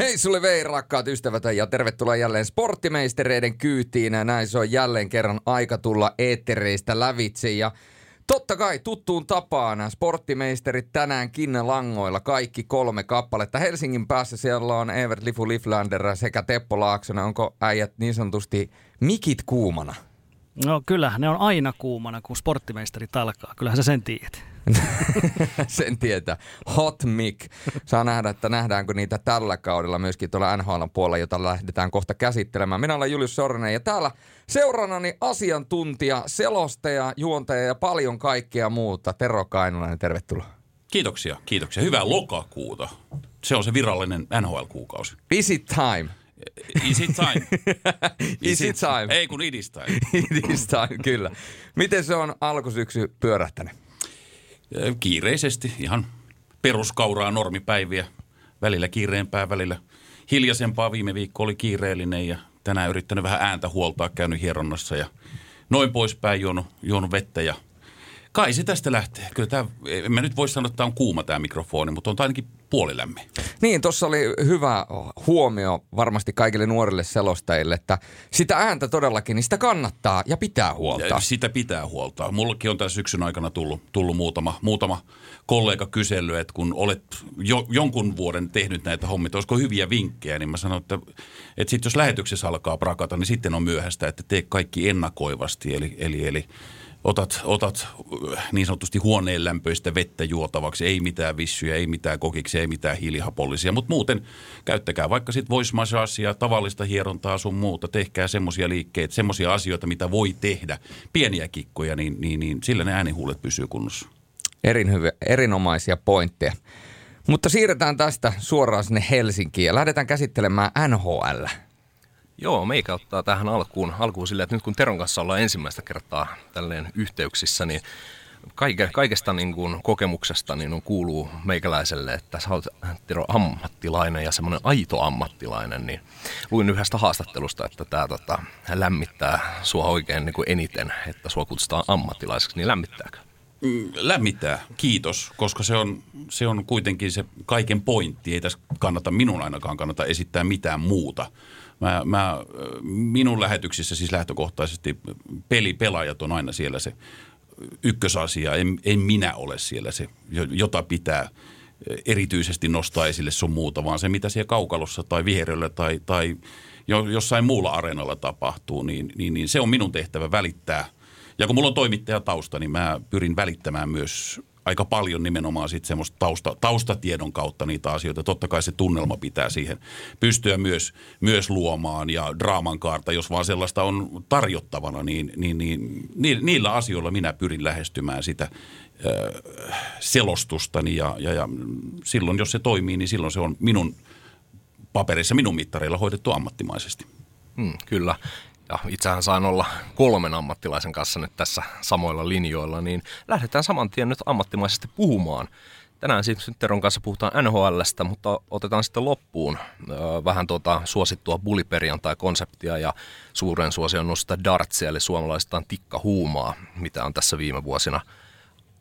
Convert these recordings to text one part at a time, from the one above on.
Hei sulle vei rakkaat ystävät ja tervetuloa jälleen sporttimeistereiden kyytiin. Näin se on jälleen kerran aika tulla eettereistä lävitse ja Totta kai tuttuun tapaan sporttimeisterit tänäänkin langoilla kaikki kolme kappaletta. Helsingin päässä siellä on Evert Lifu Liflander sekä Teppo Laaksonen. Onko äijät niin sanotusti mikit kuumana? No kyllä, ne on aina kuumana, kun sporttimeisterit alkaa. Kyllähän sä sen tiedät. sen tietää. Hot mic. Saa nähdä, että nähdäänkö niitä tällä kaudella myöskin tuolla NHL puolella, jota lähdetään kohta käsittelemään. Minä olen Julius Sornen ja täällä seurannani asiantuntija, selostaja, juontaja ja paljon kaikkea muuta. Tero Kainulainen, tervetuloa. Kiitoksia, kiitoksia. Hyvää lokakuuta. Se on se virallinen NHL-kuukausi. Visit time. Is it time? Is it time? Ei kun it is time. it is time, kyllä. Miten se on alkusyksy pyörähtänyt? Kiireisesti, ihan peruskauraa normipäiviä. Välillä kiireempää, välillä hiljaisempaa. Viime viikko oli kiireellinen ja tänään yrittänyt vähän ääntä huoltaa, käynyt hieronnassa ja noin poispäin juonut, juonut vettä ja – kai se tästä lähtee. Kyllä tämä, en mä nyt voi sanoa, että tämä on kuuma tämä mikrofoni, mutta on ainakin puolilämmin. Niin, tuossa oli hyvä huomio varmasti kaikille nuorille selostajille, että sitä ääntä todellakin, niin sitä kannattaa ja pitää huolta. Sitä pitää huoltaa. Mullekin on tässä syksyn aikana tullut, tullut muutama, muutama kollega kysely, että kun olet jo, jonkun vuoden tehnyt näitä hommia, olisiko hyviä vinkkejä, niin mä sanon, että, että sit jos lähetyksessä alkaa prakata, niin sitten on myöhäistä, että tee kaikki ennakoivasti. Eli, eli, eli otat, otat äh, niin sanotusti huoneen lämpöistä vettä juotavaksi, ei mitään vissyjä, ei mitään kokiksi, ei mitään hiilihapollisia, mutta muuten käyttäkää vaikka sitten voice massagea, tavallista hierontaa sun muuta, tehkää semmoisia liikkeitä, semmoisia asioita, mitä voi tehdä, pieniä kikkoja, niin, niin, niin sillä ne äänihuulet pysyy kunnossa. Erin hyvä, erinomaisia pointteja. Mutta siirretään tästä suoraan sinne Helsinkiin ja lähdetään käsittelemään NHL. Joo, meikä ottaa tähän alkuun, alkuun silleen, että nyt kun Teron kanssa ollaan ensimmäistä kertaa tälleen yhteyksissä, niin kaike, kaikesta niin kuin kokemuksesta niin on kuuluu meikäläiselle, että sä oot Tero ammattilainen ja semmoinen aito ammattilainen, niin luin yhdestä haastattelusta, että tämä tota, lämmittää sua oikein niin kuin eniten, että sua kutsutaan ammattilaiseksi, niin lämmittääkö? Mm, lämmittää, kiitos, koska se on, se on kuitenkin se kaiken pointti. Ei tässä kannata, minun ainakaan kannata esittää mitään muuta Mä, mä, minun lähetyksissä siis lähtökohtaisesti pelipelaajat on aina siellä se ykkösasia. En, en minä ole siellä se, jota pitää erityisesti nostaa esille sun muuta, vaan se mitä siellä kaukalossa tai viheröllä tai, tai jossain muulla areenalla tapahtuu, niin, niin, niin se on minun tehtävä välittää. Ja kun mulla on toimittajatausta, niin mä pyrin välittämään myös aika paljon nimenomaan sitten semmoista tausta, taustatiedon kautta niitä asioita. Totta kai se tunnelma pitää siihen pystyä myös, myös luomaan ja draaman kaarta, jos vaan sellaista on tarjottavana, niin, niin, niin, niin niillä asioilla minä pyrin lähestymään sitä ö, selostustani ja, ja, ja silloin, jos se toimii, niin silloin se on minun paperissa, minun mittareilla hoidettu ammattimaisesti. Hmm, kyllä ja itsehän sain olla kolmen ammattilaisen kanssa nyt tässä samoilla linjoilla, niin lähdetään saman tien nyt ammattimaisesti puhumaan. Tänään siis Teron kanssa puhutaan NHLstä, mutta otetaan sitten loppuun vähän tuota suosittua buliperjantai-konseptia ja suuren suosion nosta dartsia, eli suomalaistaan tikkahuumaa, mitä on tässä viime vuosina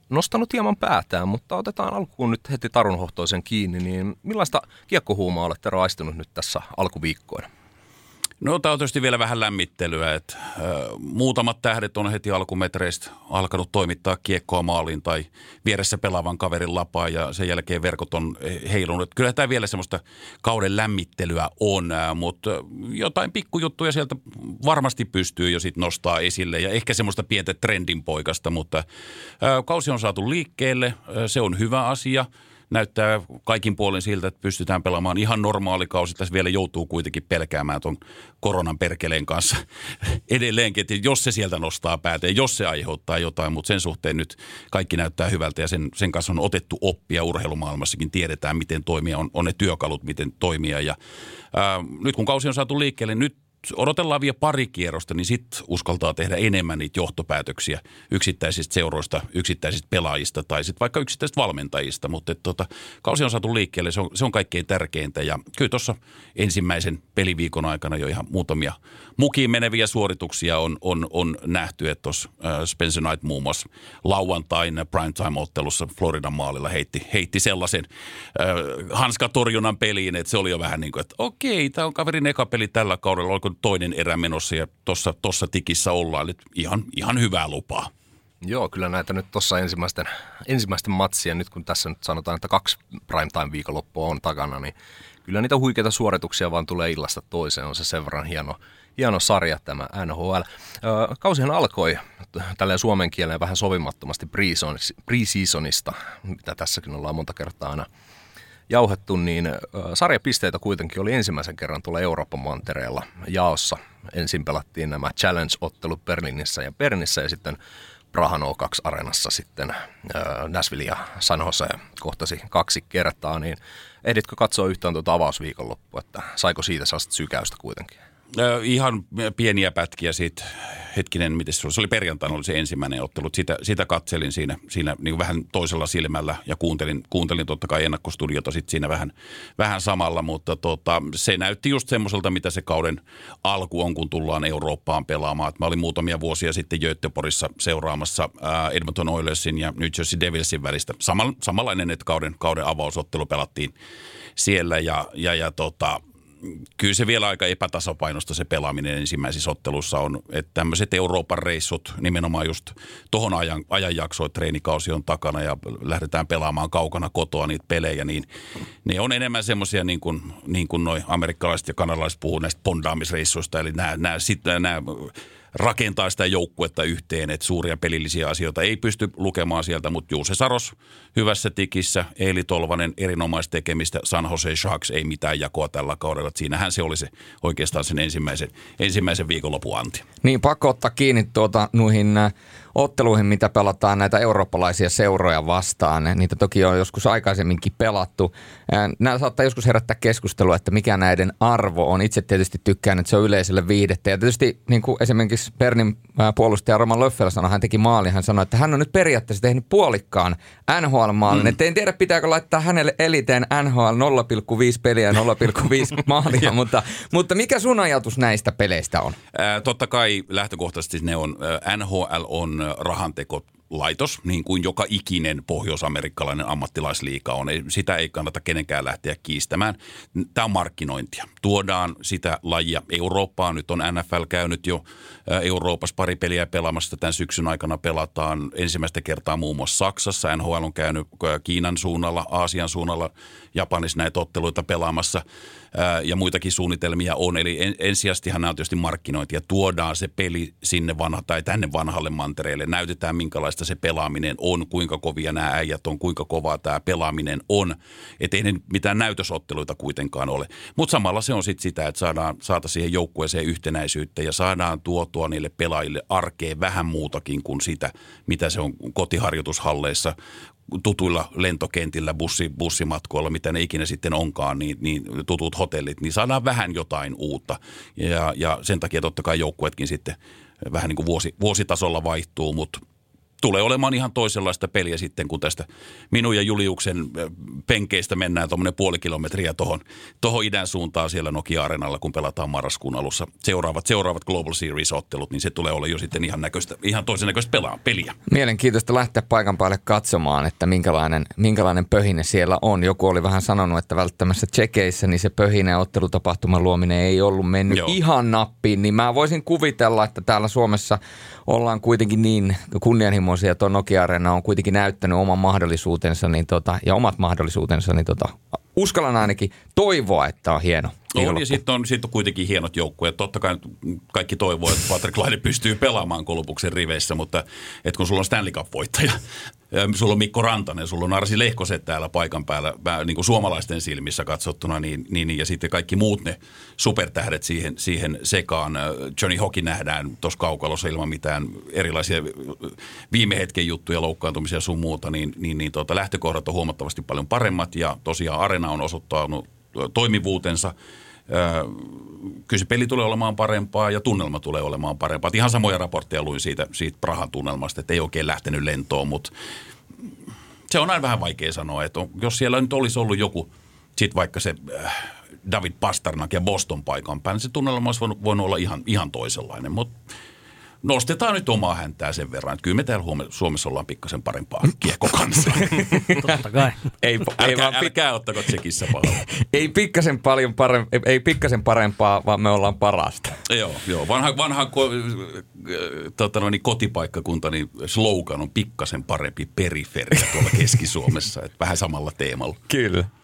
nostanut hieman päätään, mutta otetaan alkuun nyt heti tarunhohtoisen kiinni, niin millaista kiekkohuumaa olette raistunut nyt tässä alkuviikkoina? No tämä on tietysti vielä vähän lämmittelyä, että äh, muutamat tähdet on heti alkumetreistä alkanut toimittaa kiekkoa maaliin tai vieressä pelaavan kaverin lapaa ja sen jälkeen verkot on heilunut. Kyllä tämä vielä semmoista kauden lämmittelyä on, mutta jotain pikkujuttuja sieltä varmasti pystyy jo sitten nostaa esille ja ehkä semmoista pientä trendinpoikasta, mutta äh, kausi on saatu liikkeelle, se on hyvä asia – näyttää kaikin puolin siltä, että pystytään pelaamaan ihan normaali kausi. Tässä vielä joutuu kuitenkin pelkäämään tuon koronan perkeleen kanssa edelleenkin, että jos se sieltä nostaa päätä ja jos se aiheuttaa jotain, mutta sen suhteen nyt kaikki näyttää hyvältä ja sen, sen kanssa on otettu oppia urheilumaailmassakin. Tiedetään, miten toimia, on, on ne työkalut, miten toimia ja ää, nyt kun kausi on saatu liikkeelle, nyt odotellaan vielä pari kierrosta, niin sitten uskaltaa tehdä enemmän niitä johtopäätöksiä yksittäisistä seuroista, yksittäisistä pelaajista tai sitten vaikka yksittäisistä valmentajista. Mutta tota, kausi on saatu liikkeelle, se on, se on kaikkein tärkeintä. Ja kyllä tuossa ensimmäisen peliviikon aikana jo ihan muutamia mukiin meneviä suorituksia on, on, on nähty, että tuossa Spencer Knight muun muassa lauantain primetime-ottelussa Floridan maalilla heitti, heitti sellaisen äh, hanskatorjunnan peliin, että se oli jo vähän niin kuin, että okei, tämä on kaverin eka peli tällä kaudella, oliko toinen erä menossa ja tuossa tossa tikissä ollaan, eli ihan, ihan hyvää lupaa. Joo, kyllä näitä nyt tuossa ensimmäisten, ensimmäisten matsien, nyt kun tässä nyt sanotaan, että kaksi primetime viikonloppua on takana, niin kyllä niitä huikeita suorituksia vaan tulee illasta toiseen, on se sen verran hieno, hieno sarja tämä NHL. Kausihan alkoi tälleen suomen kieleen vähän sovimattomasti pre-seasonista, mitä tässäkin ollaan monta kertaa aina jauhettu, niin sarjapisteitä kuitenkin oli ensimmäisen kerran tuolla Euroopan mantereella jaossa. Ensin pelattiin nämä challenge-ottelut Berliinissä ja Bernissä ja sitten Prahan O2-areenassa sitten Nashville ja San Jose kohtasi kaksi kertaa, niin ehditkö katsoa yhtään tuota avausviikonloppua, että saiko siitä sellaista sykäystä kuitenkin? Ihan pieniä pätkiä siitä, hetkinen, miten se oli, se oli perjantaina oli se ensimmäinen ottelu. Sitä, sitä katselin siinä, siinä niin vähän toisella silmällä ja kuuntelin, kuuntelin totta kai ennakkostudiota sitten siinä vähän, vähän samalla, mutta tota, se näytti just semmoiselta, mitä se kauden alku on, kun tullaan Eurooppaan pelaamaan. Et mä olin muutamia vuosia sitten Göteborgissa seuraamassa Edmonton Oilersin ja New Jersey Devilsin välistä. Samanlainen, että kauden, kauden avausottelu pelattiin siellä ja, ja, ja tota, kyllä se vielä aika epätasapainosta se pelaaminen ensimmäisissä ottelussa on. Että tämmöiset Euroopan reissut nimenomaan just tuohon ajan, ajanjaksoon, että treenikausi on takana ja lähdetään pelaamaan kaukana kotoa niitä pelejä, niin ne on enemmän semmoisia niin kuin, niin kuin noi amerikkalaiset ja kanalaiset puhuu näistä pondaamisreissuista, eli nämä, nämä, nämä rakentaa sitä joukkuetta yhteen, että suuria pelillisiä asioita ei pysty lukemaan sieltä, mutta Juuse Saros hyvässä tikissä, Eeli Tolvanen erinomaista tekemistä, San Jose Sharks ei mitään jakoa tällä kaudella, siinähän se oli se oikeastaan sen ensimmäisen, ensimmäisen viikonlopun anti. Niin, pakko ottaa kiinni tuota, nuihin äh, otteluihin, mitä pelataan näitä eurooppalaisia seuroja vastaan. Niitä toki on joskus aikaisemminkin pelattu. Nämä saattaa joskus herättää keskustelua, että mikä näiden arvo on. Itse tietysti tykkään, että se on yleisölle viihdettä. Ja tietysti niin kuin esimerkiksi Pernin puolustaja Roman Löffel sanoi, hän teki maali, hän sanoi, että hän on nyt periaatteessa tehnyt puolikkaan NHL-maalin. Mm. Että en tiedä, pitääkö laittaa hänelle eliteen NHL 0,5 peliä ja 0,5 maalia, mutta, mutta mikä sun ajatus näistä peleistä on? Ää, totta kai lähtökohtaisesti ne on, NHL on rahanteko laitos, niin kuin joka ikinen pohjoisamerikkalainen ammattilaisliika on. Sitä ei kannata kenenkään lähteä kiistämään. Tämä on markkinointia. Tuodaan sitä lajia Eurooppaan. Nyt on NFL käynyt jo Euroopassa pari peliä pelaamassa. Tämän syksyn aikana pelataan ensimmäistä kertaa muun muassa Saksassa. NHL on käynyt Kiinan suunnalla, Aasian suunnalla, Japanissa näitä otteluita pelaamassa ja muitakin suunnitelmia on. Eli ensisijastihan nämä on tietysti markkinointia. Tuodaan se peli sinne vanha, tai tänne vanhalle mantereelle. Näytetään minkälaista se pelaaminen on, kuinka kovia nämä äijät on, kuinka kovaa tämä pelaaminen on. Että ei ne mitään näytösotteluita kuitenkaan ole. Mutta samalla se on sitten sitä, että saadaan saata siihen joukkueeseen yhtenäisyyttä ja saadaan tuotua niille pelaajille arkeen vähän muutakin kuin sitä, mitä se on kotiharjoitushalleissa tutuilla lentokentillä, bussi, bussimatkoilla, mitä ne ikinä sitten onkaan, niin, niin tutut hotellit, niin saadaan vähän jotain uutta. Ja, ja sen takia totta kai joukkuetkin sitten vähän niin kuin vuosi, vuositasolla vaihtuu, mutta tulee olemaan ihan toisenlaista peliä sitten, kun tästä minun ja Juliuksen penkeistä mennään tuommoinen puoli kilometriä tuohon tohon idän suuntaan siellä Nokia-areenalla, kun pelataan marraskuun alussa seuraavat, seuraavat Global Series-ottelut, niin se tulee olla jo sitten ihan, näköistä, ihan toisen näköistä pelaa, peliä. Mielenkiintoista lähteä paikan päälle katsomaan, että minkälainen, minkälainen pöhine siellä on. Joku oli vähän sanonut, että välttämättä tsekeissä niin se pöhine ottelutapahtuman luominen ei ollut mennyt Joo. ihan nappiin, niin mä voisin kuvitella, että täällä Suomessa ollaan kuitenkin niin kunnianhimoisia, tuo Nokia-areena on kuitenkin näyttänyt oman mahdollisuutensa niin tota, ja omat mahdollisuutensa, niin tota, uskallan ainakin toivoa, että on hieno. On, ja sitten on, sit on kuitenkin hienot joukkueet. Totta kai kaikki toivoo, että Patrick Laine pystyy pelaamaan Kolupuksen riveissä, mutta et kun sulla on Stanley Cup-voittaja, sulla on Mikko Rantanen, sulla on Arsi Lehkoset täällä paikan päällä, niin kuin suomalaisten silmissä katsottuna, niin, niin, ja sitten kaikki muut ne supertähdet siihen, siihen sekaan. Johnny Hockey nähdään tuossa kaukalossa ilman mitään erilaisia viime hetken juttuja, loukkaantumisia sun muuta, niin, niin, niin tuota, lähtökohdat on huomattavasti paljon paremmat, ja tosiaan Arena on osoittanut toimivuutensa kyllä se peli tulee olemaan parempaa ja tunnelma tulee olemaan parempaa. Ihan samoja raportteja luin siitä, siitä Prahan tunnelmasta, että ei oikein lähtenyt lentoon, mutta se on aina vähän vaikea sanoa, että jos siellä nyt olisi ollut joku, sit vaikka se äh, David Pasternak ja Boston paikan päällä, niin se tunnelma olisi voinut, voinut olla ihan, ihan toisenlainen, mutta nostetaan nyt omaa häntää sen verran. Että kyllä me täällä Suomessa ollaan pikkasen parempaa kiekko kanssa. Totta kai. ei, ei vaan älkää ottako tsekissä paljon. ei, pikkasen paljon parem, ei, ei pikkasen parempaa, vaan me ollaan parasta. joo, joo. Vanha, vanha ko, tota noin, niin kotipaikkakunta, niin slogan on pikkasen parempi periferia tuolla Keski-Suomessa. että vähän samalla teemalla. Kyllä.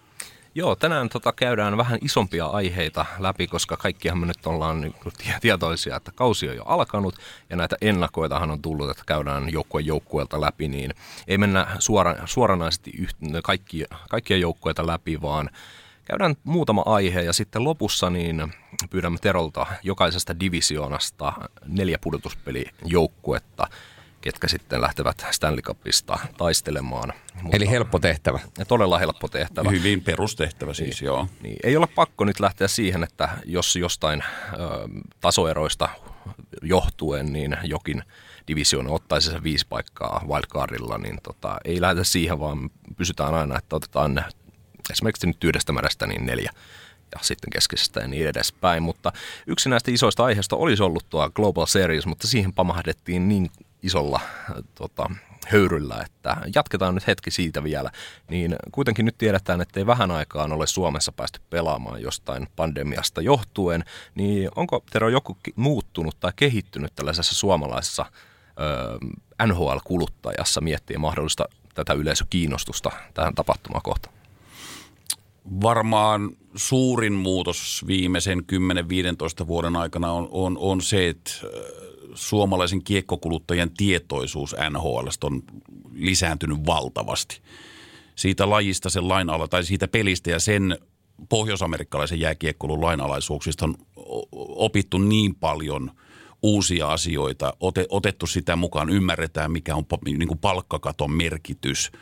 Joo, tänään tota käydään vähän isompia aiheita läpi, koska kaikkihan me nyt ollaan niin tietoisia, että kausi on jo alkanut ja näitä ennakoitahan on tullut, että käydään joukkueen joukkueelta läpi, niin ei mennä suora, suoranaisesti yht, kaikki, kaikkia joukkueita läpi, vaan käydään muutama aihe ja sitten lopussa niin pyydämme Terolta jokaisesta divisioonasta neljä pudotuspelijoukkuetta ketkä sitten lähtevät Stanley Cupista taistelemaan. Mutta, Eli helppo tehtävä. Ja todella helppo tehtävä. Hyvin perustehtävä siis, niin, joo. Niin, ei ole pakko nyt lähteä siihen, että jos jostain ö, tasoeroista johtuen, niin jokin divisioona ottaisi se viisi paikkaa wildcardilla, niin tota, ei lähdetä siihen, vaan pysytään aina, että otetaan esimerkiksi nyt yhdestä märästä niin neljä ja sitten keskisestä ja niin edespäin. Mutta yksi näistä isoista aiheista olisi ollut tuo Global Series, mutta siihen pamahdettiin niin isolla tota, höyryllä, että jatketaan nyt hetki siitä vielä, niin kuitenkin nyt tiedetään, että ei vähän aikaan ole Suomessa päästy pelaamaan jostain pandemiasta johtuen, niin onko Tero joku muuttunut tai kehittynyt tällaisessa suomalaisessa ö, NHL-kuluttajassa miettiä mahdollista tätä yleisökiinnostusta tähän tapahtumaan kohtaan? Varmaan suurin muutos viimeisen 10-15 vuoden aikana on, on, on se, että suomalaisen kiekkokuluttajien tietoisuus NHL on lisääntynyt valtavasti. Siitä lajista sen lain ala, tai siitä pelistä ja sen pohjoisamerikkalaisen jääkiekkoilun lainalaisuuksista on opittu niin paljon uusia asioita, otettu sitä mukaan, ymmärretään mikä on niin kuin palkkakaton merkitys –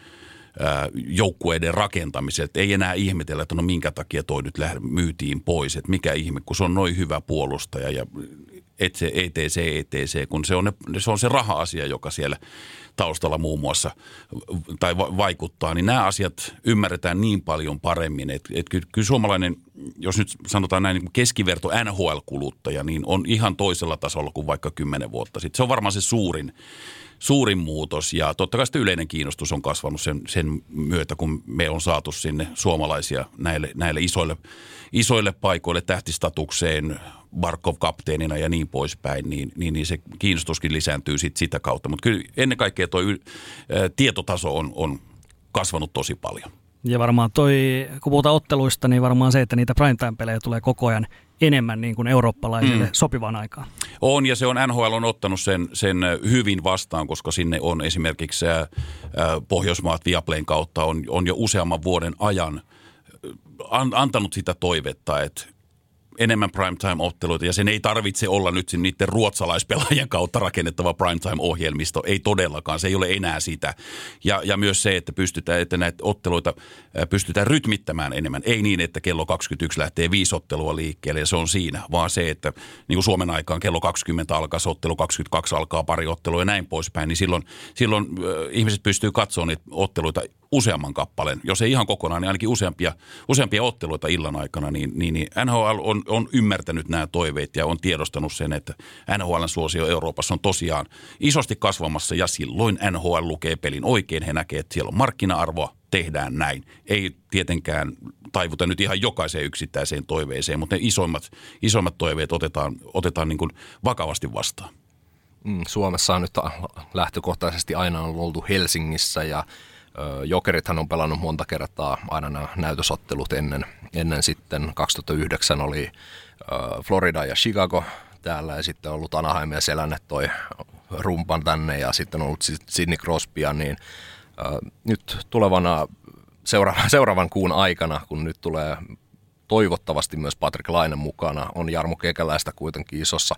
joukkueiden rakentamiselle. Ei enää ihmetellä, että no minkä takia toi nyt myytiin pois, että mikä ihme, kun se on noin hyvä puolustaja ja et se ETC, ETC, kun se on, ne, se on se raha-asia, joka siellä taustalla muun muassa tai va- vaikuttaa, niin nämä asiat ymmärretään niin paljon paremmin, että, että kyllä, kyllä suomalainen, jos nyt sanotaan näin niin keskiverto NHL-kuluttaja, niin on ihan toisella tasolla kuin vaikka kymmenen vuotta sitten. Se on varmaan se suurin, suurin muutos ja totta kai yleinen kiinnostus on kasvanut sen, sen myötä, kun me on saatu sinne suomalaisia näille, näille isoille, isoille paikoille tähtistatukseen, Barkov kapteenina ja niin poispäin, niin, niin, niin se kiinnostuskin lisääntyy sit sitä kautta. Mutta kyllä ennen kaikkea tuo tietotaso on, on kasvanut tosi paljon. Ja varmaan toi, kun puhutaan otteluista, niin varmaan se, että niitä primetime-pelejä tulee koko ajan enemmän niin kuin eurooppalaisille mm. sopivaan aikaan. On, ja se on NHL on ottanut sen, sen hyvin vastaan, koska sinne on esimerkiksi ää, Pohjoismaat Viaplayn kautta on, on jo useamman vuoden ajan an, antanut sitä toivetta, että enemmän primetime-otteluita ja sen ei tarvitse olla nyt niiden ruotsalaispelaajien kautta rakennettava primetime-ohjelmisto. Ei todellakaan, se ei ole enää sitä. Ja, ja myös se, että pystytään, että näitä otteluita pystytään rytmittämään enemmän. Ei niin, että kello 21 lähtee viisi ottelua liikkeelle ja se on siinä, vaan se, että niin kuin Suomen aikaan kello 20 alkaa ottelu, 22 alkaa pari ottelua ja näin poispäin, niin silloin, silloin äh, ihmiset pystyy katsomaan niitä otteluita useamman kappaleen, jos ei ihan kokonaan, niin ainakin useampia, useampia otteluita illan aikana, niin, niin, niin NHL on, on ymmärtänyt nämä toiveet ja on tiedostanut sen, että NHLn suosio Euroopassa on tosiaan isosti kasvamassa ja silloin NHL lukee pelin oikein. He näkee, että siellä on markkina-arvoa, tehdään näin. Ei tietenkään taivuta nyt ihan jokaiseen yksittäiseen toiveeseen, mutta ne isoimmat, isoimmat toiveet otetaan, otetaan niin kuin vakavasti vastaan. Mm, Suomessa on nyt lähtökohtaisesti aina on oltu Helsingissä ja Jokerithan on pelannut monta kertaa aina nämä näytösottelut ennen, ennen sitten. 2009 oli Florida ja Chicago täällä ja sitten on ollut Anaheim ja Selänne toi rumpan tänne ja sitten on ollut Sidney Crosbya, niin. Nyt tulevana seuraavan, seuraavan kuun aikana, kun nyt tulee toivottavasti myös Patrick Laine mukana, on Jarmo Kekäläistä kuitenkin isossa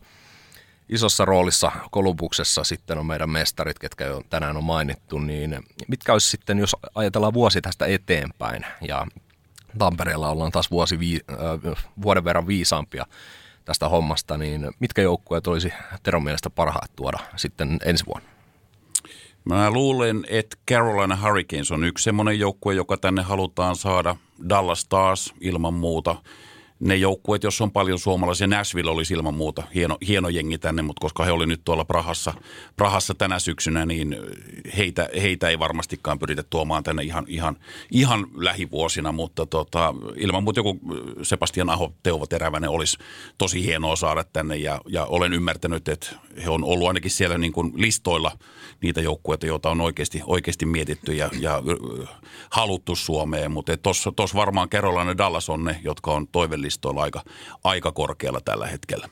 isossa roolissa Kolumbuksessa sitten on meidän mestarit, ketkä jo tänään on mainittu, niin mitkä olisi sitten, jos ajatellaan vuosi tästä eteenpäin ja Tampereella ollaan taas vuosi vii, äh, vuoden verran viisaampia tästä hommasta, niin mitkä joukkueet olisi Teron mielestä parhaat tuoda sitten ensi vuonna? Mä luulen, että Carolina Hurricanes on yksi semmoinen joukkue, joka tänne halutaan saada. Dallas Stars ilman muuta ne joukkueet, jos on paljon suomalaisia, Nashville olisi ilman muuta hieno, hieno jengi tänne, mutta koska he oli nyt tuolla Prahassa, Prahassa tänä syksynä, niin heitä, heitä ei varmastikaan pyritä tuomaan tänne ihan, ihan, ihan lähivuosina, mutta tota, ilman muuta joku Sebastian Aho, Teuvo Terävänen olisi tosi hienoa saada tänne ja, ja olen ymmärtänyt, että he on ollut ainakin siellä niin kuin listoilla niitä joukkueita, joita on oikeasti, oikeasti mietitty ja, ja haluttu Suomeen, mutta tuossa varmaan Carolina Dallas on ne, jotka on toivellisia listoilla aika, aika korkealla tällä hetkellä.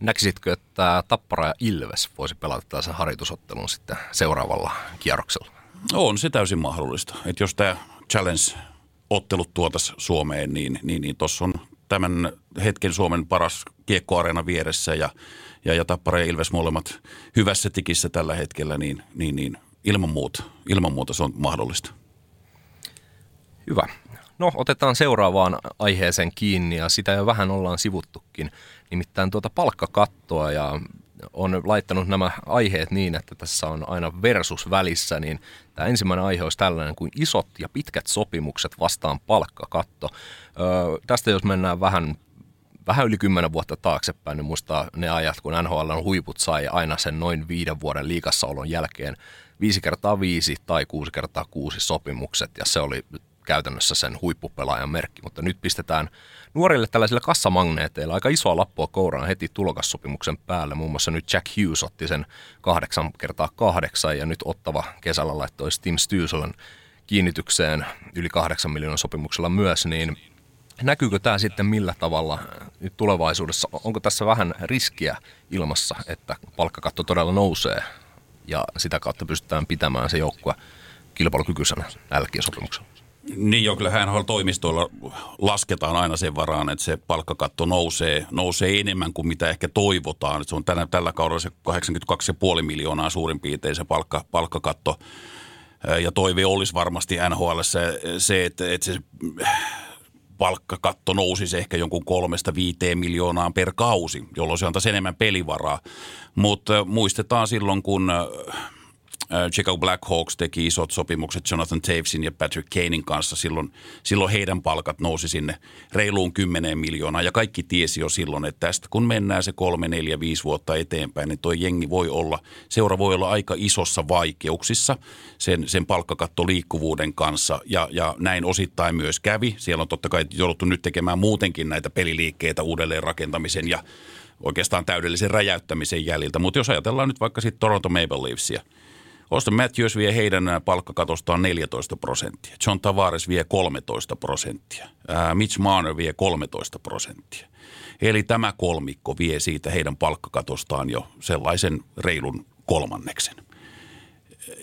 Näkisitkö, että Tappara ja Ilves voisi pelata tällaisen harjoitusottelun sitten seuraavalla kierroksella? On se täysin mahdollista. Että jos tämä Challenge-ottelut tuotaisiin Suomeen, niin, niin, niin tuossa on tämän hetken Suomen paras kiekkoareena vieressä ja, ja, ja Tappara ja Ilves molemmat hyvässä tikissä tällä hetkellä, niin, niin, niin ilman, muuta, ilman muuta se on mahdollista. Hyvä. No, otetaan seuraavaan aiheeseen kiinni ja sitä jo vähän ollaan sivuttukin. Nimittäin tuota palkkakattoa ja on laittanut nämä aiheet niin, että tässä on aina versus välissä, niin tämä ensimmäinen aihe olisi tällainen kuin isot ja pitkät sopimukset vastaan palkkakatto. Öö, tästä jos mennään vähän vähän yli kymmenen vuotta taaksepäin, niin muistaa ne ajat, kun NHL huiput sai aina sen noin viiden vuoden liikassaolon jälkeen viisi kertaa viisi tai kuusi kertaa kuusi sopimukset, ja se oli käytännössä sen huippupelaajan merkki, mutta nyt pistetään nuorille tällaisilla kassamagneeteilla aika isoa lappua kouraan heti tulokassopimuksen päälle. Muun muassa nyt Jack Hughes otti sen kahdeksan kertaa kahdeksan ja nyt ottava kesällä laittoi Tim Stüselen kiinnitykseen yli kahdeksan miljoonan sopimuksella myös, niin näkyykö tämä sitten millä tavalla nyt tulevaisuudessa? Onko tässä vähän riskiä ilmassa, että palkkakatto todella nousee ja sitä kautta pystytään pitämään se joukkue kilpailukykyisenä nälkien sopimuksella? Niin jo, kyllä toimistoilla lasketaan aina sen varaan, että se palkkakatto nousee, nousee enemmän kuin mitä ehkä toivotaan. Se on tänä, tällä kaudella se 82,5 miljoonaa suurin piirtein se palkka, palkkakatto. Ja toive olisi varmasti NHL se, se että, että se palkkakatto nousisi ehkä jonkun kolmesta viiteen miljoonaan per kausi, jolloin se antaisi enemmän pelivaraa. Mutta muistetaan silloin, kun Chicago Blackhawks teki isot sopimukset Jonathan Tavesin ja Patrick Kanein kanssa. Silloin, silloin heidän palkat nousi sinne reiluun 10 miljoonaa ja kaikki tiesi jo silloin, että tästä kun mennään se kolme, neljä, viisi vuotta eteenpäin, niin tuo jengi voi olla, seura voi olla aika isossa vaikeuksissa sen, sen palkkakattoliikkuvuuden kanssa ja, ja näin osittain myös kävi. Siellä on totta kai jouduttu nyt tekemään muutenkin näitä peliliikkeitä uudelleen rakentamisen ja oikeastaan täydellisen räjäyttämisen jäljiltä. Mutta jos ajatellaan nyt vaikka sitten Toronto Maple Leafsia – Austin Matthews vie heidän palkkakatostaan 14 prosenttia. John Tavares vie 13 prosenttia. Mitch Marner vie 13 prosenttia. Eli tämä kolmikko vie siitä heidän palkkakatostaan jo sellaisen reilun kolmanneksen.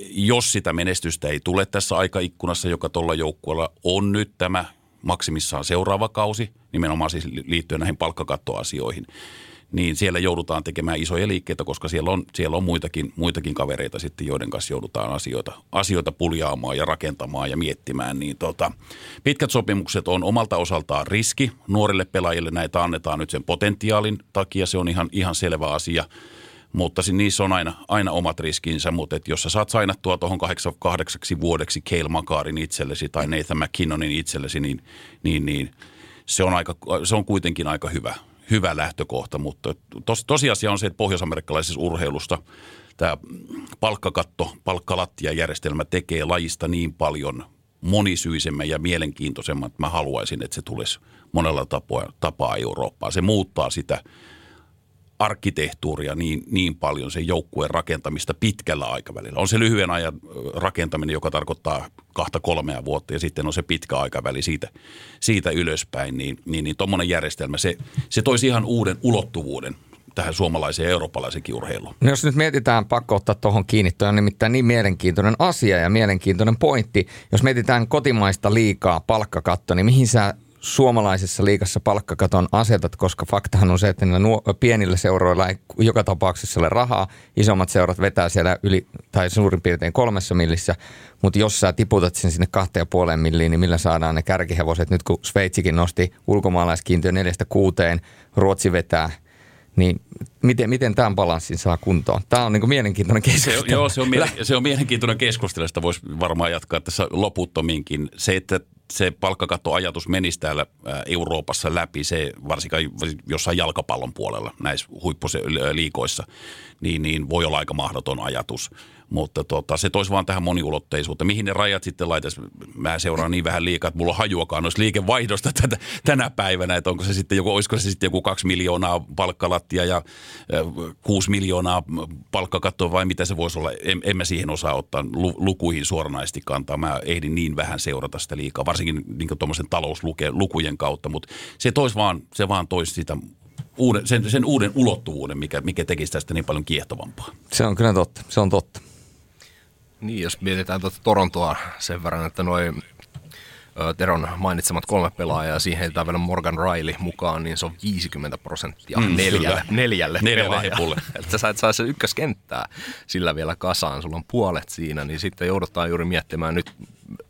Jos sitä menestystä ei tule tässä aikaikkunassa, joka tuolla joukkueella on nyt tämä maksimissaan seuraava kausi, nimenomaan siis liittyen näihin palkkakattoasioihin, niin siellä joudutaan tekemään isoja liikkeitä, koska siellä on, siellä on muitakin, muitakin kavereita sitten, joiden kanssa joudutaan asioita, asioita puljaamaan ja rakentamaan ja miettimään. Niin tota, pitkät sopimukset on omalta osaltaan riski. Nuorille pelaajille näitä annetaan nyt sen potentiaalin takia, se on ihan, ihan selvä asia mutta niissä on aina, aina omat riskinsä, mutta et jos sä saat sainattua tuohon kahdeksaksi vuodeksi Cale Makarin itsellesi tai Nathan McKinnonin itsellesi, niin, niin, niin se, on aika, se on kuitenkin aika hyvä, hyvä lähtökohta, mutta tos, tosiasia on se, että pohjoisamerikkalaisessa urheilusta tämä palkkakatto, palkkalattia-järjestelmä tekee lajista niin paljon monisyisemmän ja mielenkiintoisemman, että mä haluaisin, että se tulisi monella tapaa, tapaa Eurooppaan. Se muuttaa sitä arkkitehtuuria niin, niin paljon, sen joukkueen rakentamista pitkällä aikavälillä. On se lyhyen ajan rakentaminen, joka tarkoittaa kahta kolmea vuotta ja sitten on se pitkä aikaväli siitä, siitä ylöspäin, niin, niin, niin tuommoinen järjestelmä, se, se toisi ihan uuden ulottuvuuden tähän suomalaiseen ja eurooppalaisenkin urheiluun. No jos nyt mietitään, pakko ottaa tuohon kiinni, toi on nimittäin niin mielenkiintoinen asia ja mielenkiintoinen pointti. Jos mietitään kotimaista liikaa palkkakatto, niin mihin sä suomalaisessa liikassa palkkakaton asetat, koska faktahan on se, että niillä nuo, pienillä seuroilla ei joka tapauksessa ole rahaa. Isommat seurat vetää siellä yli, tai suurin piirtein kolmessa millissä, mutta jos sä tiputat sen sinne kahteen ja puoleen milliin, niin millä saadaan ne kärkihevoset? Nyt kun Sveitsikin nosti ulkomaalaiskiintiö neljästä kuuteen, Ruotsi vetää – niin miten, miten tämän balanssin saa kuntoon? Tämä on niin mielenkiintoinen keskustelu. Se, joo, se on, mielen, se on mielenkiintoinen keskustelu, sitä voisi varmaan jatkaa tässä loputtomiinkin. Se, että se palkkakattoajatus menisi täällä Euroopassa läpi, se varsinkin jossain jalkapallon puolella näissä huippusliikoissa, niin, niin voi olla aika mahdoton ajatus. Mutta tota, se toisi vaan tähän moniulotteisuutta. Mihin ne rajat sitten laitaisiin? Mä seuraan niin vähän liikaa, että mulla on hajuakaan noista liikevaihdosta tätä, tänä päivänä, että onko se sitten joku, olisiko se sitten joku kaksi miljoonaa palkkalattia ja kuusi miljoonaa palkkakattoa vai mitä se voisi olla. En, en mä siihen osaa ottaa lukuihin suoranaisesti kantaa. Mä ehdin niin vähän seurata sitä liikaa, varsinkin niin tuommoisen talouslukujen kautta, mutta se toisi vaan, se vaan toisi sitä uuden, sen, sen uuden ulottuvuuden, mikä, mikä tekisi tästä niin paljon kiehtovampaa. Se on kyllä totta, se on totta. Niin, jos mietitään tuota Torontoa sen verran, että noin Teron mainitsemat kolme pelaajaa, siihen heitetään vielä Morgan Riley mukaan, niin se on 50 prosenttia mm, neljälle, neljälle, neljälle pelaajalle. Että sä et saa se ykköskenttää sillä vielä kasaan, sulla on puolet siinä, niin sitten joudutaan juuri miettimään nyt,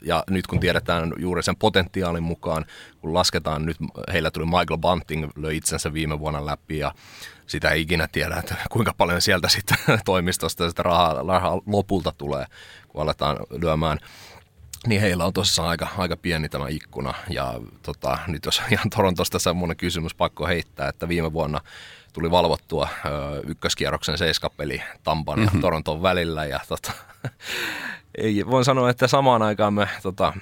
ja nyt kun tiedetään juuri sen potentiaalin mukaan, kun lasketaan nyt, heillä tuli Michael Bunting, löi itsensä viime vuonna läpi, ja sitä ei ikinä tiedä, että kuinka paljon sieltä sitten toimistosta sitä rahaa, rahaa lopulta tulee, kun aletaan lyömään niin heillä on tosiaan aika, aika pieni tämä ikkuna. Ja tota, nyt jos ihan Torontosta semmoinen kysymys pakko heittää, että viime vuonna tuli valvottua ö, ykköskierroksen seiskapeli Tampan mm-hmm. ja Toronton välillä. Ja tota, ei, voin sanoa, että samaan aikaan me tota,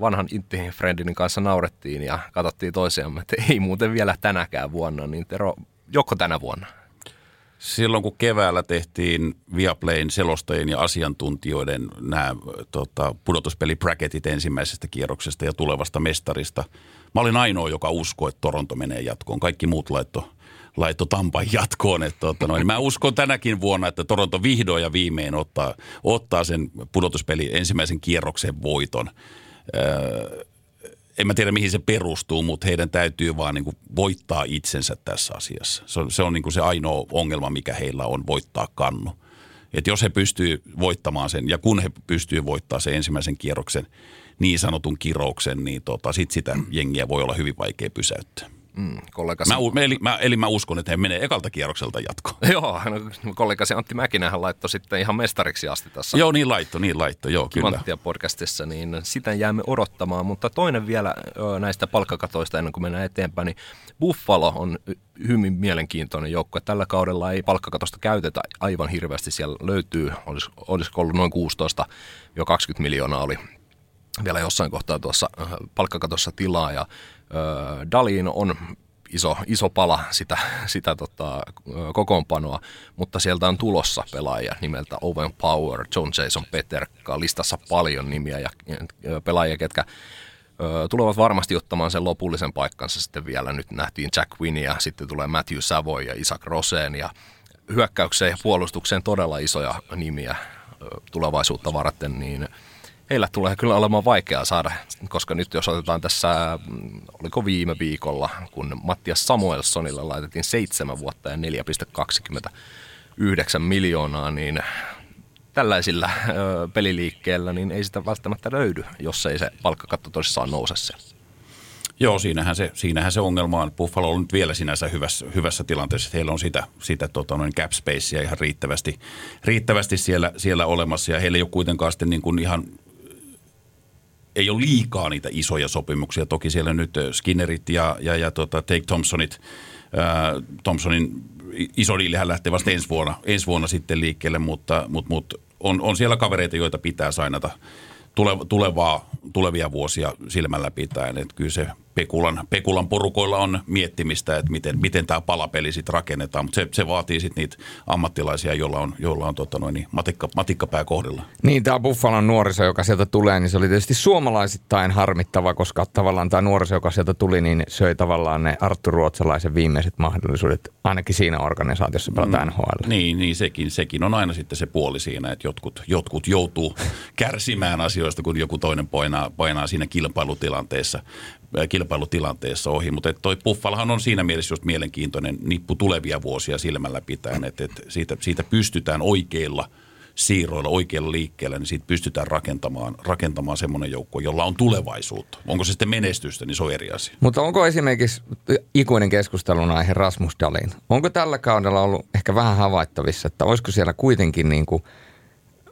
vanhan Intti Friendin kanssa naurettiin ja katsottiin toisiamme, että ei muuten vielä tänäkään vuonna, niin Tero, joko tänä vuonna? Silloin kun keväällä tehtiin Viaplayn selostajien ja asiantuntijoiden nämä tota, pudotuspelibracketit ensimmäisestä kierroksesta ja tulevasta mestarista, mä olin ainoa, joka uskoi, että Toronto menee jatkoon. Kaikki muut laitto, laitto Tampan jatkoon. Että, tota, noin. Mä uskon tänäkin vuonna, että Toronto vihdoin ja viimein ottaa, ottaa sen pudotuspeli ensimmäisen kierroksen voiton. Öö, en mä tiedä mihin se perustuu, mutta heidän täytyy vaan niin kuin voittaa itsensä tässä asiassa. Se on, se on niin kuin se ainoa ongelma, mikä heillä on, voittaa kannu. Et jos he pystyy voittamaan sen, ja kun he pystyy voittamaan sen ensimmäisen kierroksen, niin sanotun kirouksen, niin tota, sit sitä jengiä voi olla hyvin vaikea pysäyttää. Mm, kollegasi... mä, eli, mä, eli mä uskon, että he menee ekalta kierrokselta jatkoon. joo, no, kollegasi Antti Mäkinähän laittoi sitten ihan mestariksi asti tässä. Joo, niin laitto, niin laitto, joo, kyllä. Anttia podcastissa, niin sitä jäämme odottamaan. Mutta toinen vielä näistä palkkakatoista ennen kuin mennään eteenpäin, niin Buffalo on hyvin mielenkiintoinen joukko. Tällä kaudella ei palkkakatosta käytetä aivan hirveästi. Siellä löytyy, olis, olisiko ollut noin 16 jo 20 miljoonaa oli vielä jossain kohtaa tuossa palkkakatossa tilaa ja Dalin on iso, iso pala sitä, sitä tota, kokoonpanoa, mutta sieltä on tulossa pelaajia nimeltä Owen Power, John Jason Peterka, listassa paljon nimiä ja pelaajia, ketkä tulevat varmasti ottamaan sen lopullisen paikkansa sitten vielä. Nyt nähtiin Jack Wynn ja sitten tulee Matthew Savoy ja Isaac Roseen ja hyökkäykseen ja puolustukseen todella isoja nimiä tulevaisuutta varten, niin – heillä tulee kyllä olemaan vaikeaa saada, koska nyt jos otetaan tässä, mm, oliko viime viikolla, kun Mattias Samuelsonille laitettiin seitsemän vuotta ja 4,29 miljoonaa, niin tällaisilla ö, peliliikkeellä niin ei sitä välttämättä löydy, jos ei se palkkakatto tosissaan nouse siellä. Joo, siinähän se, siinähän se ongelma on. Buffalo on nyt vielä sinänsä hyvässä, hyvässä tilanteessa, että heillä on sitä, sitä tota, noin cap spacea ihan riittävästi, riittävästi siellä, siellä olemassa ja heillä ei ole kuitenkaan sitten niin kuin ihan ei ole liikaa niitä isoja sopimuksia. Toki siellä nyt Skinnerit ja, ja, ja tota, Take Thompsonit, ää, Thompsonin iso diilihän lähtee vasta ensi vuonna, ensi vuonna sitten liikkeelle, mutta, mutta, mutta on, on siellä kavereita, joita pitää sainata tulevaa, tulevia vuosia silmällä pitäen. Että kyllä se Pekulan, Pekulan porukoilla on miettimistä, että miten, miten tämä palapeli sitten rakennetaan, mutta se, se vaatii sitten niitä ammattilaisia, joilla on, joilla on tota noin, niin matikka, matikkapää kohdilla. Niin, tämä Buffalon nuoriso, joka sieltä tulee, niin se oli tietysti suomalaisittain harmittava, koska tavallaan tämä nuoriso, joka sieltä tuli, niin söi tavallaan ne Arttu Ruotsalaisen viimeiset mahdollisuudet, ainakin siinä organisaatiossa pelata mm, NHL. Niin, niin sekin, sekin on aina sitten se puoli siinä, että jotkut, jotkut joutuu kärsimään asioista, kun joku toinen painaa, painaa siinä kilpailutilanteessa kilpailutilanteessa ohi. Mutta toi Puffalhan on siinä mielessä just mielenkiintoinen nippu tulevia vuosia silmällä pitäen, että, että siitä, siitä pystytään oikeilla – siirroilla, oikealla liikkeellä, niin siitä pystytään rakentamaan, rakentamaan semmoinen joukko, jolla on tulevaisuutta. Onko se sitten menestystä, niin se on eri asia. Mutta onko esimerkiksi ikuinen keskustelun aihe Rasmus Dalin? Onko tällä kaudella ollut ehkä vähän havaittavissa, että olisiko siellä kuitenkin niin kuin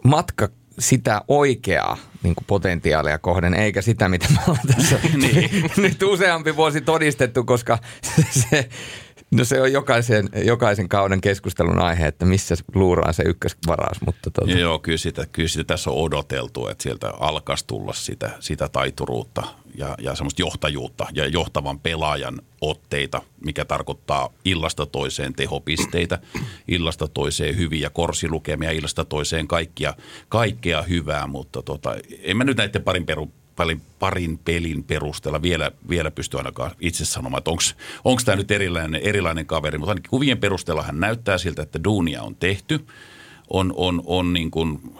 matka sitä oikeaa niin kuin potentiaalia kohden, eikä sitä, mitä me ollaan tässä niin. nyt useampi vuosi todistettu, koska se, No se on jokaisen, jokaisen kauden keskustelun aihe, että missä luuraa se ykkösvaraus. Mutta tuota. Joo, kyllä sitä, kyllä sitä tässä on odoteltu, että sieltä alkaisi tulla sitä, sitä taituruutta ja, ja semmoista johtajuutta ja johtavan pelaajan otteita, mikä tarkoittaa illasta toiseen tehopisteitä, illasta toiseen hyviä korsilukemia, illasta toiseen kaikkia, kaikkea hyvää, mutta tota, en mä nyt näiden parin parin, parin pelin perusteella vielä, vielä pysty ainakaan itse sanomaan, että onko tämä nyt erilainen, erilainen kaveri. Mutta ainakin kuvien perusteella hän näyttää siltä, että duunia on tehty. On, on, on niin kuin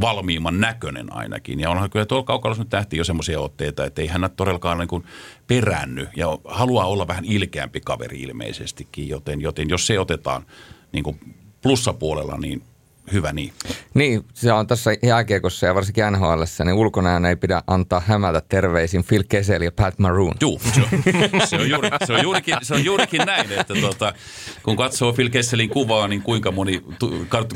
valmiimman näköinen ainakin. Ja onhan kyllä tuolla kaukalossa nyt tähti jo semmoisia otteita, että ei hän todellakaan niin kuin peränny ja haluaa olla vähän ilkeämpi kaveri ilmeisestikin, joten, joten jos se otetaan niin kuin plussapuolella, niin – hyvä niin. Niin, se on tässä jääkiekossa ja varsinkin NHL, niin ulkonäön ei pidä antaa hämätä terveisin Phil Kessel ja Pat Maroon. Joo, se on, se on, juuri, se on, juurikin, se on juurikin näin, että tuota, kun katsoo Phil Kesselin kuvaa, niin kuinka moni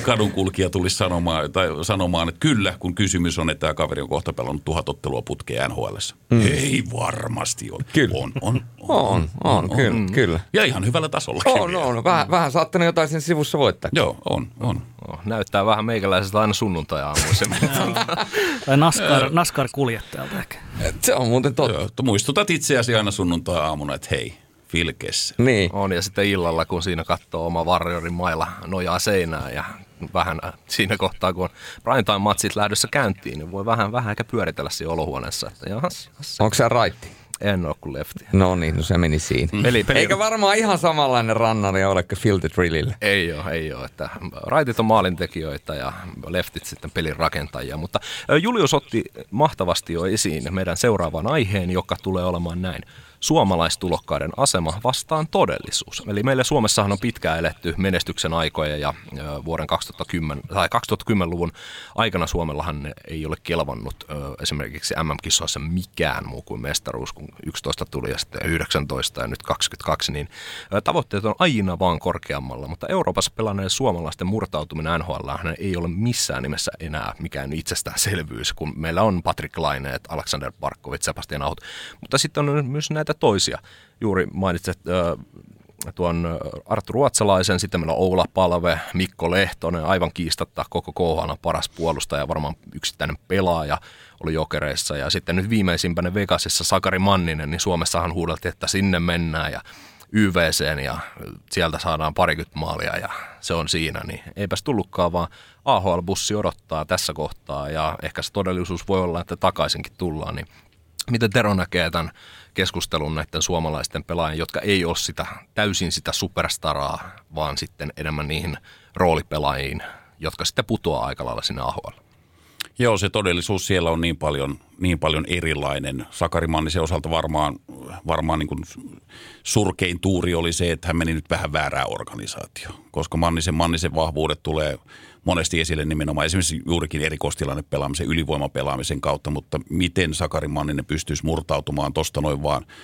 kadunkulkija tulisi sanomaan, tai sanomaan, että kyllä, kun kysymys on, että tämä kaveri on kohta pelannut tuhat ottelua putkeen NHL. Mm. Ei varmasti ole. Kyllä. On, on, on, on, on, on kyllä, mm. kyllä. Ja ihan hyvällä tasolla. On, on. Vähän, vähän saattanut jotain sen sivussa voittaa. Joo, on, on. Oh, näyttää vähän meikäläisestä aina sunnuntai-aamuisen. tai NASCAR, NASCAR-kuljettajalta ehkä. Se on muuten totta. Joo, muistutat itseäsi aina sunnuntai-aamuna, että hei, Filkessä. Niin. On, ja sitten illalla, kun siinä katsoo oma varjorin mailla nojaa seinään ja vähän siinä kohtaa, kun on primetime-matsit lähdössä käyntiin, niin voi vähän, vähän ehkä pyöritellä siinä olohuoneessa. Että jahas, jahas. Onko se raitti? En ole kuin lefti. No niin, no se meni siinä. Mm. Peli, peli. Eikä varmaan ihan samanlainen rannari ole kuin Filter Drillille. Ei ole, ei ole. Että raitit on maalintekijöitä ja leftit sitten pelin rakentajia. Mutta Julius otti mahtavasti jo esiin meidän seuraavan aiheen, joka tulee olemaan näin suomalaistulokkaiden asema vastaan todellisuus. Eli meillä Suomessahan on pitkään eletty menestyksen aikoja ja vuoden 2010, tai 2010-luvun aikana Suomellahan ei ole kelvannut esimerkiksi MM-kisoissa mikään muu kuin mestaruus, kun 11 tuli ja sitten 19 ja nyt 22, niin tavoitteet on aina vaan korkeammalla, mutta Euroopassa pelanneiden suomalaisten murtautuminen NHL ei ole missään nimessä enää mikään itsestäänselvyys, kun meillä on Patrick Laineet, Alexander Barkovit, Sebastian Ahut, mutta sitten on myös näitä näitä toisia. Juuri mainitsit äh, tuon Arttu Ruotsalaisen, sitten meillä on Oula Palve, Mikko Lehtonen, aivan kiistatta koko KHL paras puolustaja, varmaan yksittäinen pelaaja oli jokereissa. Ja sitten nyt viimeisimpänä Vegasissa Sakari Manninen, niin Suomessahan huudeltiin, että sinne mennään ja YVCen ja sieltä saadaan parikymmentä maalia ja se on siinä, niin eipäs tullutkaan vaan AHL-bussi odottaa tässä kohtaa ja ehkä se todellisuus voi olla, että takaisinkin tullaan, niin miten Tero näkee tämän keskustelun näiden suomalaisten pelaajien, jotka ei ole sitä, täysin sitä superstaraa, vaan sitten enemmän niihin roolipelaajiin, jotka sitten putoaa aika lailla sinne AHL. Joo, se todellisuus siellä on niin paljon, niin paljon erilainen. Sakari Mannisen osalta varmaan, varmaan niin kuin surkein tuuri oli se, että hän meni nyt vähän väärää organisaatio, koska Mannisen, Mannisen vahvuudet tulee monesti esille nimenomaan esimerkiksi juurikin erikoistilanne pelaamisen, ylivoimapelaamisen kautta, mutta miten Sakari Manninen pystyisi murtautumaan tuosta noin vaan –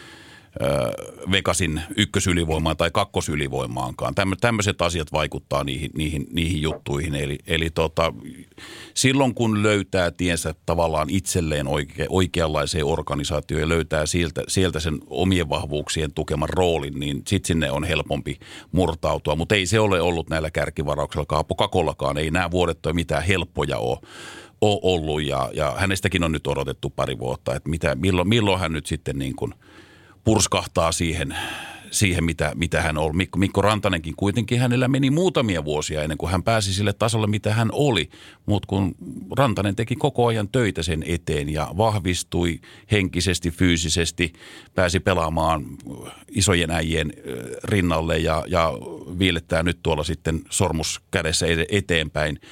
Vegasin ykkösylivoimaan tai kakkosylivoimaankaan. Tämmöiset asiat vaikuttaa niihin, niihin, niihin juttuihin. Eli, eli tota, silloin kun löytää tiensä tavallaan itselleen oike, oikeanlaiseen organisaatioon ja löytää sieltä, sieltä sen omien vahvuuksien tukeman roolin, niin sitten sinne on helpompi murtautua. Mutta ei se ole ollut näillä kärkivarauksilla. Kaapo Kakollakaan ei nämä vuodet ole mitään helppoja ole ollut ja, ja hänestäkin on nyt odotettu pari vuotta, että mitä, milloin, milloin hän nyt sitten niin kuin – purskahtaa siihen, siihen mitä, mitä hän oli. Mikko, Mikko Rantanenkin kuitenkin hänellä meni muutamia vuosia ennen kuin hän pääsi sille tasolle, mitä hän oli. Mutta kun Rantanen teki koko ajan töitä sen eteen ja vahvistui henkisesti, fyysisesti, pääsi pelaamaan isojen äijien rinnalle ja, ja viilettää nyt tuolla sitten sormus kädessä eteenpäin –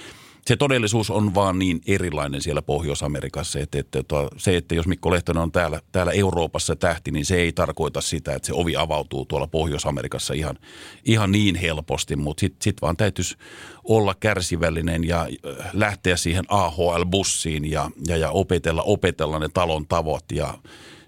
se todellisuus on vaan niin erilainen siellä Pohjois-Amerikassa, että, että, että se, että jos Mikko Lehtonen on täällä, täällä Euroopassa tähti, niin se ei tarkoita sitä, että se ovi avautuu tuolla Pohjois-Amerikassa ihan, ihan niin helposti, mutta sitten sit vaan täytyisi olla kärsivällinen ja äh, lähteä siihen AHL-bussiin ja, ja, ja opetella, opetella ne talon tavot ja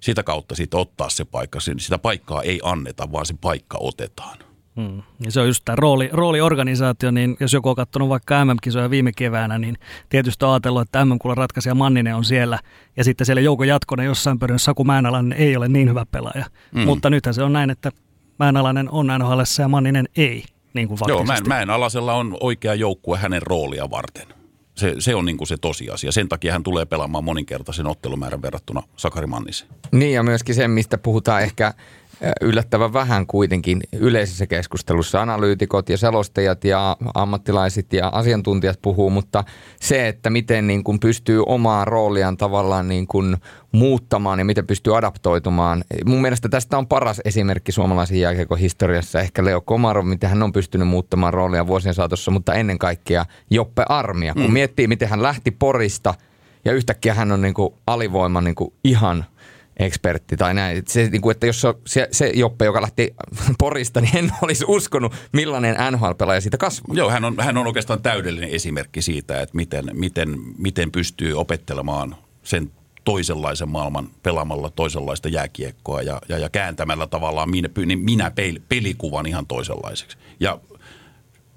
sitä kautta sitten ottaa se paikka. Sitä paikkaa ei anneta, vaan se paikka otetaan. Hmm. Ja se on just tämä rooli, rooliorganisaatio, niin jos joku on katsonut vaikka MM-kisoja viime keväänä, niin tietysti on ajatellut, että mm ratkaisija Manninen on siellä, ja sitten siellä Jouko Jatkonen jossain perin Saku Mäenalainen ei ole niin hyvä pelaaja. Hmm. Mutta nythän se on näin, että Mäenalainen on nhl ja Manninen ei, niin kuin Joo, Mäen, Mäenalasella on oikea joukkue hänen roolia varten. Se, se on niin kuin se tosiasia. Sen takia hän tulee pelaamaan moninkertaisen ottelumäärän verrattuna Sakari Manniseen. Niin ja myöskin se, mistä puhutaan ehkä yllättävän vähän kuitenkin yleisessä keskustelussa. Analyytikot ja selostajat ja ammattilaiset ja asiantuntijat puhuu, mutta se, että miten niin kuin pystyy omaa rooliaan tavallaan niin kuin muuttamaan ja miten pystyy adaptoitumaan. Mun mielestä tästä on paras esimerkki suomalaisen jääkiekon historiassa ehkä Leo Komarov, miten hän on pystynyt muuttamaan roolia vuosien saatossa, mutta ennen kaikkea Joppe Armia. Kun mm. miettii, miten hän lähti Porista ja yhtäkkiä hän on niin kuin alivoima niin kuin ihan – ekspertti tai näin. Se, niin kuin, että jos se, se Joppe, joka lähti Porista, niin en olisi uskonut, millainen NHL-pelaaja siitä kasvaa. Joo, hän on, hän on oikeastaan täydellinen esimerkki siitä, että miten, miten, miten pystyy opettelemaan sen toisenlaisen maailman pelaamalla toisenlaista jääkiekkoa ja, ja, ja kääntämällä tavallaan minä, niin minä pelikuvan ihan toisenlaiseksi. Ja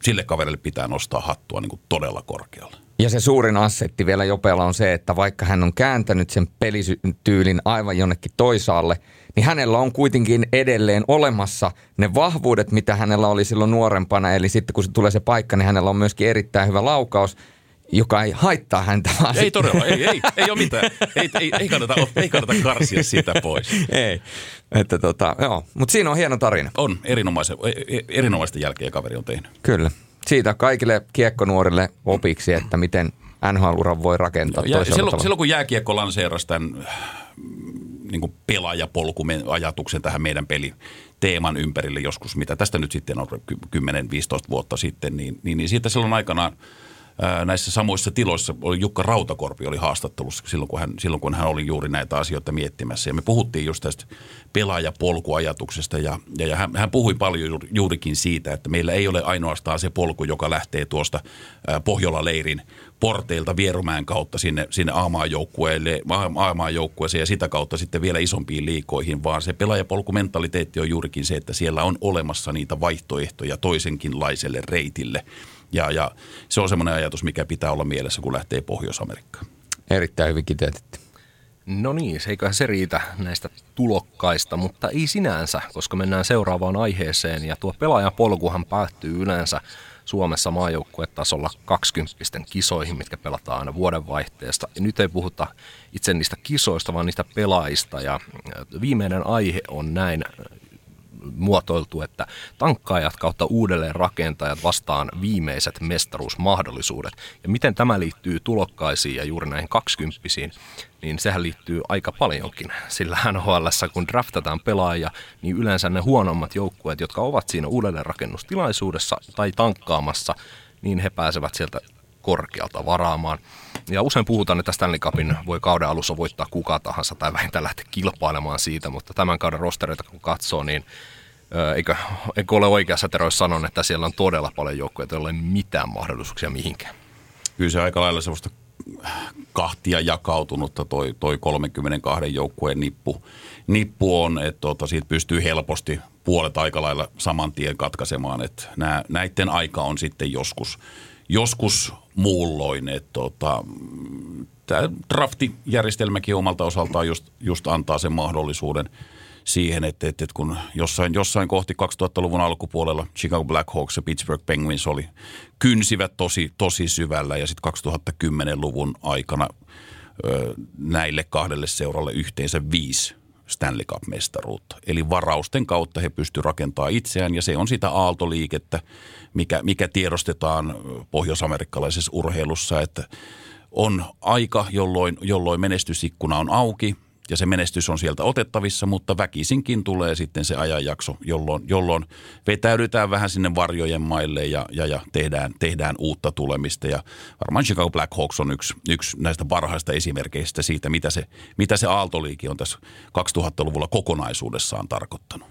sille kaverille pitää nostaa hattua niin kuin todella korkealle. Ja se suurin assetti vielä Jopella on se, että vaikka hän on kääntänyt sen pelityylin aivan jonnekin toisaalle, niin hänellä on kuitenkin edelleen olemassa ne vahvuudet, mitä hänellä oli silloin nuorempana. Eli sitten kun se tulee se paikka, niin hänellä on myöskin erittäin hyvä laukaus, joka ei haittaa häntä. Vaan ei todella, ei, ei, ei ole mitään. Ei, ei, ei, kannata, ei kannata karsia sitä pois. ei, että tota, joo. Mutta siinä on hieno tarina. On, erinomaisen, e, e, erinomaista jälkeä kaveri on tehnyt. Kyllä siitä kaikille kiekkonuorille opiksi, että miten NHL-uran voi rakentaa ja silloin, silloin kun jääkiekko lanseerasi tämän niin kuin pelaajapolkuajatuksen tähän meidän peli teeman ympärille joskus, mitä tästä nyt sitten on 10-15 vuotta sitten, niin, niin, niin siitä silloin aikanaan – näissä samoissa tiloissa oli Jukka Rautakorpi oli haastattelussa silloin kun, hän, silloin, kun hän oli juuri näitä asioita miettimässä. Ja me puhuttiin just tästä pelaajapolkuajatuksesta ja, ja, ja hän, hän puhui paljon juurikin siitä, että meillä ei ole ainoastaan se polku, joka lähtee tuosta Pohjola-leirin porteilta Vierumäen kautta sinne, sinne A-maajoukkueeseen ja sitä kautta sitten vielä isompiin liikoihin, vaan se pelaajapolkumentaliteetti on juurikin se, että siellä on olemassa niitä vaihtoehtoja toisenkinlaiselle reitille – ja, ja se on semmoinen ajatus, mikä pitää olla mielessä, kun lähtee Pohjois-Amerikkaan. Erittäin hyvin kiteytetty. No niin, se eiköhän se riitä näistä tulokkaista, mutta ei sinänsä, koska mennään seuraavaan aiheeseen. Ja tuo pelaajapolkuhan päättyy yleensä Suomessa maajoukkuetasolla 20 kisoihin, mitkä pelataan aina vuodenvaihteesta. Ja nyt ei puhuta itse niistä kisoista, vaan niistä pelaajista. Ja viimeinen aihe on näin muotoiltu, että tankkaajat kautta uudelleen rakentajat vastaan viimeiset mestaruusmahdollisuudet. Ja miten tämä liittyy tulokkaisiin ja juuri näihin kaksikymppisiin, niin sehän liittyy aika paljonkin. Sillä nhl kun draftataan pelaajia, niin yleensä ne huonommat joukkueet, jotka ovat siinä uudelleenrakennustilaisuudessa tai tankkaamassa, niin he pääsevät sieltä korkealta varaamaan. Ja usein puhutaan, että Stanley Cupin voi kauden alussa voittaa kuka tahansa tai vähintään lähteä kilpailemaan siitä, mutta tämän kauden rostereita kun katsoo, niin eikö, eikö ole oikeassa Tero, sanon, että siellä on todella paljon joukkoja, joilla ei ole mitään mahdollisuuksia mihinkään. Kyllä se aika lailla sellaista kahtia jakautunutta toi, toi 32 joukkueen nippu, nippu on, että tota, siitä pystyy helposti puolet aika lailla saman tien katkaisemaan, että näiden aika on sitten joskus, joskus muulloin, että tota, tämä draftijärjestelmäkin omalta osaltaan just, just antaa sen mahdollisuuden – siihen, että, että, että kun jossain, jossain kohti 2000-luvun alkupuolella Chicago Blackhawks ja Pittsburgh Penguins oli kynsivät tosi, tosi syvällä ja sitten 2010-luvun aikana ö, näille kahdelle seuralle yhteensä viisi Stanley Cup-mestaruutta. Eli varausten kautta he pystyvät rakentamaan itseään ja se on sitä aaltoliikettä, mikä, mikä tiedostetaan pohjoisamerikkalaisessa urheilussa, että on aika, jolloin, jolloin menestysikkuna on auki – ja se menestys on sieltä otettavissa, mutta väkisinkin tulee sitten se ajanjakso, jolloin, jolloin vetäydytään vähän sinne varjojen maille ja, ja, ja tehdään, tehdään uutta tulemista. Ja varmaan Chicago Blackhawks on yksi, yksi näistä parhaista esimerkkeistä siitä, mitä se, mitä se aaltoliiki on tässä 2000-luvulla kokonaisuudessaan tarkoittanut.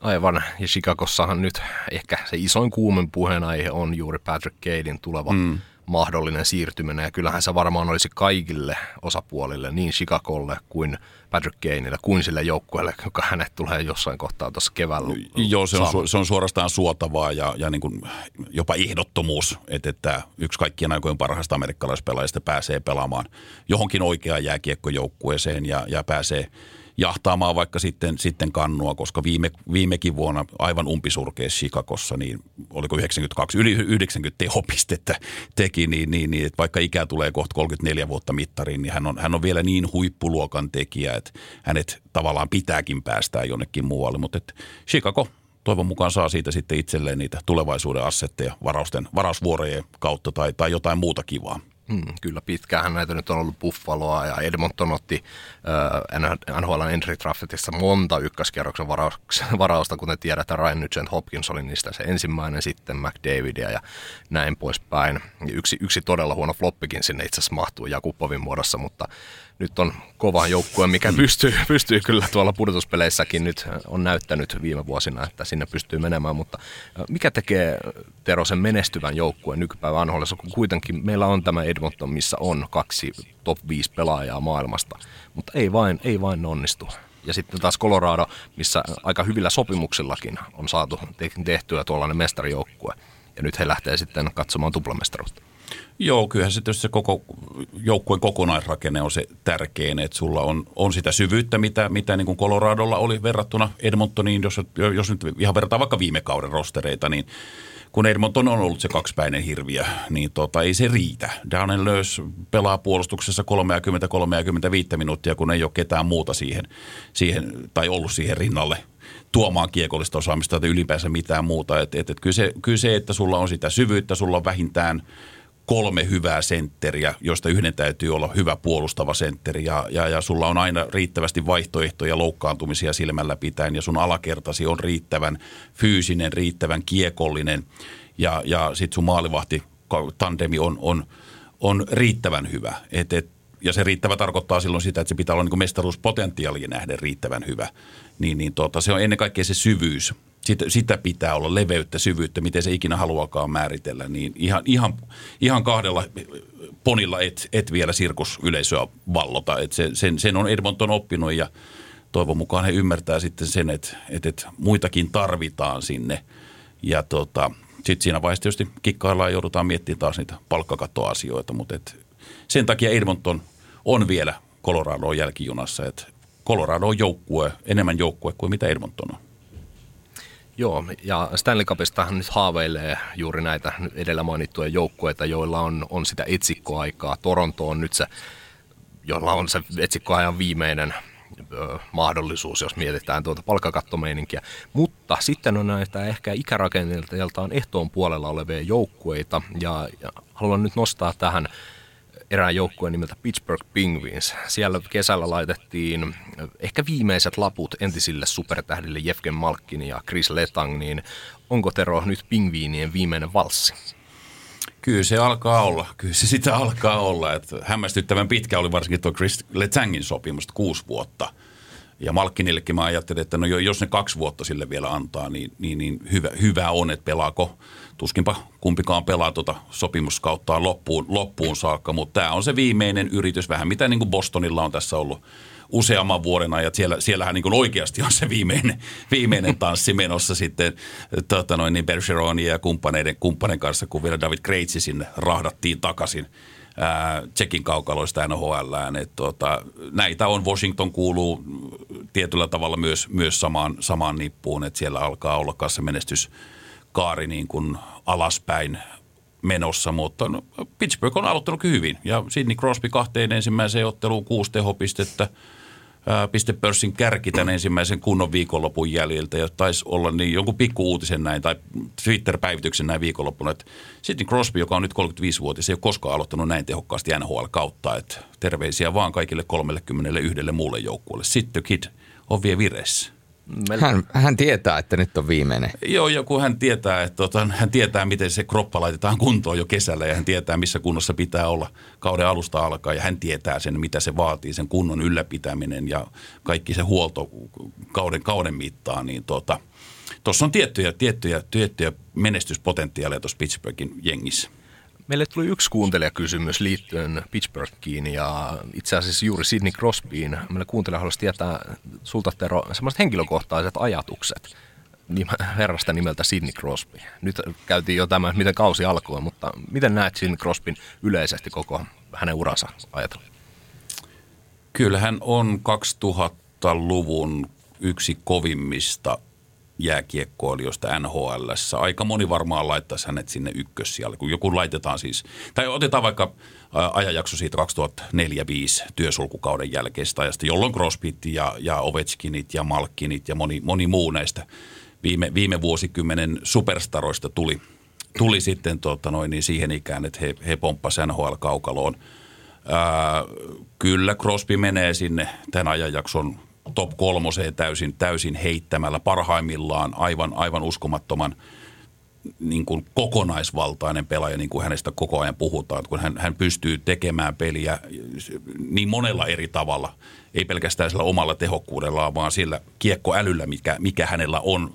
Aivan, ja Chicagossahan nyt ehkä se isoin kuumen puheenaihe on juuri Patrick Cadein tuleva mm mahdollinen siirtyminen. Ja kyllähän se varmaan olisi kaikille osapuolille, niin Chicagolle kuin Patrick Kaneille, kuin sille joukkueelle, joka hänet tulee jossain kohtaa tuossa keväällä. Joo, se on, su- se on suorastaan suotavaa ja, ja niin kuin jopa ehdottomuus, että, että yksi kaikkien aikojen parhaista amerikkalaispelaajista pääsee pelaamaan johonkin oikeaan jääkiekkojoukkueeseen ja, ja pääsee – jahtaamaan vaikka sitten, sitten kannua, koska viime, viimekin vuonna aivan umpisurkeessa Chicagossa, niin oliko 92, yli 90 tehopistettä teki, niin, niin, niin että vaikka ikä tulee kohta 34 vuotta mittariin, niin hän on, hän on vielä niin huippuluokan tekijä, että hänet tavallaan pitääkin päästää jonnekin muualle, mutta että Chicago toivon mukaan saa siitä sitten itselleen niitä tulevaisuuden assetteja varausten, varausvuorojen kautta tai, tai jotain muuta kivaa. Hmm, kyllä pitkään näitä nyt on ollut Buffaloa ja Edmonton otti äh, NHL entry draftissa monta ykköskerroksen varausta, kuten tiedetään, Ryan Nugent Hopkins oli niistä se ensimmäinen, sitten McDavidia ja näin poispäin. Yksi, yksi todella huono floppikin sinne itse asiassa mahtuu Jakupovin muodossa, mutta nyt on kova joukkue, mikä mm. pystyy, pystyy kyllä tuolla pudotuspeleissäkin nyt on näyttänyt viime vuosina, että sinne pystyy menemään, mutta mikä tekee Tero sen menestyvän joukkueen nykypäivän NHL, kun kuitenkin meillä on tämä Edmonton, missä on kaksi top 5 pelaajaa maailmasta, mutta ei vain, ei vain onnistu. Ja sitten taas Colorado, missä aika hyvillä sopimuksillakin on saatu tehtyä tuollainen mestarijoukkue. Ja nyt he lähtee sitten katsomaan tuplamestaruutta. Joo, kyllähän se se koko joukkueen kokonaisrakenne on se tärkein, että sulla on, on sitä syvyyttä, mitä, mitä niin kuin Coloradolla oli verrattuna Edmontoniin, jos, jos nyt ihan verrataan vaikka viime kauden rostereita, niin kun Edmonton on ollut se kaksipäinen hirviö, niin tota, ei se riitä. Daniel Lös pelaa puolustuksessa 30-35 minuuttia, kun ei ole ketään muuta siihen, siihen tai ollut siihen rinnalle tuomaan kiekollista osaamista tai ylipäänsä mitään muuta. Et, et, et kyllä, se, kyllä se, että sulla on sitä syvyyttä, sulla on vähintään – kolme hyvää sentteriä, joista yhden täytyy olla hyvä puolustava sentteri ja, ja, ja sulla on aina riittävästi vaihtoehtoja loukkaantumisia silmällä pitäen ja sun alakertasi on riittävän fyysinen, riittävän kiekollinen ja, ja sit sun maalivahti tandemi on, on, on riittävän hyvä. Et, et, ja se riittävä tarkoittaa silloin sitä, että se pitää olla niin mestaruuspotentiaaliin nähden riittävän hyvä. Niin, niin tota, se on ennen kaikkea se syvyys sitä, sitä pitää olla, leveyttä, syvyyttä, miten se ikinä haluakaan määritellä, niin ihan, ihan, ihan kahdella ponilla et, et vielä sirkusyleisöä vallota. Et se, sen, sen on Edmonton oppinut ja toivon mukaan he ymmärtää sitten sen, että et, et muitakin tarvitaan sinne. Ja tota, sitten siinä vaiheessa tietysti kikkaillaan joudutaan miettimään taas niitä palkkakattoasioita, mutta et sen takia Edmonton on vielä Colorado jälkijunassa, että Colorado on joukkue, enemmän joukkue kuin mitä Edmonton on. Joo, ja Stanley Cupistahan nyt haaveilee juuri näitä edellä mainittuja joukkueita, joilla on, on sitä etsikkoaikaa. Toronto on nyt se, jolla on se etsikkoajan viimeinen ö, mahdollisuus, jos mietitään tuota palkkakattomeininkiä. Mutta sitten on näitä ehkä ikärakenteeltaan ehtoon puolella olevia joukkueita, ja, ja haluan nyt nostaa tähän erään joukkueen nimeltä Pittsburgh Penguins. Siellä kesällä laitettiin ehkä viimeiset laput entisille supertähdille Jefken Malkin ja Chris Letang, niin onko Tero nyt pingviinien viimeinen valssi? Kyllä se alkaa olla. Kyllä se sitä alkaa olla. Että hämmästyttävän pitkä oli varsinkin tuo Chris Letangin sopimus, kuusi vuotta. Ja Malkinillekin mä ajattelin, että no jos ne kaksi vuotta sille vielä antaa, niin, niin, niin hyvä, hyvä on, että pelaako tuskinpa kumpikaan pelaa tuota sopimuskauttaan loppuun, loppuun saakka, mutta tämä on se viimeinen yritys, vähän mitä niin kuin Bostonilla on tässä ollut useamman vuoden ajan. Siellä, siellähän niin kuin oikeasti on se viimeinen, viimeinen tanssi menossa sitten tota noin, niin Bergeronin ja kumppaneiden, kumppanen kanssa, kun vielä David Kreitsi sinne rahdattiin takaisin Tsekin kaukaloista NHLään. Et tota, näitä on, Washington kuuluu tietyllä tavalla myös, myös samaan, samaan nippuun, että siellä alkaa olla kanssa menestys, kaari niin kuin alaspäin menossa, mutta no, Pittsburgh on aloittanut hyvin ja Sidney Crosby kahteen ensimmäiseen otteluun kuusi tehopistettä. pistepörssin kärki tämän ensimmäisen kunnon viikonlopun jäljiltä ja taisi olla niin jonkun pikku uutisen näin tai Twitter-päivityksen näin viikonloppuna, että Sidney Crosby, joka on nyt 35-vuotias, ei ole koskaan aloittanut näin tehokkaasti NHL kautta, että terveisiä vaan kaikille 31 muulle joukkueelle. Sitten Kid on vielä vireessä. Hän, hän tietää, että nyt on viimeinen. Joo, joku hän tietää, että tota, hän tietää, miten se kroppa laitetaan kuntoon jo kesällä ja hän tietää, missä kunnossa pitää olla kauden alusta alkaa ja hän tietää sen, mitä se vaatii, sen kunnon ylläpitäminen ja kaikki se huolto kauden, kauden mittaan, niin tota, tuossa on tiettyjä, tiettyjä, tiettyjä menestyspotentiaaleja tuossa Pittsburghin jengissä. Meille tuli yksi kuuntelijakysymys liittyen Pittsburghiin ja itse asiassa juuri Sidney Crosbyin. Meille kuuntelija haluaisi tietää sulta Tero semmoiset henkilökohtaiset ajatukset herrasta nimeltä Sidney Crosby. Nyt käytiin jo tämä, miten kausi alkoi, mutta miten näet Sidney Crosbyn yleisesti koko hänen uransa ajatellen? Kyllähän on 2000-luvun yksi kovimmista jääkiekkoilijoista NHL. Aika moni varmaan laittaisi hänet sinne ykkössijalle, kun joku laitetaan siis, tai otetaan vaikka ajanjakso siitä 2004-2005 työsulkukauden jälkeistä ajasta, jolloin Crosbyt ja, ja Ovechkinit ja Malkinit ja moni, moni muu näistä viime, viime vuosikymmenen superstaroista tuli, tuli sitten tota noin, niin siihen ikään, että he, he pomppasivat NHL-kaukaloon. Ää, kyllä Crosby menee sinne tämän ajanjakson top kolmoseen täysin, täysin heittämällä parhaimmillaan aivan, aivan uskomattoman niin kuin kokonaisvaltainen pelaaja, niin kuin hänestä koko ajan puhutaan, kun hän, hän pystyy tekemään peliä niin monella eri tavalla, ei pelkästään sillä omalla tehokkuudellaan, vaan sillä kiekkoälyllä, mikä, mikä hänellä on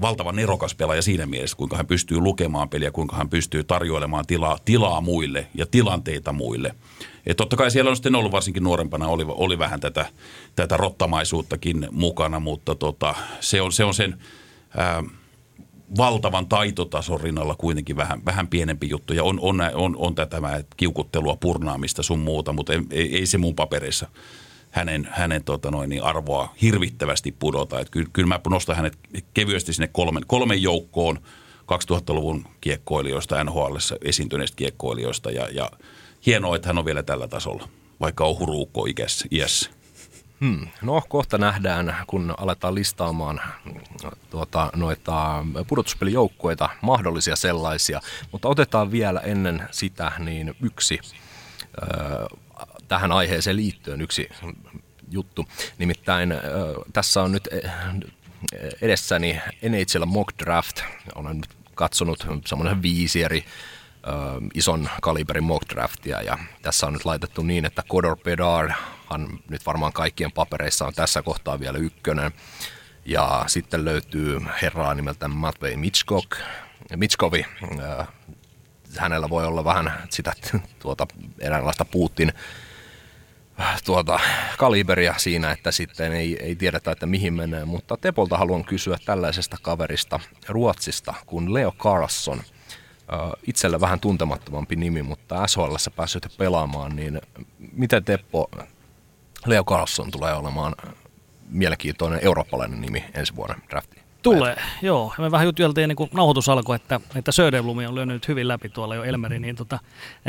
valtavan nerokas pelaaja siinä mielessä, kuinka hän pystyy lukemaan peliä, kuinka hän pystyy tarjoilemaan tilaa, tilaa muille ja tilanteita muille. Et totta kai siellä on sitten ollut varsinkin nuorempana, oli, oli vähän tätä, tätä rottamaisuuttakin mukana, mutta tota, se, on, se on sen ää, valtavan taitotason rinnalla kuitenkin vähän, vähän pienempi juttu. Ja on, on, on, on tätä kiukuttelua, purnaamista sun muuta, mutta ei, ei, ei se mun paperissa hänen, hänen tota noin, niin arvoa hirvittävästi pudota. Et kyllä, kyllä mä nostan hänet kevyesti sinne kolmen, kolmen joukkoon 2000-luvun kiekkoilijoista, NHL esiintyneistä kiekkoilijoista ja, ja hienoa, että hän on vielä tällä tasolla, vaikka on huruukko iässä. Hmm. No kohta nähdään, kun aletaan listaamaan tuota, noita pudotuspelijoukkueita, mahdollisia sellaisia. Mutta otetaan vielä ennen sitä niin yksi tähän aiheeseen liittyen yksi juttu. Nimittäin tässä on nyt edessäni NHL Mock Draft. Olen nyt katsonut semmoinen viisi eri ison kaliberin mock draftia ja tässä on nyt laitettu niin, että Kodor Pedarhan nyt varmaan kaikkien papereissa on tässä kohtaa vielä ykkönen ja sitten löytyy herraa nimeltä Matvei Mitchkok, Mitchkovi, hänellä voi olla vähän sitä tuota, eräänlaista Putin tuota, kaliberia siinä, että sitten ei, ei tiedetä, että mihin menee. Mutta Tepolta haluan kysyä tällaisesta kaverista Ruotsista kuin Leo Carlson. Itsellä vähän tuntemattomampi nimi, mutta SHL päässyt pelaamaan, niin miten Teppo Leo Carlson tulee olemaan mielenkiintoinen eurooppalainen nimi ensi vuonna draftiin? Tulee, joo. Me vähän juteltiin ennen kuin nauhoitus alkoi, että, että Söderblumi on lyönyt hyvin läpi tuolla jo Elmeri, niin, tota,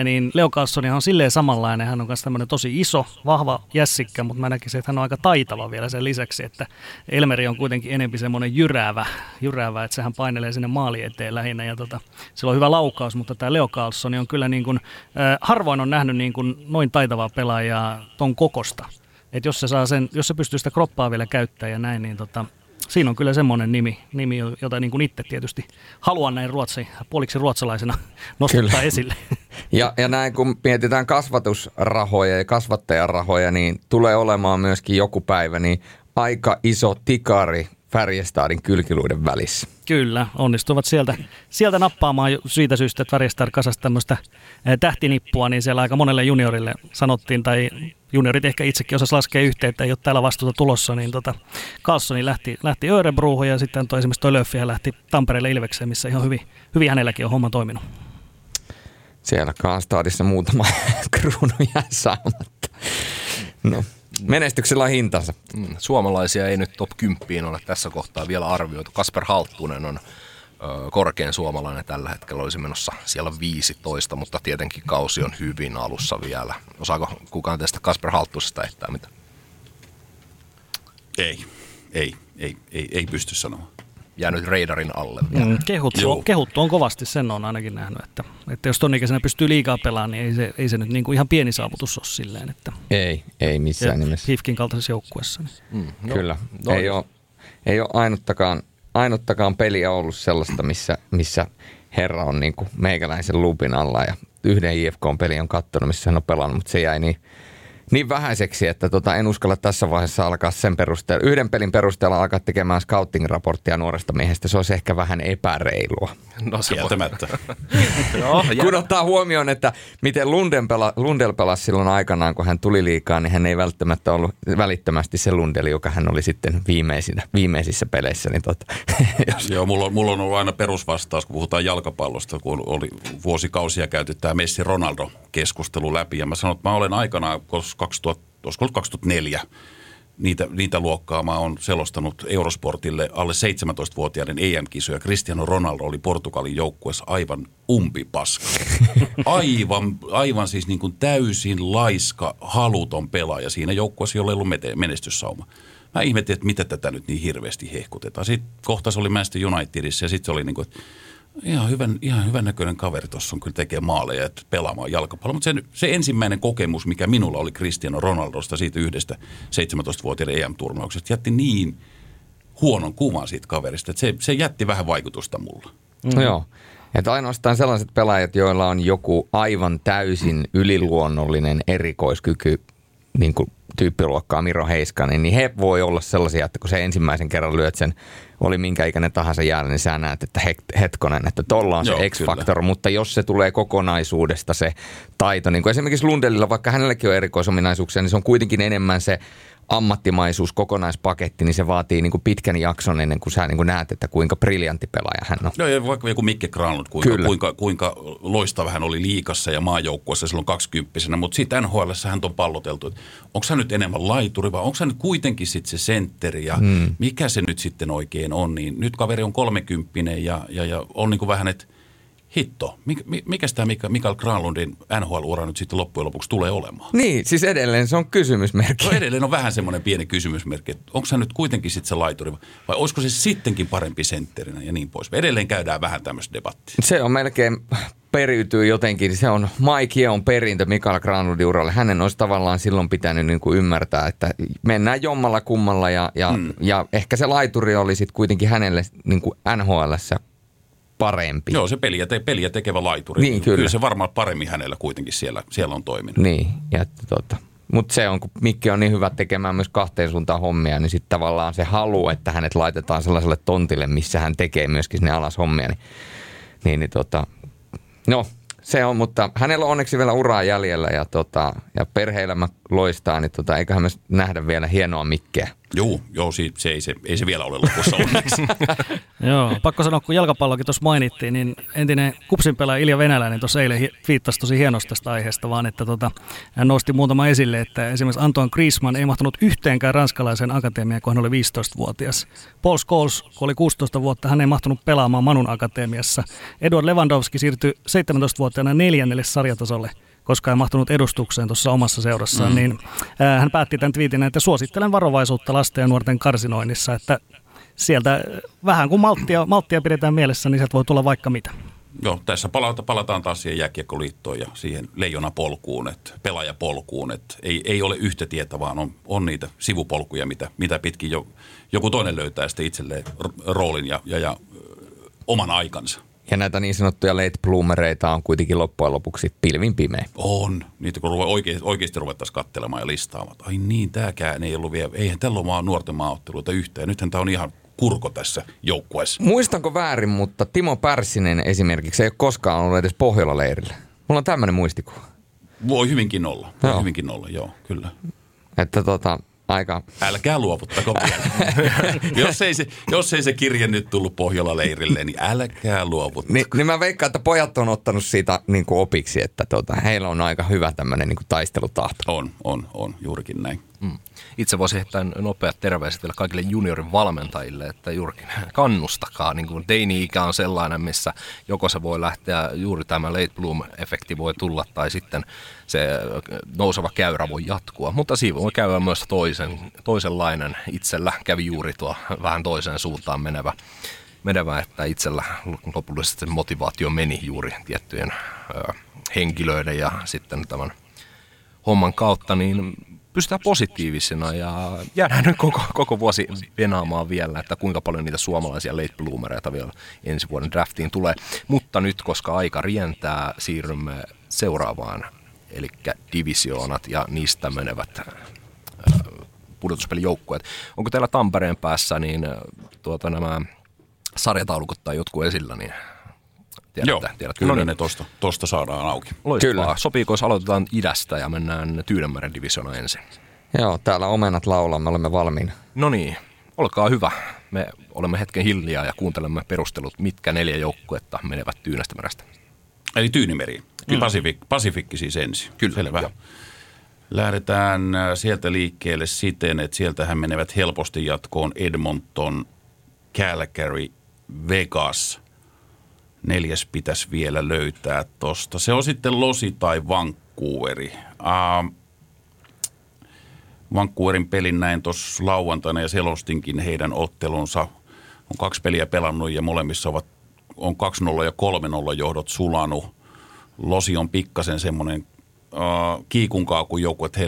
niin Leo Carlson on silleen samanlainen. Hän on myös tämmöinen tosi iso, vahva jässikkä, mutta mä näkisin, että hän on aika taitava vielä sen lisäksi, että Elmeri on kuitenkin enempi semmoinen jyräävä, jyräävä, että sehän painelee sinne maali eteen lähinnä ja tota, sillä on hyvä laukaus, mutta tämä Leo Carlson on kyllä niin kuin, äh, harvoin on nähnyt niin kuin noin taitavaa pelaajaa ton kokosta. Et jos se, saa sen, jos se pystyy sitä kroppaa vielä käyttämään ja näin, niin tota, siinä on kyllä semmoinen nimi, nimi jota niin kuin itse tietysti haluan näin ruotsi, puoliksi ruotsalaisena nostaa kyllä. esille. Ja, ja näin kun mietitään kasvatusrahoja ja kasvattajarahoja, niin tulee olemaan myöskin joku päivä niin aika iso tikari Färjestadin kylkiluiden välissä. Kyllä, onnistuvat sieltä, sieltä nappaamaan siitä syystä, että Färjestad kasasi tämmöistä eh, tähtinippua, niin siellä aika monelle juniorille sanottiin, tai juniorit ehkä itsekin osas laskea yhteen, että ei ole täällä vastuuta tulossa, niin tota, Carlsoni lähti, lähti Örebruuhun ja sitten toi esimerkiksi toi Löffi lähti Tampereelle Ilvekseen, missä ihan hyvin, hyvin hänelläkin on homma toiminut. Siellä Kaastadissa muutama kruunu jää saamatta. No, menestyksellä hintansa. Mm, suomalaisia ei nyt top 10 ole tässä kohtaa vielä arvioitu. Kasper Halttunen on korkein suomalainen tällä hetkellä olisi menossa siellä 15, mutta tietenkin kausi on hyvin alussa vielä. Osaako kukaan tästä Kasper Halttusesta ehtaa mitä? Ei, ei, ei, ei, ei pysty sanomaan. Jäänyt reidarin alle. Mm, kehuttu, on, kehuttu on kovasti, sen on ainakin nähnyt, että, että jos ton ikäisenä pystyy liikaa pelaamaan, niin ei se, ei se nyt niin kuin ihan pieni saavutus ole silleen, että Ei, ei missään nimessä. HIFKin kaltaisessa joukkueessa. Niin. Mm, No, Kyllä. no, ei, ole, ei ole ainuttakaan, ainuttakaan peliä ollut sellaista, missä, missä herra on niin kuin meikäläisen lupin alla ja yhden IFK-peli on kattonut, missä hän on pelannut, mutta se jäi niin, niin vähäiseksi, että tota, en uskalla tässä vaiheessa alkaa sen perusteella, yhden pelin perusteella alkaa tekemään scouting-raporttia nuoresta miehestä. Se olisi ehkä vähän epäreilua. No se. Kieltämättä. Ja, Kun ottaa huomioon, että miten Lunden pela, Lundell pelasi silloin aikanaan, kun hän tuli liikaa, niin hän ei välttämättä ollut välittömästi se Lundell, joka hän oli sitten viimeisinä, viimeisissä peleissä. Niin tota, jos, Joo, mulla on, mulla on ollut aina perusvastaus, kun puhutaan jalkapallosta, kun oli vuosikausia käyty tämä Messi-Ronaldo-keskustelu läpi. Ja mä sanon, että mä olen aikanaan, koska 2000, olisiko ollut 2004, niitä, niitä luokkaa mä oon selostanut Eurosportille alle 17-vuotiaiden EM-kisoja. Cristiano Ronaldo oli Portugalin joukkueessa aivan umpipaska. Aivan, aivan siis niin kuin täysin laiska, haluton pelaaja siinä joukkueessa, jolla ei ollut menestyssauma. Mä ihmettelin, että mitä tätä nyt niin hirveästi hehkutetaan. Sitten kohta se oli Manchester Unitedissa ja sitten se oli niin kuin, että ihan hyvän, ihan hyvän näköinen kaveri tuossa on kyllä tekee maaleja, että pelaamaan jalkapalloa. Mutta se, se ensimmäinen kokemus, mikä minulla oli Cristiano Ronaldosta siitä yhdestä 17-vuotiaiden EM-turnauksesta, jätti niin huonon kuvan siitä kaverista, että se, se jätti vähän vaikutusta mulla. mm. Joo. Että ainoastaan sellaiset pelaajat, joilla on joku aivan täysin yliluonnollinen erikoiskyky, niin kuin tyyppiluokkaa Miro Heiskanen, niin he voi olla sellaisia, että kun se ensimmäisen kerran lyöt sen, oli minkä ikäinen tahansa jäällä, niin sä näet, että het- hetkonen, että tolla on Joo, se X-faktor, mutta jos se tulee kokonaisuudesta se taito, niin kuin esimerkiksi Lundellilla, vaikka hänelläkin on erikoisominaisuuksia, niin se on kuitenkin enemmän se ammattimaisuus, kokonaispaketti, niin se vaatii niin kuin pitkän jakson ennen kuin sä niin kuin näet, että kuinka briljantti pelaaja hän on. No ja vaikka joku Mikke Granlund, kuinka, Kyllä. kuinka, kuinka loistava hän oli liikassa ja maajoukkueessa silloin kaksikymppisenä, mutta sitten NHL hän on palloteltu, että onko hän nyt enemmän laituri vai onko hän nyt kuitenkin sitten se sentteri ja hmm. mikä se nyt sitten oikein on, niin nyt kaveri on kolmekymppinen ja, ja, ja on niin kuin vähän, että hitto, mikä, mikä tämä Mikael Granlundin NHL-ura nyt sitten loppujen lopuksi tulee olemaan? Niin, siis edelleen se on kysymysmerkki. No edelleen on vähän semmoinen pieni kysymysmerkki, että onko hän nyt kuitenkin sitten se laituri vai olisiko se sittenkin parempi sentterinä ja niin pois. Edelleen käydään vähän tämmöistä debattia. Se on melkein periytyy jotenkin. Se on Mike on perintö Mikael Granlundin uralle. Hänen olisi tavallaan silloin pitänyt niin kuin ymmärtää, että mennään jommalla kummalla ja, ja, mm. ja ehkä se laituri oli sitten kuitenkin hänelle niin kuin NHLssä parempi. Joo, se peliä, te, peliä tekevä laituri. Niin, kyllä. kyllä se varmaan paremmin hänellä kuitenkin siellä, siellä on toiminut. Niin, ja tota, mutta se on, kun Mikki on niin hyvä tekemään myös kahteen suuntaan hommia, niin sitten tavallaan se halu, että hänet laitetaan sellaiselle tontille, missä hän tekee myöskin sinne alas hommia, niin, niin, niin tota, no se on, mutta hänellä on onneksi vielä uraa jäljellä ja, tota, ja perheelämä loistaa, niin tota, eiköhän me nähdä vielä hienoa Mikkeä. Joo, joo se, se, ei, se, ei se vielä ole lopussa onneksi. Joo, pakko sanoa, kun jalkapallokin tuossa mainittiin, niin entinen kupsin pelaaja Ilja Venäläinen tuossa eilen viittasi tosi hienosti tästä aiheesta, vaan että tota, hän nosti muutama esille, että esimerkiksi Antoine Griezmann ei mahtunut yhteenkään ranskalaisen akatemiaan, kun hän oli 15-vuotias. Paul Scholes, kun oli 16 vuotta, hän ei mahtunut pelaamaan Manun akatemiassa. Edward Lewandowski siirtyi 17-vuotiaana neljännelle sarjatasolle koska ei mahtunut edustukseen tuossa omassa seurassaan, mm. niin ää, hän päätti tämän twiitin, että suosittelen varovaisuutta lasten ja nuorten karsinoinnissa, että sieltä vähän kun malttia, malttia pidetään mielessä, niin sieltä voi tulla vaikka mitä. Joo, tässä palata, palataan taas siihen jääkiekkoliittoon ja siihen leijonapolkuun, että pelaajapolkuun, että ei, ei ole yhtä tietä, vaan on, on niitä sivupolkuja, mitä, mitä pitkin jo, joku toinen löytää sitten itselleen roolin ja, ja, ja oman aikansa. Ja näitä niin sanottuja late bloomereita on kuitenkin loppujen lopuksi pilvin pimeä. On. Niitä kun ruve, oikeasti, oikeasti ruvettaisiin katselemaan ja listaamaan. Ai niin, tämäkään ei ollut vielä, eihän tällä ole maa nuorten maaotteluita yhtään. Nythän tämä on ihan kurko tässä joukkueessa. Muistanko väärin, mutta Timo Pärssinen esimerkiksi ei ole koskaan ollut edes Pohjola-leirillä. Mulla on tämmöinen muistikuva. Voi hyvinkin olla. Voi Joo. hyvinkin olla, joo, kyllä. Että tota, aika... Älkää luovuttako vielä. jos, ei se, jos ei se kirje nyt tullut Pohjola-leirille, niin älkää luovuttako. Niin, niin mä veikkaan, että pojat on ottanut siitä niin opiksi, että tota, heillä on aika hyvä tämmöinen niin taistelutahto. On, on, on, juurikin näin. Mm. Itse voisin heittää nopeat terveiset vielä kaikille juniorin valmentajille, että juurikin kannustakaa. Niin kuin teini-ikä on sellainen, missä joko se voi lähteä, juuri tämä late bloom-efekti voi tulla, tai sitten se nouseva käyrä voi jatkua. Mutta siinä voi käydä myös toisen, toisenlainen. Itsellä kävi juuri tuo vähän toiseen suuntaan menevä, menevä että itsellä lopullisesti motivaatio meni juuri tiettyjen ö, henkilöiden ja sitten tämän homman kautta, niin pysytään positiivisena ja jäädään nyt koko, koko vuosi venaamaan vielä, että kuinka paljon niitä suomalaisia late bloomereita vielä ensi vuoden draftiin tulee. Mutta nyt, koska aika rientää, siirrymme seuraavaan, eli divisioonat ja niistä menevät äh, pudotuspelijoukkueet. Onko teillä Tampereen päässä niin äh, tuota, nämä sarjataulukot tai jotkut esillä, niin Tiedätte, Joo, tiedätte. kyllä no niin. ne tosta, tosta saadaan auki. Loistavaa. Kyllä. Sopiiko, jos aloitetaan idästä ja mennään Tyynemeren divisiona ensin? Joo, täällä omenat laulaa, me olemme valmiina. No niin, olkaa hyvä. Me olemme hetken hiljaa ja kuuntelemme perustelut, mitkä neljä joukkuetta menevät Tyynestämerestä. Eli Tyynimeri. Kyllä. Pasifik, Pasifikki siis ensin. Kyllä. Selvä. Joo. Lähdetään äh, sieltä liikkeelle siten, että sieltähän menevät helposti jatkoon Edmonton, Calgary, Vegas – neljäs pitäisi vielä löytää tosta. Se on sitten Losi tai Vancouveri. Uh, Vancouverin pelin näin tuossa lauantaina ja selostinkin heidän ottelunsa. On kaksi peliä pelannut ja molemmissa ovat, on 2-0 ja 3-0 johdot sulanut. Losi on pikkasen semmoinen uh, kiikunkaa kuin joku, että he,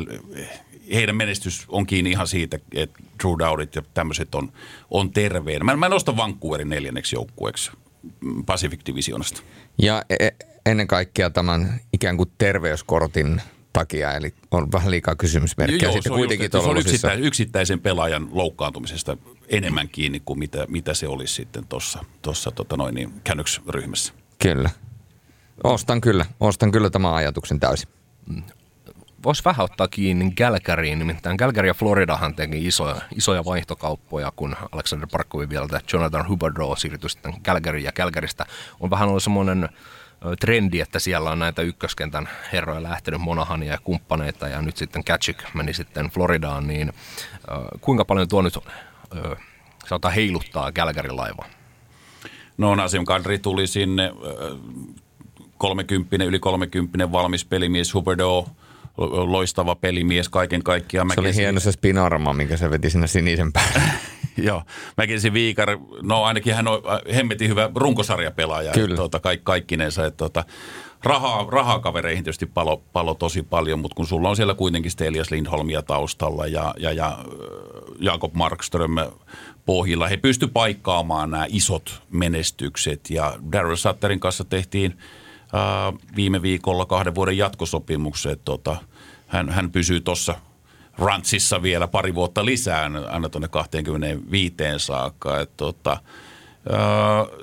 heidän menestys on kiinni ihan siitä, että Drew Dowdit ja tämmöiset on, on terveen. Mä, mä nostan Vancouverin neljänneksi joukkueeksi Pacific Divisionasta. Ja e, e- ennen kaikkea tämän ikään kuin terveyskortin takia, eli on vähän liikaa kysymysmerkkejä Joo, sitten se kuitenkin just, se on yksittäisen, yksittäisen pelaajan loukkaantumisesta enemmän kiinni kuin mitä, mitä se olisi sitten tuossa tossa, tota noin, niin, ryhmässä Kyllä. Ostan kyllä, ostan kyllä tämän ajatuksen täysin. Voisi vähän ottaa kiinni Galgaryin, nimittäin Galgary ja Floridahan teki isoja, isoja vaihtokauppoja, kun Alexander Parkovin vielä Jonathan Huberdeau siirtyi sitten Calgary ja Calgarysta on vähän ollut semmoinen trendi, että siellä on näitä ykköskentän herroja lähtenyt Monahania ja kumppaneita ja nyt sitten Katchik meni sitten Floridaan, niin kuinka paljon tuo nyt sanotaan heiluttaa Calgaryn laivaa? No Nasim Kadri tuli sinne 30, yli 30 valmis pelimies Huberdeau – loistava pelimies kaiken kaikkiaan. Se oli hieno se spinarma, minkä se veti sinne sinisen päälle. Joo, Mäkin Viikar, no ainakin hän on äh, hemmetin hyvä runkosarjapelaaja. Kyllä. Tuota, kaikki, kaikkinensa, että tuota, rahaa, rahaa kavereihin tietysti palo, palo tosi paljon, mutta kun sulla on siellä kuitenkin Stelias Lindholmia taustalla ja, ja, ja äh, Jakob Markström pohjilla, he pysty paikkaamaan nämä isot menestykset ja Daryl Sutterin kanssa tehtiin – viime viikolla kahden vuoden jatkosopimuksen. Tota, hän, hän pysyy tuossa rantsissa vielä pari vuotta lisää, aina tuonne 25 saakka. Et, tota,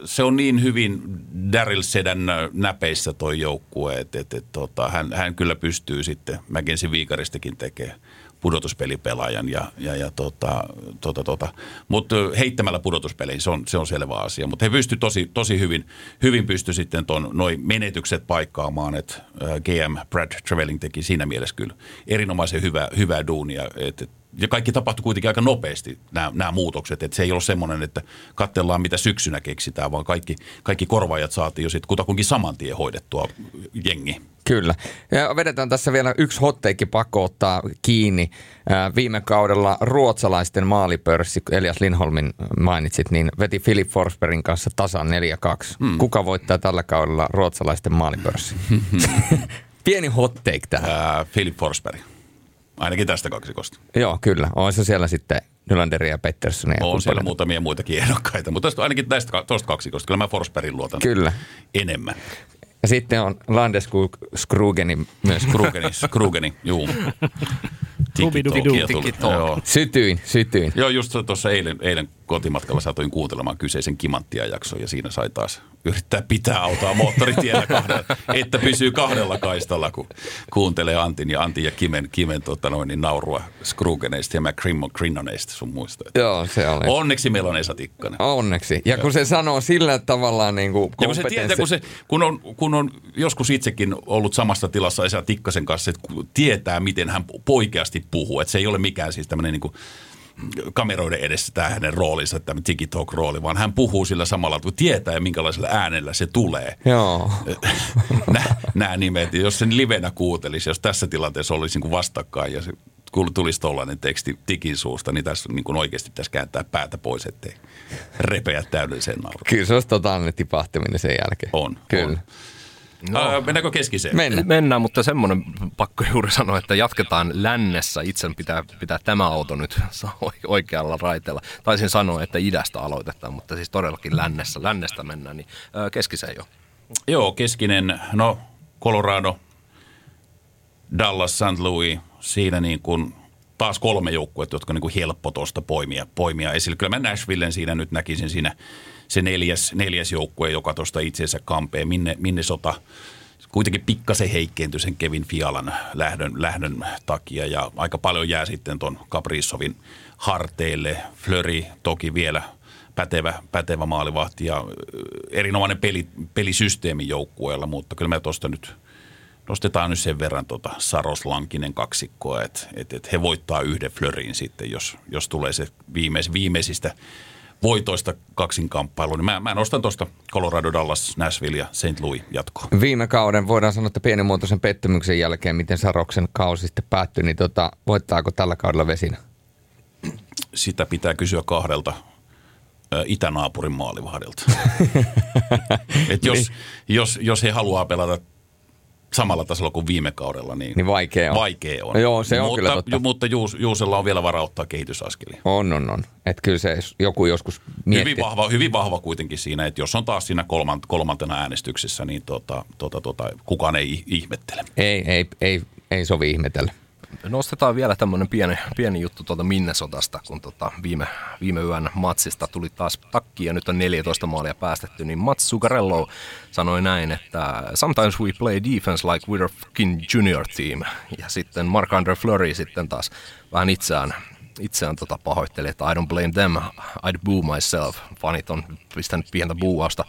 se on niin hyvin Daryl Sedän näpeissä toi joukkue, että et, et, tota, hän, hän kyllä pystyy sitten Mackenzie Viikaristakin tekemään pudotuspelipelaajan. Ja, ja, ja tota, tota, tota. Mutta heittämällä pudotuspeleihin se on, se on selvä asia. Mutta he pysty tosi, tosi hyvin, hyvin pysty sitten ton, noin menetykset paikkaamaan, että GM Brad Travelling teki siinä mielessä kyllä erinomaisen hyvää, hyvää duunia. Et, et, ja kaikki tapahtui kuitenkin aika nopeasti, nämä, nämä muutokset. Että se ei ole semmoinen, että katsellaan mitä syksynä keksitään, vaan kaikki, kaikki korvaajat saatiin jo sitten kutakuinkin saman tien hoidettua jengi. Kyllä. Ja vedetään tässä vielä yksi hotteikki pakko ottaa kiinni. Viime kaudella ruotsalaisten maalipörssi, Elias Lindholmin mainitsit, niin veti Philip Forsbergin kanssa tasan 4-2. Hmm. Kuka voittaa tällä kaudella ruotsalaisten maalipörssi? Pieni hotteik tähän. Äh, Philip Forsberg. Ainakin tästä kaksikosta. Joo, kyllä. On se siellä sitten Nylanderia ja Petterssonia. On siellä muutamia muitakin ehdokkaita, mutta ainakin tästä tuosta kaksikosta. Kyllä mä Forsbergin luotan kyllä. enemmän. Ja sitten on Landeskog Skrugeni myös. Skrugeni, Skrugeni, juu. Tiki-toki Sytyin, sytyin. Joo, just tuossa eilen, eilen kotimatkalla satuin kuuntelemaan kyseisen Kimanttia jakson ja siinä sai taas yrittää pitää autoa moottoritiellä kahdella, että pysyy kahdella kaistalla, kun kuuntelee Antin ja Antin ja Kimen, Kimen tota noin, niin naurua Skrugeneista ja McCrinnoneista sun muista. Joo, se oli. Onneksi meillä on Esa Tikkanen. Onneksi. Ja kun se sanoo sillä tavalla niin kuin ja kun se tietää, kun, se, kun, on, kun on joskus itsekin ollut samassa tilassa Esa Tikkasen kanssa, että tietää, miten hän poikeasti puhuu. Että se ei ole mikään siis tämmöinen niin kuin kameroiden edessä tämä hänen roolinsa, tämä TikTok-rooli, vaan hän puhuu sillä samalla, kun tietää ja minkälaisella äänellä se tulee. Joo. Nämä nimet, jos sen livenä kuuntelisi, jos tässä tilanteessa olisi niin kuin vastakkain ja se tulisi tuollainen teksti tikin suusta, niin tässä niin kuin oikeasti pitäisi kääntää päätä pois, ettei repeä täydelliseen nauruun. Kyllä se olisi totaalinen tipahtaminen sen jälkeen. On. Kyllä. On. No. Äh, mennäänkö keskiseen? Mennään. Mennään, mutta semmoinen pakko juuri sanoa, että jatketaan lännessä. Itse pitää pitää tämä auto nyt oikealla raiteella. Taisin sanoa, että idästä aloitetaan, mutta siis todellakin lännessä. Lännestä mennään, niin äh, keskiseen jo. Joo, keskinen, no Colorado, Dallas, St. Louis, siinä niin kuin taas kolme joukkuetta, jotka on niin kuin helppo tuosta poimia, poimia esille. Kyllä mä Nashvillen siinä nyt näkisin siinä se neljäs, neljäs joukkue, joka tuosta itseensä kampee. Minne, minne sota kuitenkin pikkasen heikkentyi sen Kevin Fialan lähdön, lähdön takia ja aika paljon jää sitten tuon Kaprizovin harteille. Flöri toki vielä pätevä, pätevä maalivahti ja erinomainen peli, pelisysteemi joukkueella, mutta kyllä me tuosta nyt nostetaan nyt sen verran tuota Saros Lankinen kaksikkoa, että et, et he voittaa yhden Flöriin sitten, jos, jos tulee se viimeis, viimeisistä voitoista kaksinkamppailu, niin mä, mä nostan tuosta Colorado, Dallas, Nashville ja St. Louis jatkoa. Viime kauden voidaan sanoa, että pienimuotoisen pettymyksen jälkeen, miten Saroksen kausi sitten päättyi, niin tota, voittaako tällä kaudella vesinä? Sitä pitää kysyä kahdelta itänaapurin maalivahdilta. Et jos, niin. jos, jos he haluaa pelata samalla tasolla kuin viime kaudella, niin, niin vaikea on. Vaikea on. No joo, se on mutta, kyllä totta. Mutta Juus, Juusella on vielä varaa ottaa kehitysaskelia. On, on, on. Että kyllä se joku joskus miettii. Hyvin vahva, hyvin vahva kuitenkin siinä, että jos on taas siinä kolmant, kolmantena äänestyksessä, niin tota, tota, tota, kukaan ei ihmettele. Ei, ei, ei, ei sovi ihmetellä. Nostetaan vielä tämmöinen pieni, pieni juttu tuolta Minnesotasta, kun tota viime, viime yön matsista tuli taas takki ja nyt on 14 maalia päästetty, niin Mats Zuccarello sanoi näin, että sometimes we play defense like we're a fucking junior team. Ja sitten Mark-Andre Fleury sitten taas vähän itseään itseään tota pahoitteli, että I don't blame them, I'd boo myself. Fanit on pistänyt pientä buuausta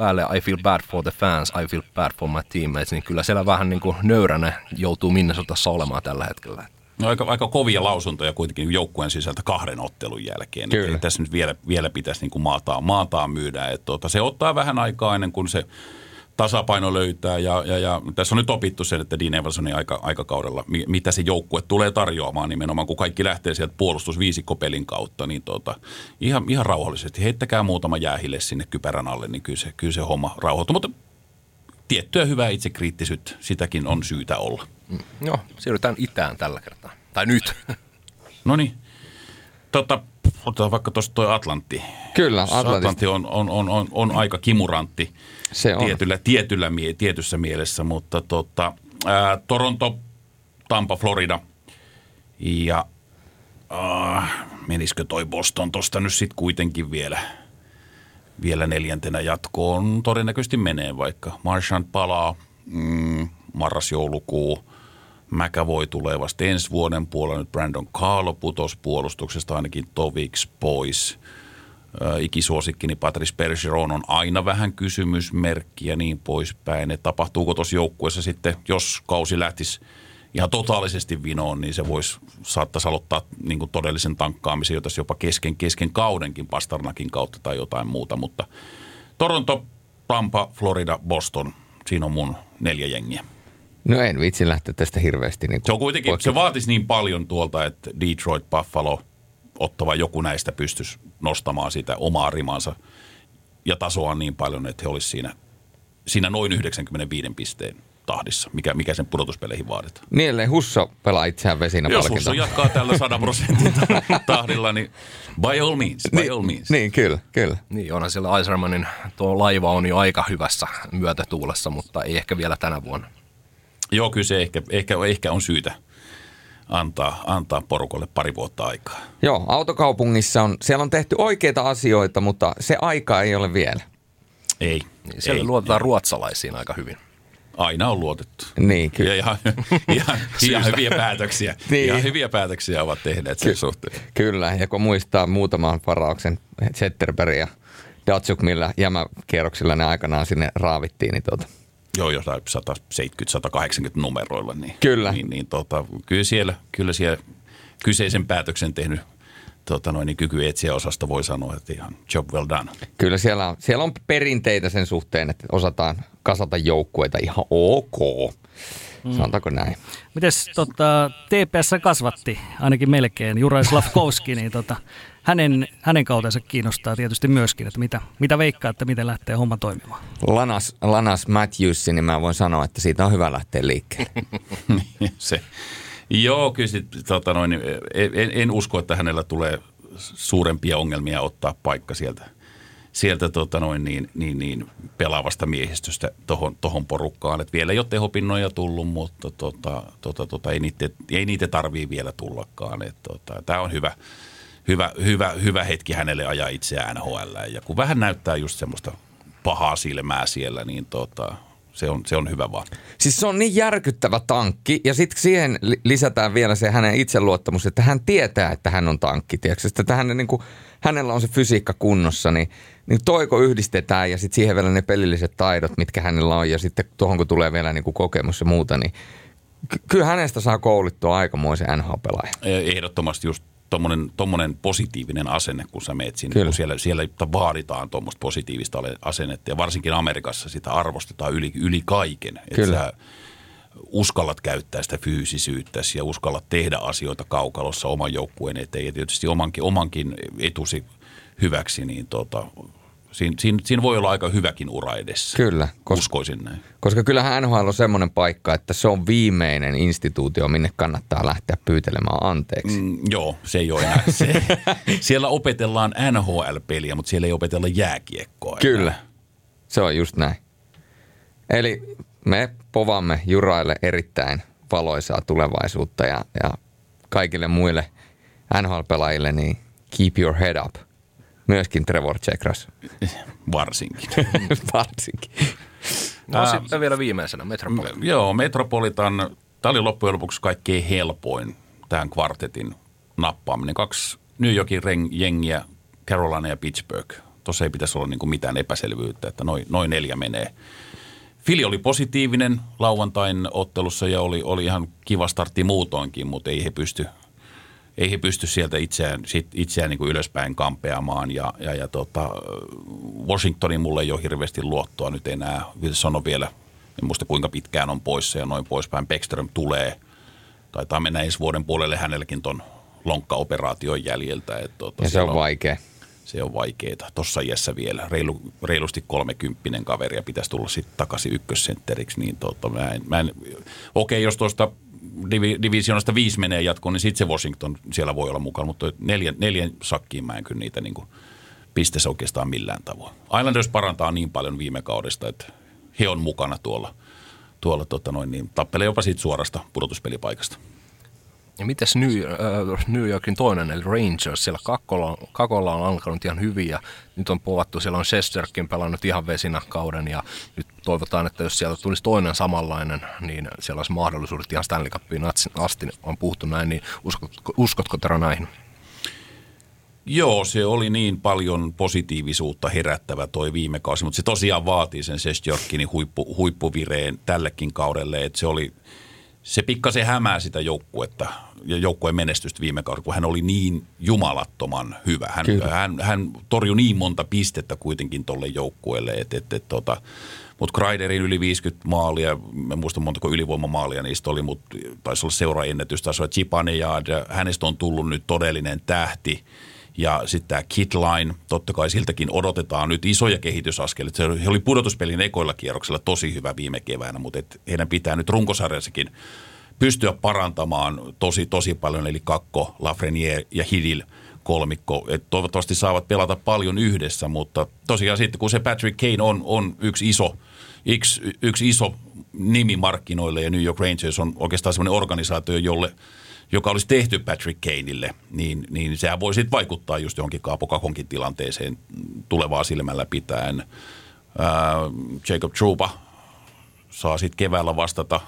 päälle I feel bad for the fans, I feel bad for my teammates, niin kyllä siellä vähän niin kuin nöyränä joutuu Minnesotassa olemaan tällä hetkellä. No aika, aika kovia lausuntoja kuitenkin joukkueen sisältä kahden ottelun jälkeen. Kyllä. tässä nyt vielä, vielä pitäisi niin kuin maataan, maataan myydä. Että tuota, se ottaa vähän aikaa ennen kuin se tasapaino löytää ja, ja, ja tässä on nyt opittu sen, että Dean Evansonin aika, aikakaudella, mitä se joukkue tulee tarjoamaan nimenomaan, kun kaikki lähtee sieltä puolustusviisikkopelin kautta, niin tota, ihan, ihan rauhallisesti heittäkää muutama jäähille sinne kypärän alle, niin kyllä se, kyllä se homma rauhoittuu, mutta tiettyä hyvää itsekriittisyyttä, sitäkin on syytä olla. Mm. Joo, siirrytään itään tällä kertaa. Tai nyt. No niin. Tota, otetaan vaikka tuosta tuo Atlantti. Kyllä, Atlantti. Atlantti on, on, on, on, on aika kimurantti Se on. tietyllä, tietyllä tietyssä mielessä, mutta tota, ää, Toronto, Tampa, Florida ja ää, menisikö toi Boston tuosta nyt sitten kuitenkin vielä, vielä neljäntenä jatkoon? Todennäköisesti menee vaikka. Marchand palaa, mm, marras-joulukuu – McAvoy tulee vasta ensi vuoden puolella. Nyt Brandon Carlo putos puolustuksesta ainakin Toviks pois. Ikisuosikkini Patrice Bergeron on aina vähän kysymysmerkki ja niin poispäin. Että tapahtuuko tuossa joukkueessa sitten, jos kausi lähtisi ihan totaalisesti vinoon, niin se voisi saattaisi aloittaa niin kuin todellisen tankkaamisen, jota jopa kesken, kesken kaudenkin Pastarnakin kautta tai jotain muuta. Mutta Toronto, Tampa, Florida, Boston, siinä on mun neljä jengiä. No en vitsi lähteä tästä hirveästi. Niin se, on kuitenkin, se vaatisi niin paljon tuolta, että Detroit, Buffalo, ottava joku näistä pystyisi nostamaan sitä omaa rimansa ja tasoa niin paljon, että he olisivat siinä, siinä noin 95 pisteen tahdissa, mikä, mikä sen pudotuspeleihin vaaditaan. Niin, ellei Husso pelaa itseään vesinä Jos Husso jatkaa tällä 100 prosentin tahdilla, niin by all means, by niin, all means. Niin, kyllä, kyllä. Niin, onhan siellä Eisermanin tuo laiva on jo aika hyvässä myötätuulessa, mutta ei ehkä vielä tänä vuonna. Joo, kyllä se ehkä, ehkä, ehkä on syytä antaa, antaa porukolle pari vuotta aikaa. Joo, autokaupungissa on, siellä on tehty oikeita asioita, mutta se aika ei ole vielä. Ei. Niin siellä ei, luotetaan ruotsalaisiin aika hyvin. Aina on luotettu. Niin, kyllä. Ja ihan, ihan, ihan hyviä päätöksiä. Niin. Ihan hyviä päätöksiä ovat tehneet sen suhteen. Kyllä, ja kun muistaa muutaman varauksen Zetterberg ja Datsuk, millä jämäkierroksilla ne aikanaan sinne raavittiin, niin tuota, Joo, jossain 170-180 numeroilla. Niin, Kyllä. Niin, niin tota, kyllä, siellä, kyllä siellä kyseisen päätöksen tehnyt tota noin, niin kyky etsiä osasta voi sanoa, että ihan job well done. kyllä siellä on, siellä on perinteitä sen suhteen, että osataan kasata joukkueita ihan ok. Mm. Sanotaanko näin? Mites tota, TPS kasvatti ainakin melkein Juraj Slavkovski, niin tota, hänen, hänen kautensa kiinnostaa tietysti myöskin, että mitä, mitä veikkaa, että miten lähtee homma toimimaan. Lanas, Lanas Matthews, niin mä voin sanoa, että siitä on hyvä lähteä liikkeelle. Se. Joo, kyllä sit, tota noin, en, en, usko, että hänellä tulee suurempia ongelmia ottaa paikka sieltä, sieltä tota noin, niin, niin, niin, pelaavasta miehistöstä tohon, tohon porukkaan. Et vielä ei ole tehopinnoja tullut, mutta tota, tota, tota, ei, niitä, ei niitä tarvii vielä tullakaan. tota, Tämä on hyvä, hyvä, hyvä, hyvä hetki hänelle ajaa itseään NHL. Ja kun vähän näyttää just semmoista pahaa silmää siellä, niin tota, se on, se on hyvä vaan. Siis se on niin järkyttävä tankki ja sitten siihen li- lisätään vielä se hänen itseluottamus, että hän tietää, että hän on tankki. Tiedätkö? Että hän, niin kuin, hänellä on se fysiikka kunnossa, niin, niin toiko yhdistetään ja sitten siihen vielä ne pelilliset taidot, mitkä hänellä on ja sitten tuohon kun tulee vielä niin kuin kokemus ja muuta, niin ky- kyllä hänestä saa koulittua aikamoisen NHL-pelaajan. Ehdottomasti just tommonen, tommonen positiivinen asenne, kun sä meet sinne, Kyllä. kun siellä, siellä vaaditaan tuommoista positiivista asennetta ja varsinkin Amerikassa sitä arvostetaan yli, yli kaiken. Että sä uskallat käyttää sitä fyysisyyttä ja uskallat tehdä asioita kaukalossa oman joukkueen eteen ja tietysti omankin, omankin etusi hyväksi, niin tota, siinä, siinä, siinä voi olla aika hyväkin ura edessä. Kyllä, koska, Uskoisin näin. koska kyllähän NHL on semmoinen paikka, että se on viimeinen instituutio, minne kannattaa lähteä pyytelemään anteeksi. Mm, joo, se ei ole enää. Se, siellä opetellaan NHL-peliä, mutta siellä ei opetella jääkiekkoa. enää. Kyllä, se on just näin. Eli me povaamme Juraille erittäin valoisaa tulevaisuutta ja, ja kaikille muille NHL-pelaajille niin keep your head up. Myöskin Trevor Chekras, Varsinkin. varsinkin. No Ää, sitten vielä viimeisenä Metropoli. Joo, Metropolitan, tämä oli loppujen lopuksi kaikkein helpoin tähän kvartetin nappaaminen. Kaksi New Yorkin reng- jengiä, Carolina ja Pittsburgh. Tuossa ei pitäisi olla niin kuin mitään epäselvyyttä, että noin, noin neljä menee. Fili oli positiivinen lauantain ottelussa ja oli, oli ihan kiva startti muutoinkin, mutta ei he pysty, ei he pysty sieltä itseään, sit, itseään niin kuin ylöspäin kampeamaan. Ja, ja, ja tota, Washingtonin mulle ei ole hirveästi luottoa nyt enää. Wilson on vielä, en muista kuinka pitkään on poissa ja noin poispäin. Beckström tulee, taitaa mennä ensi vuoden puolelle hänelläkin ton lonkkaoperaation jäljiltä. Et, tota, Ja se siellä on vaikea. se on vaikeeta. Tuossa iässä vielä reilu, reilusti kolmekymppinen kaveri ja pitäisi tulla sitten takaisin ykkössentteriksi. Niin tota, mä en, mä en, okei, jos tuosta divi, divisionasta viisi menee jatkoon, niin sitten se Washington siellä voi olla mukana. Mutta neljän, neljän sakkiin mä en kyllä niitä niin pisteessä oikeastaan millään tavoin. Islanders parantaa niin paljon viime kaudesta, että he on mukana tuolla, tuolla tota noin, niin tappelee jopa siitä suorasta pudotuspelipaikasta. Ja mites New, äh, New Yorkin toinen, eli Rangers, siellä Kakolla, Kakolla on alkanut ihan hyvin ja nyt on povattu, siellä on Shesterkin pelannut ihan vesinä kauden ja nyt toivotaan, että jos siellä tulisi toinen samanlainen, niin siellä olisi mahdollisuudet ihan Stanley Cupiin asti, on puhuttu näin, niin uskotko, uskotko Tero näihin? Joo, se oli niin paljon positiivisuutta herättävä toi viime kausi, mutta se tosiaan vaatii sen Sestjorkinin huippu, huippuvireen tällekin kaudelle, että se oli, se pikkasen hämää sitä joukkuetta ja joukkueen menestystä viime kaudella, kun hän oli niin jumalattoman hyvä. Hän, Kyllä. hän, hän torjui niin monta pistettä kuitenkin tolle joukkueelle, että et, et, tota, mutta Kreiderin yli 50 maalia, en muista montako ylivoimamaalia niistä oli, mutta taisi olla olla Chipanejad, hänestä on tullut nyt todellinen tähti. Ja sitten tämä Kitline, totta kai siltäkin odotetaan nyt isoja kehitysaskelia. Se oli pudotuspelin ekoilla kierroksella tosi hyvä viime keväänä, mutta et heidän pitää nyt runkosarjassakin pystyä parantamaan tosi, tosi paljon, eli Kakko, Lafreniere ja Hidil kolmikko. Et toivottavasti saavat pelata paljon yhdessä, mutta tosiaan sitten kun se Patrick Kane on, on yksi iso, yksi, yksi iso nimi markkinoille ja New York Rangers on oikeastaan semmoinen organisaatio, jolle, joka olisi tehty Patrick Kaneille, niin, niin sehän voi sitten vaikuttaa just johonkin Kaapo Kakonkin tilanteeseen tulevaa silmällä pitäen. Ää, Jacob Truba saa sitten keväällä vastata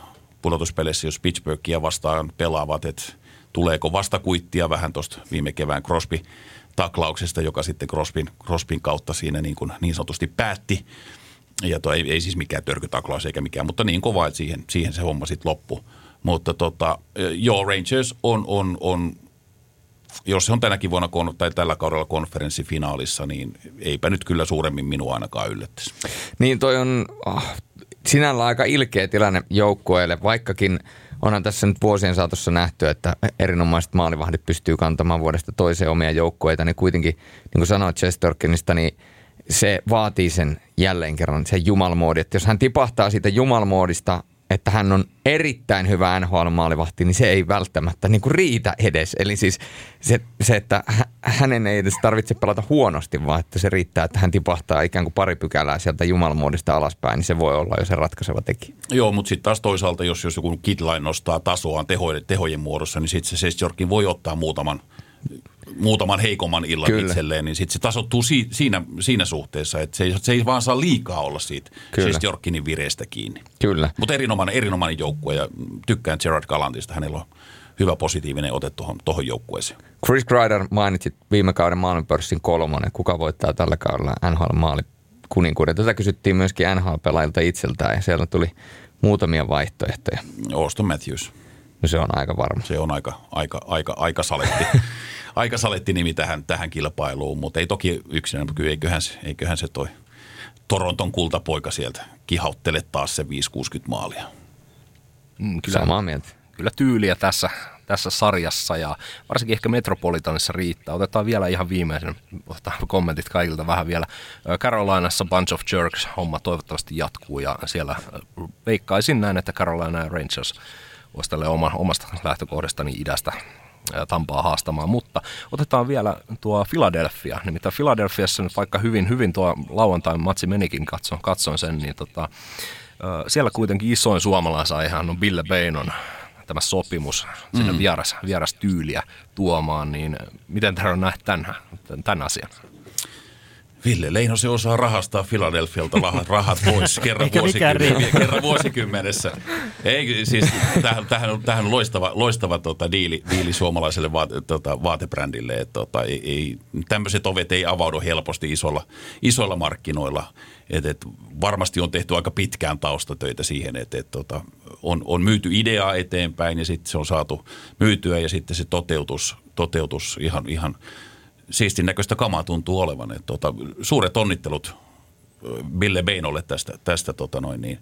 pudotuspeleissä, jos Pittsburghia vastaan pelaavat, että tuleeko vastakuittia vähän tuosta viime kevään Crosby taklauksesta, joka sitten Crosbyn, Crosbyn kautta siinä niin, kuin niin sanotusti päätti. Ja toi ei, ei siis mikään törkytaklaus eikä mikään, mutta niin kova, että siihen, siihen se homma sitten loppui. Mutta tota, joo, Rangers on, on, on, jos se on tänäkin vuonna tai tällä kaudella konferenssifinaalissa, niin eipä nyt kyllä suuremmin minua ainakaan yllättäisi. Niin toi on oh, sinällä aika ilkeä tilanne joukkueelle, vaikkakin onhan tässä nyt vuosien saatossa nähty, että erinomaiset maalivahdit pystyy kantamaan vuodesta toiseen omia joukkueita, niin kuitenkin, niin kuin sanoit Chesterkinista, niin se vaatii sen jälleen kerran, sen jumalmoodi. Että jos hän tipahtaa siitä jumalmoodista että hän on erittäin hyvä NHL-maalivahti, niin se ei välttämättä niin kuin riitä edes. Eli siis se, se, että hänen ei edes tarvitse pelata huonosti, vaan että se riittää, että hän tipahtaa ikään kuin pari pykälää sieltä jumalmuodista alaspäin, niin se voi olla jo se ratkaiseva tekijä. Joo, mutta sitten taas toisaalta, jos, jos joku kidline nostaa tasoaan tehojen, tehojen muodossa, niin sitten se Sestjorkin voi ottaa muutaman muutaman heikomman illan Kyllä. itselleen, niin sitten se tasottuu si- siinä, siinä suhteessa, että se ei, se ei vaan saa liikaa olla siitä Kyllä. siis Jorkinin vireestä kiinni. Kyllä. Mutta erinomainen, erinomainen joukkue ja tykkään Gerard Galantista, hänellä on hyvä positiivinen ote tuohon, tuohon joukkueeseen. Chris Kreider mainitsit viime kauden maailmanpörssin kolmonen. Kuka voittaa tällä kaudella NHL maali kuninkuuden? Tätä kysyttiin myöskin NHL-pelaajilta itseltään ja siellä tuli muutamia vaihtoehtoja. Auston Matthews. No se on aika varma. Se on aika, aika, aika, aika saletti. aika saletti nimi tähän, tähän kilpailuun, mutta ei toki yksinään, kyllä eiköhän se, eiköhän se toi Toronton kultapoika sieltä kihauttele taas se 5-60 maalia. Mm, kyllä, Samaa mieltä. Kyllä tyyliä tässä, tässä sarjassa ja varsinkin ehkä Metropolitanissa riittää. Otetaan vielä ihan viimeisen kommentit kaikilta vähän vielä. Carolinassa Bunch of Jerks homma toivottavasti jatkuu ja siellä veikkaisin näin, että Carolina ja Rangers olisi tälle oma, omasta lähtökohdastani idästä Tampaa haastamaan, mutta otetaan vielä tuo Philadelphia. Nimittäin Philadelphiassa nyt vaikka hyvin, hyvin tuo lauantain matsi menikin, katson, katson sen, niin tota, siellä kuitenkin isoin suomalaisaihan on Bille Beinon tämä sopimus sinne mm. vieras, vieras tyyliä tuomaan, niin miten Tero näet tämän, tämän asian? Ville Leino se osaa rahastaa Filadelfialta rahat, pois kerran, vuosikymmenessä, kerran vuosikymmenessä. Ei, siis, tämähän, tämähän, on, tämähän on loistava, loistava tota, diili, diili suomalaiselle vaate, tota, vaatebrändille. Et, tota, ei, ei, tämmöiset ovet ei avaudu helposti isolla, isoilla markkinoilla. Et, et, varmasti on tehty aika pitkään taustatöitä siihen, että et, tota, on, on myyty ideaa eteenpäin ja sitten se on saatu myytyä ja sitten se toteutus, toteutus ihan, ihan – siistin näköistä kamaa tuntuu olevan. Että tota, suuret onnittelut Bille Beinolle tästä, tästä tota noin niin,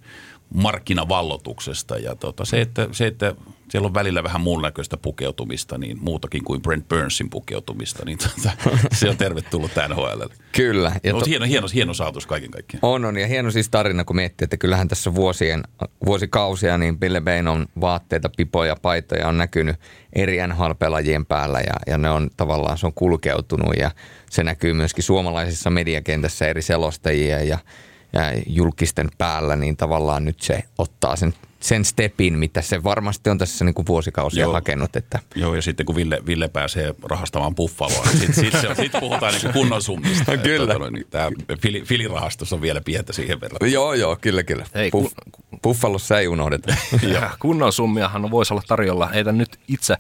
markkinavallotuksesta. Ja tota, se, että, se, että siellä on välillä vähän muun näköistä pukeutumista, niin muutakin kuin Brent Burnsin pukeutumista, niin tota, se on tervetullut NHL. Kyllä. Ja to... hieno, hieno, hieno saatus kaiken kaikkiaan. On, on. Ja hieno siis tarina, kun miettii, että kyllähän tässä vuosien, vuosikausia niin Bille Beinon vaatteita, pipoja, paitoja on näkynyt eri NHL-pelaajien päällä ja, ja ne on tavallaan, se on kulkeutunut ja se näkyy myöskin suomalaisessa mediakentässä eri selostajia ja julkisten päällä, niin tavallaan nyt se ottaa sen, sen stepin, mitä se varmasti on tässä niin kuin vuosikausia Joo. hakenut. Että. Joo, ja sitten kun Ville, Ville pääsee rahastamaan buffaloa, niin sitten sit, sit, sit puhutaan niin kunnon summista. kyllä. Että, niin, tämä fili, filirahastus on vielä pientä siihen verran. Joo, joo, kyllä, kyllä. Hei, Buff, kun... Buffalossa ei unohdeta. kunnon summiahan voisi olla tarjolla. Heitä nyt itse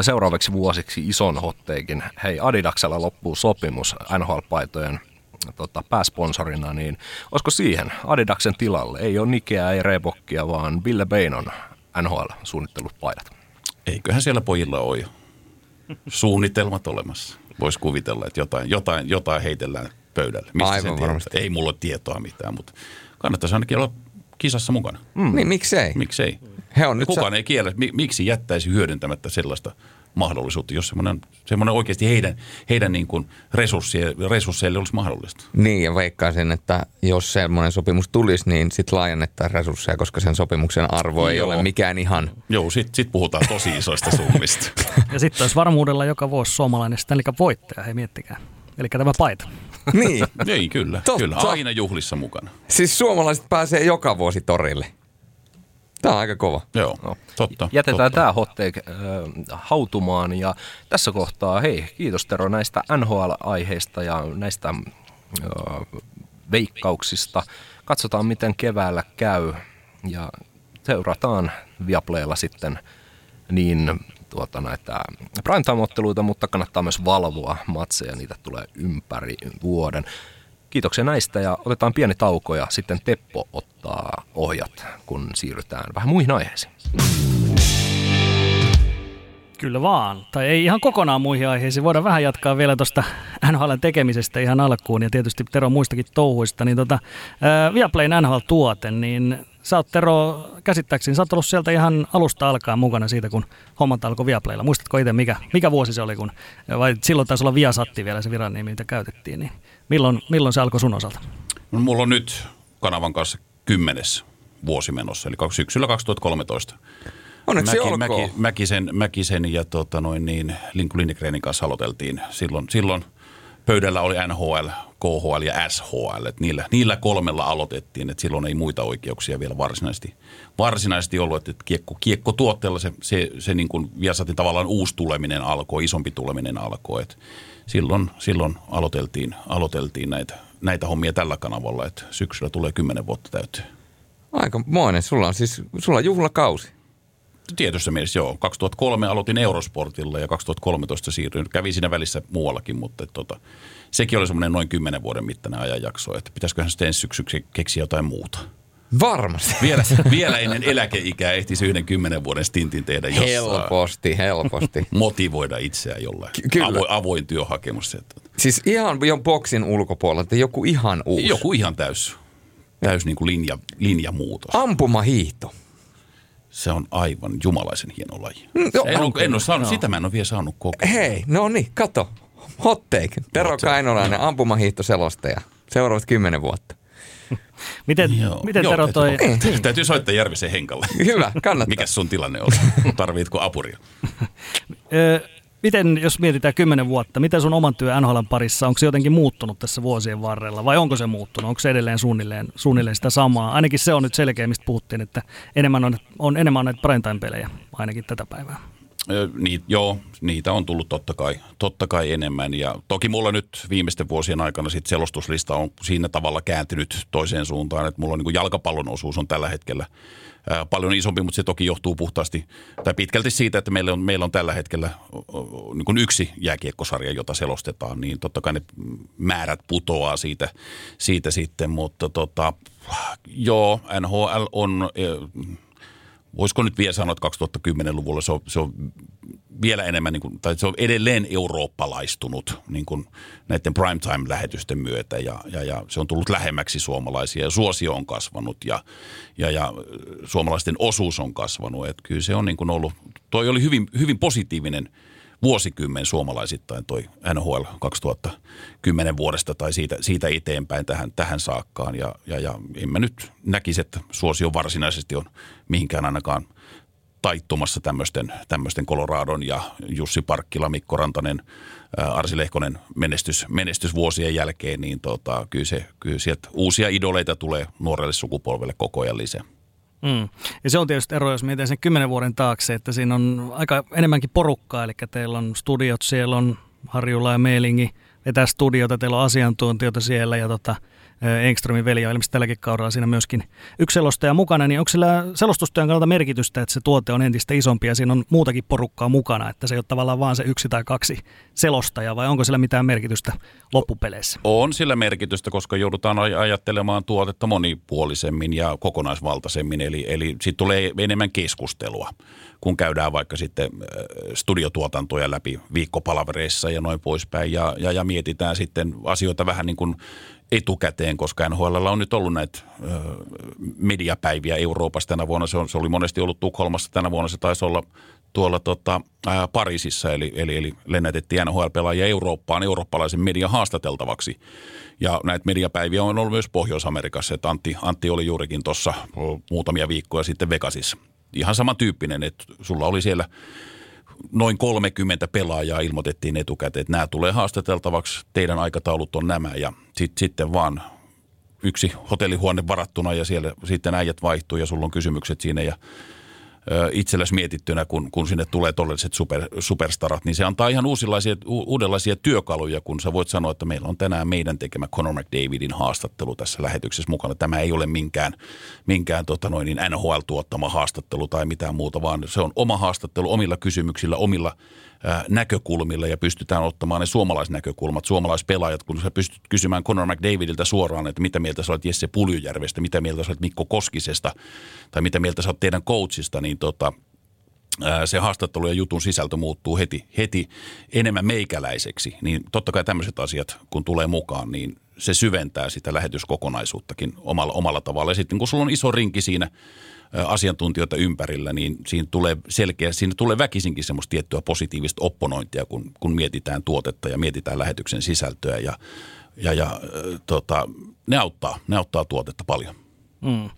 seuraavaksi vuosiksi ison hotteikin. Hei, Adidaksella loppuu sopimus NHL-paitojen tota, pääsponsorina, niin olisiko siihen Adidaksen tilalle? Ei ole Nikeä, ei Reebokkia, vaan Bille Beinon NHL-suunnittelut paidat. Eiköhän siellä pojilla ole jo suunnitelmat olemassa. Voisi kuvitella, että jotain, jotain, jotain heitellään pöydälle. Mistä Aivan varmasti. Ei mulla ole tietoa mitään, mutta kannattaisi ainakin olla kisassa mukana. Mm. Niin, miksei? Miksei? He on nyt Kukaan sä... ei kiellä, miksi jättäisi hyödyntämättä sellaista – mahdollisuutta, jos semmoinen, semmoinen oikeasti heidän, heidän niin kuin resursseille olisi mahdollista. Niin, ja veikkaisin, että jos semmoinen sopimus tulisi, niin sitten laajennetaan resursseja, koska sen sopimuksen arvo ei Joo. ole mikään ihan... Joo, sitten sit puhutaan tosi isoista summista. ja sitten olisi varmuudella joka vuosi suomalainen Stanley voittaja, hei miettikää. Eli tämä paita. niin. Ei, kyllä. Totta. Kyllä, aina juhlissa mukana. Siis suomalaiset pääsee joka vuosi torille. Tämä on aika kova. Joo, No. totta. Jätetään totta. tämä hot take, äh, hautumaan ja tässä kohtaa hei, kiitos Tero näistä NHL-aiheista ja näistä äh, veikkauksista. Katsotaan miten keväällä käy ja seurataan Viaplaylla sitten niin tuota, näitä primetime-otteluita, mutta kannattaa myös valvoa matseja, niitä tulee ympäri vuoden. Kiitoksia näistä ja otetaan pieni tauko ja sitten Teppo ottaa ohjat, kun siirrytään vähän muihin aiheisiin. Kyllä vaan. Tai ei ihan kokonaan muihin aiheisiin. Voidaan vähän jatkaa vielä tuosta NHLn tekemisestä ihan alkuun ja tietysti Tero muistakin touhuista. Niin tota, ää, Viaplayn NHL-tuote, niin sä oot Tero, käsittääkseni, sä oot ollut sieltä ihan alusta alkaen mukana siitä, kun hommat alkoi Viaplaylla. Muistatko itse, mikä, mikä vuosi se oli, kun, vai silloin taisi olla Viasatti vielä se viran nimi, mitä käytettiin, niin milloin, milloin se alkoi sun osalta? No, mulla on nyt kanavan kanssa kymmenes vuosi menossa, eli syksyllä 2013. Onneksi Mäki, olkoon. Mäki, Mäkisen, Mäkisen ja tota noin niin, Linku Lindgrenin kanssa aloiteltiin. Silloin, silloin pöydällä oli NHL, KHL ja SHL. Et niillä, niillä kolmella aloitettiin, että silloin ei muita oikeuksia vielä varsinaisesti, varsinaisesti ollut. Että kiekko, kiekko tuotteella se, se, se niin kuin Viasatin tavallaan uusi tuleminen alkoi, isompi tuleminen alkoi. Et silloin, silloin aloiteltiin, aloiteltiin näitä, näitä hommia tällä kanavalla, että syksyllä tulee kymmenen vuotta täytyy. Aika moinen. Sulla on siis sulla on juhlakausi. Tietyssä mielessä joo. 2003 aloitin Eurosportilla ja 2013 siirryin. Kävin siinä välissä muuallakin, mutta et, tota, sekin oli semmoinen noin 10 vuoden mittainen ajanjakso, että pitäisiköhän sitten ensi syksyksi keksiä jotain muuta. Varmasti. Vielä, vielä ennen eläkeikää ehtisi yhden kymmenen vuoden stintin tehdä, jos saa Helposti, helposti. motivoida itseään jollain. Ky- kyllä. Avoin, avoin työhakemus. Että Siis ihan jo boksin ulkopuolella, että joku ihan uusi. Joku ihan täys, täys niin kuin linja, linjamuutos. Ampumahiihto. Se on aivan jumalaisen hieno laji. Joo, en, on ole, en ole saanut, Joo. sitä mä en ole vielä saanut kokea. Hei, no niin, kato. Hot take. Tero Hot. Kainolainen, ampumahiihtoselostaja. Seuraavat kymmenen vuotta. Miten, miten Tero toi... Täytyy, täytyy, täytyy soittaa Järvisen Henkalle. Hyvä, kannattaa. Mikäs sun tilanne on? Tarvitko apuria? Miten, jos mietitään kymmenen vuotta, miten sun oman työ NHLn parissa, onko se jotenkin muuttunut tässä vuosien varrella vai onko se muuttunut? Onko se edelleen suunnilleen, suunnilleen sitä samaa? Ainakin se on nyt selkeä, mistä puhuttiin, että enemmän on, on enemmän on näitä primetime-pelejä ainakin tätä päivää. Niin, joo, niitä on tullut totta kai, totta kai enemmän. Ja toki mulla nyt viimeisten vuosien aikana sit selostuslista on siinä tavalla kääntynyt toiseen suuntaan, että mulla on niin jalkapallon osuus on tällä hetkellä ää, paljon isompi, mutta se toki johtuu puhtaasti tai pitkälti siitä, että meillä on, meillä on tällä hetkellä niin kuin yksi jääkiekkosarja, jota selostetaan, niin totta kai ne määrät putoaa siitä, siitä sitten, mutta tota, joo, NHL on... eh, voisiko nyt vielä sanoa, että 2010-luvulla se on, se on vielä enemmän, niin kuin, tai se on edelleen eurooppalaistunut niin kuin näiden primetime-lähetysten myötä ja, ja, ja se on tullut lähemmäksi suomalaisia ja suosio on kasvanut ja, ja, ja suomalaisten osuus on kasvanut. Että kyllä se on niin kuin ollut, toi oli hyvin, hyvin positiivinen vuosikymmen suomalaisittain toi NHL 2010 vuodesta tai siitä, siitä eteenpäin tähän, tähän saakkaan. Ja, ja, ja en mä nyt näkisi, että suosio varsinaisesti on mihinkään ainakaan taittumassa tämmöisten, Coloradon ja Jussi Parkkila, Mikko Rantanen, Arsi Lehkonen menestys, menestysvuosien jälkeen, niin tota, kyllä, se, kyllä sieltä uusia idoleita tulee nuorelle sukupolvelle koko ajan lisää. Mm. Ja se on tietysti ero, jos mietitään sen kymmenen vuoden taakse, että siinä on aika enemmänkin porukkaa, eli teillä on studiot, siellä on Harjula ja Meilingi vetää studiota, teillä on asiantuntijoita siellä ja tota, Engströmin veli on ilmeisesti tälläkin kaudella siinä myöskin yksi selostaja mukana, niin onko sillä selostustyön kannalta merkitystä, että se tuote on entistä isompi ja siinä on muutakin porukkaa mukana, että se ei ole tavallaan vaan se yksi tai kaksi selostajaa vai onko sillä mitään merkitystä loppupeleissä? On sillä merkitystä, koska joudutaan aj- ajattelemaan tuotetta monipuolisemmin ja kokonaisvaltaisemmin, eli, eli siitä tulee enemmän keskustelua, kun käydään vaikka sitten studiotuotantoja läpi viikkopalavereissa ja noin poispäin, ja, ja, ja mietitään sitten asioita vähän niin kuin etukäteen, koska NHL on nyt ollut näitä ö, mediapäiviä Euroopassa tänä vuonna. Se, on, se oli monesti ollut Tukholmassa tänä vuonna, se taisi olla tuolla tota, ää, Pariisissa, eli, eli, eli lennätettiin NHL-pelaajia Eurooppaan eurooppalaisen median haastateltavaksi. Ja näitä mediapäiviä on ollut myös Pohjois-Amerikassa, että Antti, Antti oli juurikin tuossa muutamia viikkoja sitten Vegasissa. Ihan samantyyppinen, että sulla oli siellä noin 30 pelaajaa ilmoitettiin etukäteen, että nämä tulee haastateltavaksi, teidän aikataulut on nämä ja sit, sitten vaan yksi hotellihuone varattuna ja siellä sitten äijät vaihtuu ja sulla on kysymykset siinä ja itsellesi mietittynä, kun, kun sinne tulee todelliset super, superstarat, niin se antaa ihan uusilaisia, uudenlaisia työkaluja, kun sä voit sanoa, että meillä on tänään meidän tekemä Conor McDavidin haastattelu tässä lähetyksessä mukana. Tämä ei ole minkään, minkään tota noin, niin NHL-tuottama haastattelu tai mitään muuta, vaan se on oma haastattelu omilla kysymyksillä, omilla näkökulmilla ja pystytään ottamaan ne suomalaisnäkökulmat, suomalaispelaajat, kun sä pystyt kysymään Conor McDavidiltä suoraan, että mitä mieltä sä olet Jesse Puljujärvestä, mitä mieltä sä olet Mikko Koskisesta tai mitä mieltä sä olet teidän coachista, niin tota, se haastattelu ja jutun sisältö muuttuu heti, heti enemmän meikäläiseksi, niin totta kai tämmöiset asiat, kun tulee mukaan, niin se syventää sitä lähetyskokonaisuuttakin omalla, omalla tavalla. Ja sitten kun sulla on iso rinki siinä asiantuntijoita ympärillä, niin siinä tulee selkeä, siinä tulee väkisinkin semmoista tiettyä positiivista opponointia, kun, kun mietitään tuotetta ja mietitään lähetyksen sisältöä ja, ja, ja tota, ne, auttaa, ne auttaa tuotetta paljon. Mm.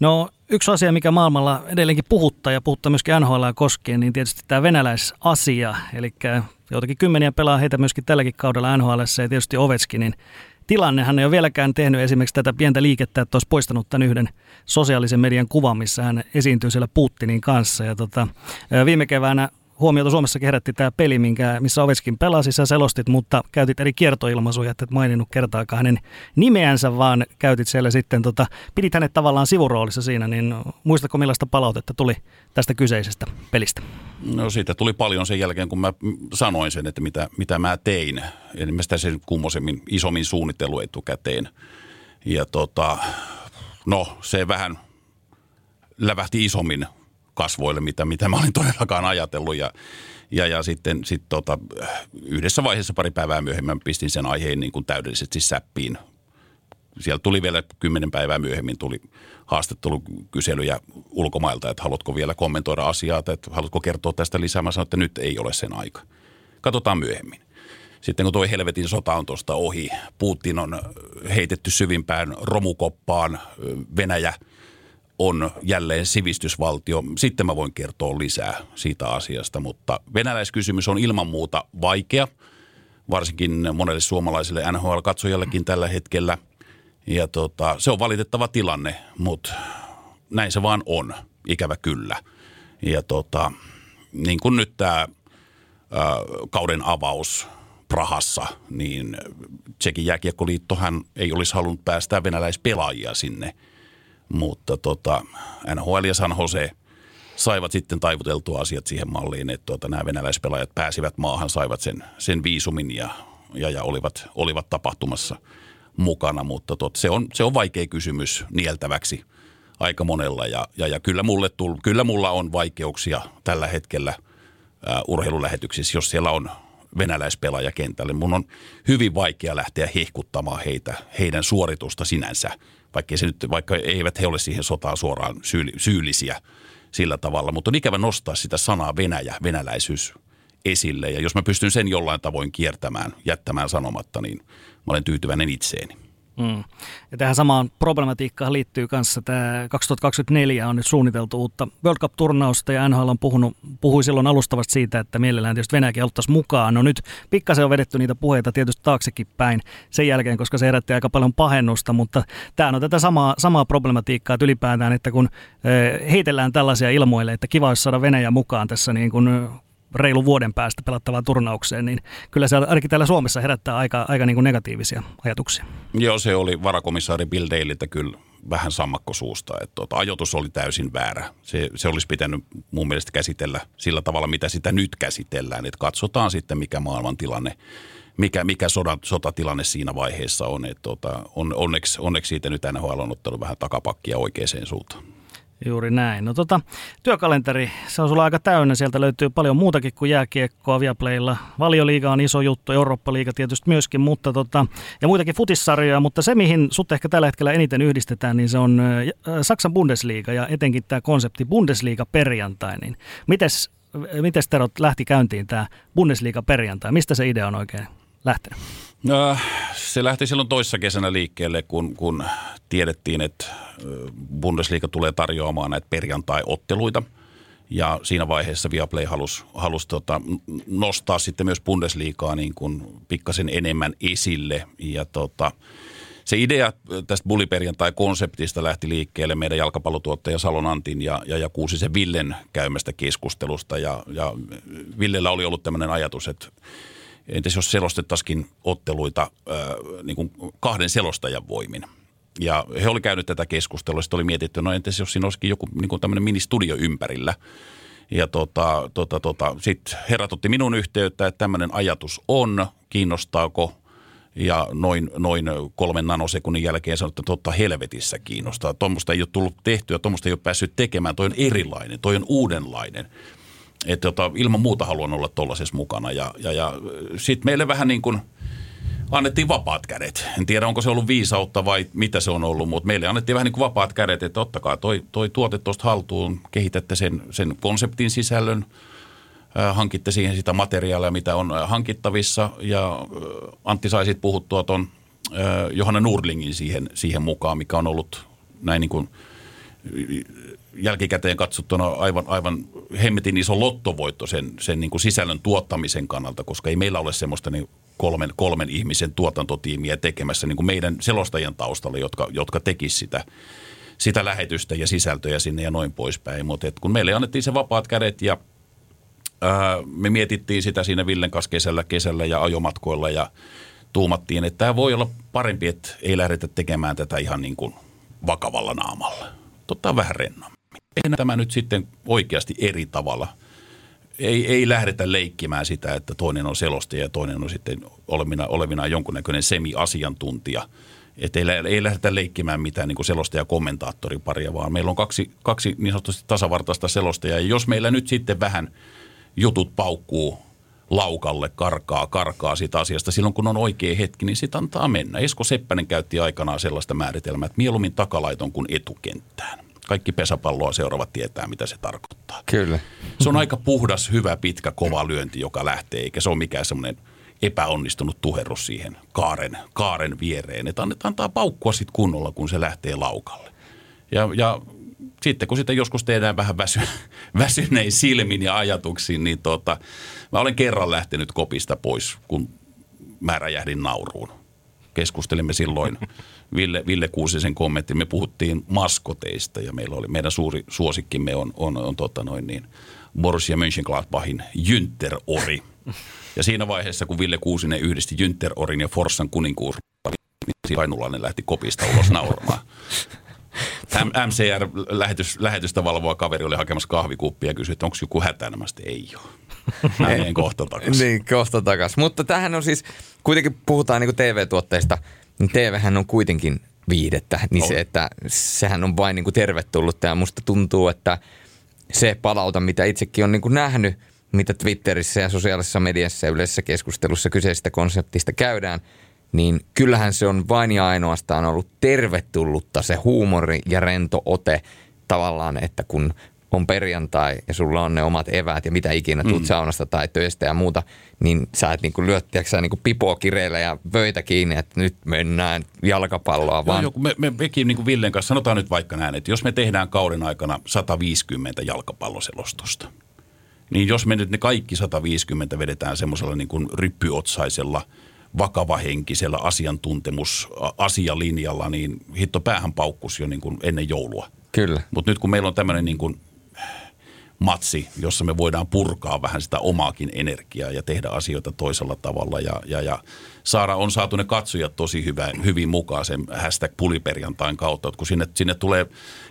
No yksi asia, mikä maailmalla edelleenkin puhuttaa ja puhuttaa myöskin NHL koskien, niin tietysti tämä venäläisasia. Eli joitakin kymmeniä pelaa heitä myöskin tälläkin kaudella NHL ja tietysti Ovechkinin tilanne. Hän ei ole vieläkään tehnyt esimerkiksi tätä pientä liikettä, että olisi poistanut tämän yhden sosiaalisen median kuvan, missä hän esiintyy siellä Putinin kanssa. Ja tota, viime keväänä huomiota Suomessa herätti tämä peli, minkä, missä Oveskin pelasi, sä selostit, mutta käytit eri kiertoilmaisuja, et maininnut kertaakaan hänen nimeänsä, vaan käytit siellä sitten, tota, pidit hänet tavallaan sivuroolissa siinä, niin muistatko millaista palautetta tuli tästä kyseisestä pelistä? No siitä tuli paljon sen jälkeen, kun mä sanoin sen, että mitä, mitä mä tein. Eli mä sitä sen kummosemmin, isommin suunnittelu etukäteen. Ja tota, no se vähän lävähti isommin kasvoille, mitä, mitä mä olin todellakaan ajatellut. Ja, ja, ja sitten sit tota, yhdessä vaiheessa pari päivää myöhemmin pistin sen aiheen niin kuin täydellisesti säppiin. Siellä tuli vielä kymmenen päivää myöhemmin tuli haastattelukyselyjä ulkomailta, että haluatko vielä kommentoida asiaa, tai että haluatko kertoa tästä lisää. Mä sanoin, että nyt ei ole sen aika. Katsotaan myöhemmin. Sitten kun tuo helvetin sota on tuosta ohi, Putin on heitetty syvimpään romukoppaan, Venäjä – on jälleen sivistysvaltio. Sitten mä voin kertoa lisää siitä asiasta, mutta venäläiskysymys on ilman muuta vaikea, varsinkin monelle suomalaiselle NHL-katsojallekin tällä hetkellä. Ja tota, se on valitettava tilanne, mutta näin se vaan on, ikävä kyllä. Ja tota, niin kuin nyt tämä kauden avaus Prahassa, niin Tsekin jääkiekkoliittohan ei olisi halunnut päästää venäläispelaajia sinne – mutta tota, NHL ja San Jose saivat sitten taivuteltua asiat siihen malliin, että tota, nämä venäläispelaajat pääsivät maahan, saivat sen, sen viisumin ja, ja, ja olivat, olivat tapahtumassa mukana. Mutta tot, se, on, se on vaikea kysymys nieltäväksi aika monella ja, ja, ja kyllä, mulle tull, kyllä mulla on vaikeuksia tällä hetkellä ää, urheilulähetyksissä, jos siellä on venäläispelaaja kentälle. Mun on hyvin vaikea lähteä hehkuttamaan heitä, heidän suoritusta sinänsä – vaikka, se nyt, vaikka eivät he ole siihen sotaan suoraan syyllisiä sillä tavalla. Mutta on ikävä nostaa sitä sanaa Venäjä, venäläisyys esille. Ja jos mä pystyn sen jollain tavoin kiertämään, jättämään sanomatta, niin mä olen tyytyväinen itseeni. Mm. Ja tähän samaan problematiikkaan liittyy kanssa tämä 2024 on nyt suunniteltu uutta World Cup-turnausta ja NHL on puhunut, puhui silloin alustavasti siitä, että mielellään tietysti Venäjäkin ottaisi mukaan. No nyt pikkasen on vedetty niitä puheita tietysti taaksekin päin sen jälkeen, koska se herätti aika paljon pahennusta, mutta tämä on tätä samaa, samaa problematiikkaa, että ylipäätään, että kun heitellään tällaisia ilmoille, että kiva olisi saada Venäjä mukaan tässä niin kuin reilu vuoden päästä pelattavaan turnaukseen, niin kyllä se ainakin täällä Suomessa herättää aika, aika niin kuin negatiivisia ajatuksia. Joo, se oli varakomissaari Bill Dalyltä kyllä vähän sammakkosuusta, että tuota, ajoitus oli täysin väärä. Se, se olisi pitänyt mun mielestä käsitellä sillä tavalla, mitä sitä nyt käsitellään, että katsotaan sitten mikä maailman tilanne mikä, mikä sodan, sotatilanne siinä vaiheessa on. Että tuota, on onneksi, onneksi siitä nyt NHL on ottanut vähän takapakkia oikeaan suuntaan. Juuri näin. No tota, työkalenteri, se on sulla aika täynnä. Sieltä löytyy paljon muutakin kuin jääkiekkoa Viaplaylla. Valioliiga on iso juttu, Eurooppa-liiga tietysti myöskin, mutta tota, ja muitakin futissarjoja, mutta se mihin sut ehkä tällä hetkellä eniten yhdistetään, niin se on Saksan Bundesliga ja etenkin tämä konsepti Bundesliga perjantai. Niin mites, mites Terot lähti käyntiin tämä Bundesliga perjantai? Mistä se idea on oikein lähtenyt? No, se lähti silloin toissa kesänä liikkeelle, kun, kun tiedettiin, että Bundesliga tulee tarjoamaan näitä perjantai-otteluita. Ja siinä vaiheessa Viaplay halusi, halusi tota, nostaa sitten myös Bundesligaa niin kuin pikkasen enemmän esille. Ja tota, se idea tästä Bulliperjantai-konseptista lähti liikkeelle meidän jalkapallotuottaja Salon Antin ja, ja, ja Kuusisen Villen käymästä keskustelusta. Ja, ja Villellä oli ollut tämmöinen ajatus, että entäs jos selostettaisikin otteluita niin kuin kahden selostajan voimin. Ja he oli käynyt tätä keskustelua, sitten oli mietitty, no entäs jos siinä olisikin joku niin tämmöinen ministudio ympärillä. Ja tota, tota, tota, sitten herrat otti minun yhteyttä, että tämmöinen ajatus on, kiinnostaako – ja noin, noin kolmen nanosekunnin jälkeen sanoi, että totta helvetissä kiinnostaa. Tuommoista ei ole tullut tehtyä, tuommoista ei ole päässyt tekemään. Toi on erilainen, toi on uudenlainen. Että tota, ilman muuta haluan olla tuollaisessa mukana. Ja, ja, ja sitten meille vähän niin kuin annettiin vapaat kädet. En tiedä, onko se ollut viisautta vai mitä se on ollut, mutta meille annettiin vähän niin kuin vapaat kädet, että ottakaa toi, toi tuote tuosta haltuun, kehitätte sen, sen konseptin sisällön – hankitte siihen sitä materiaalia, mitä on hankittavissa ja Antti sai sitten puhuttua tuon Johanna Nurlingin siihen, siihen mukaan, mikä on ollut näin niin kuin jälkikäteen katsottuna aivan, aivan hemmetin iso lottovoitto sen, sen niin kuin sisällön tuottamisen kannalta, koska ei meillä ole semmoista niin kolmen, kolmen ihmisen tuotantotiimiä tekemässä niin kuin meidän selostajien taustalla, jotka, jotka tekisivät sitä, sitä lähetystä ja sisältöjä sinne ja noin poispäin. Mutta kun meille annettiin se vapaat kädet ja – me mietittiin sitä siinä Villen kanssa kesällä, kesällä ja ajomatkoilla ja tuumattiin, että tämä voi olla parempi, että ei lähdetä tekemään tätä ihan niin kuin vakavalla naamalla. Totta vähän rennommin. Tehdään tämä nyt sitten oikeasti eri tavalla. Ei, ei lähdetä leikkimään sitä, että toinen on selostaja ja toinen on sitten olevina, olevina jonkunnäköinen semi-asiantuntija. Että ei, ei lähdetä leikkimään mitään niin selostaja- ja kommentaattoriparia, vaan meillä on kaksi, kaksi niin sanotusti tasavartaista selostajaa. Ja jos meillä nyt sitten vähän – jutut paukkuu laukalle, karkaa, karkaa siitä asiasta. Silloin kun on oikea hetki, niin sitä antaa mennä. Esko Seppänen käytti aikanaan sellaista määritelmää, että mieluummin takalaiton kuin etukenttään. Kaikki pesäpalloa seuraavat tietää, mitä se tarkoittaa. Kyllä. Se on aika puhdas, hyvä, pitkä, kova lyönti, joka lähtee, eikä se ole mikään semmoinen epäonnistunut tuherrus siihen kaaren, kaaren viereen. Että antaa paukkua sitten kunnolla, kun se lähtee laukalle. Ja, ja sitten kun sitä joskus tehdään vähän väsy, väsynein silmin ja ajatuksiin, niin tota, mä olen kerran lähtenyt kopista pois, kun mä räjähdin nauruun. Keskustelimme silloin Ville, Ville Kuusisen kommentti. Me puhuttiin maskoteista ja meillä oli, meidän suuri suosikkimme on, on, on tota noin niin, Borussia Mönchengladbachin Jünter Ori. Ja siinä vaiheessa, kun Ville Kuusinen yhdisti Jünter Orin ja Forssan kuninkuus, niin Kainulainen lähti kopista ulos nauramaan. MCR-lähetystä valvoa kaveri oli hakemassa kahvikuppia ja kysyi, että onko joku hätä, nämä ei ole. Menen kohta takaisin. niin, kohta takaisin. Mutta tähän on siis, kuitenkin puhutaan niin TV-tuotteista, niin TVhän on kuitenkin viidettä, niin no. se, että sehän on vain niin kuin tervetullut ja musta tuntuu, että se palauta, mitä itsekin on niin kuin nähnyt, mitä Twitterissä ja sosiaalisessa mediassa ja yleisessä keskustelussa kyseisestä konseptista käydään – niin kyllähän se on vain ja ainoastaan ollut tervetullutta se huumori ja rento ote tavallaan, että kun on perjantai ja sulla on ne omat eväät ja mitä ikinä tuut mm. saunasta tai töistä ja muuta, niin sä et niinku lyö, sä niinku pipoa kireillä ja vöitä kiinni, että nyt mennään jalkapalloa vaan. Joo, me, me, mekin niin kuin Villen kanssa sanotaan nyt vaikka näin, että jos me tehdään kauden aikana 150 jalkapalloselostusta, niin jos me nyt ne kaikki 150 vedetään semmoisella niin kuin ryppyotsaisella – vakavahenkisellä asiantuntemus asialinjalla, niin hitto päähän paukkus jo niin kuin ennen joulua. Kyllä. Mutta nyt kun meillä on tämmöinen niin kuin matsi, jossa me voidaan purkaa vähän sitä omaakin energiaa ja tehdä asioita toisella tavalla ja, ja, ja saada, on saatu ne katsojat tosi hyvä, hyvin mukaan sen hashtag puliperjantain kautta, että kun sinne, sinne tulee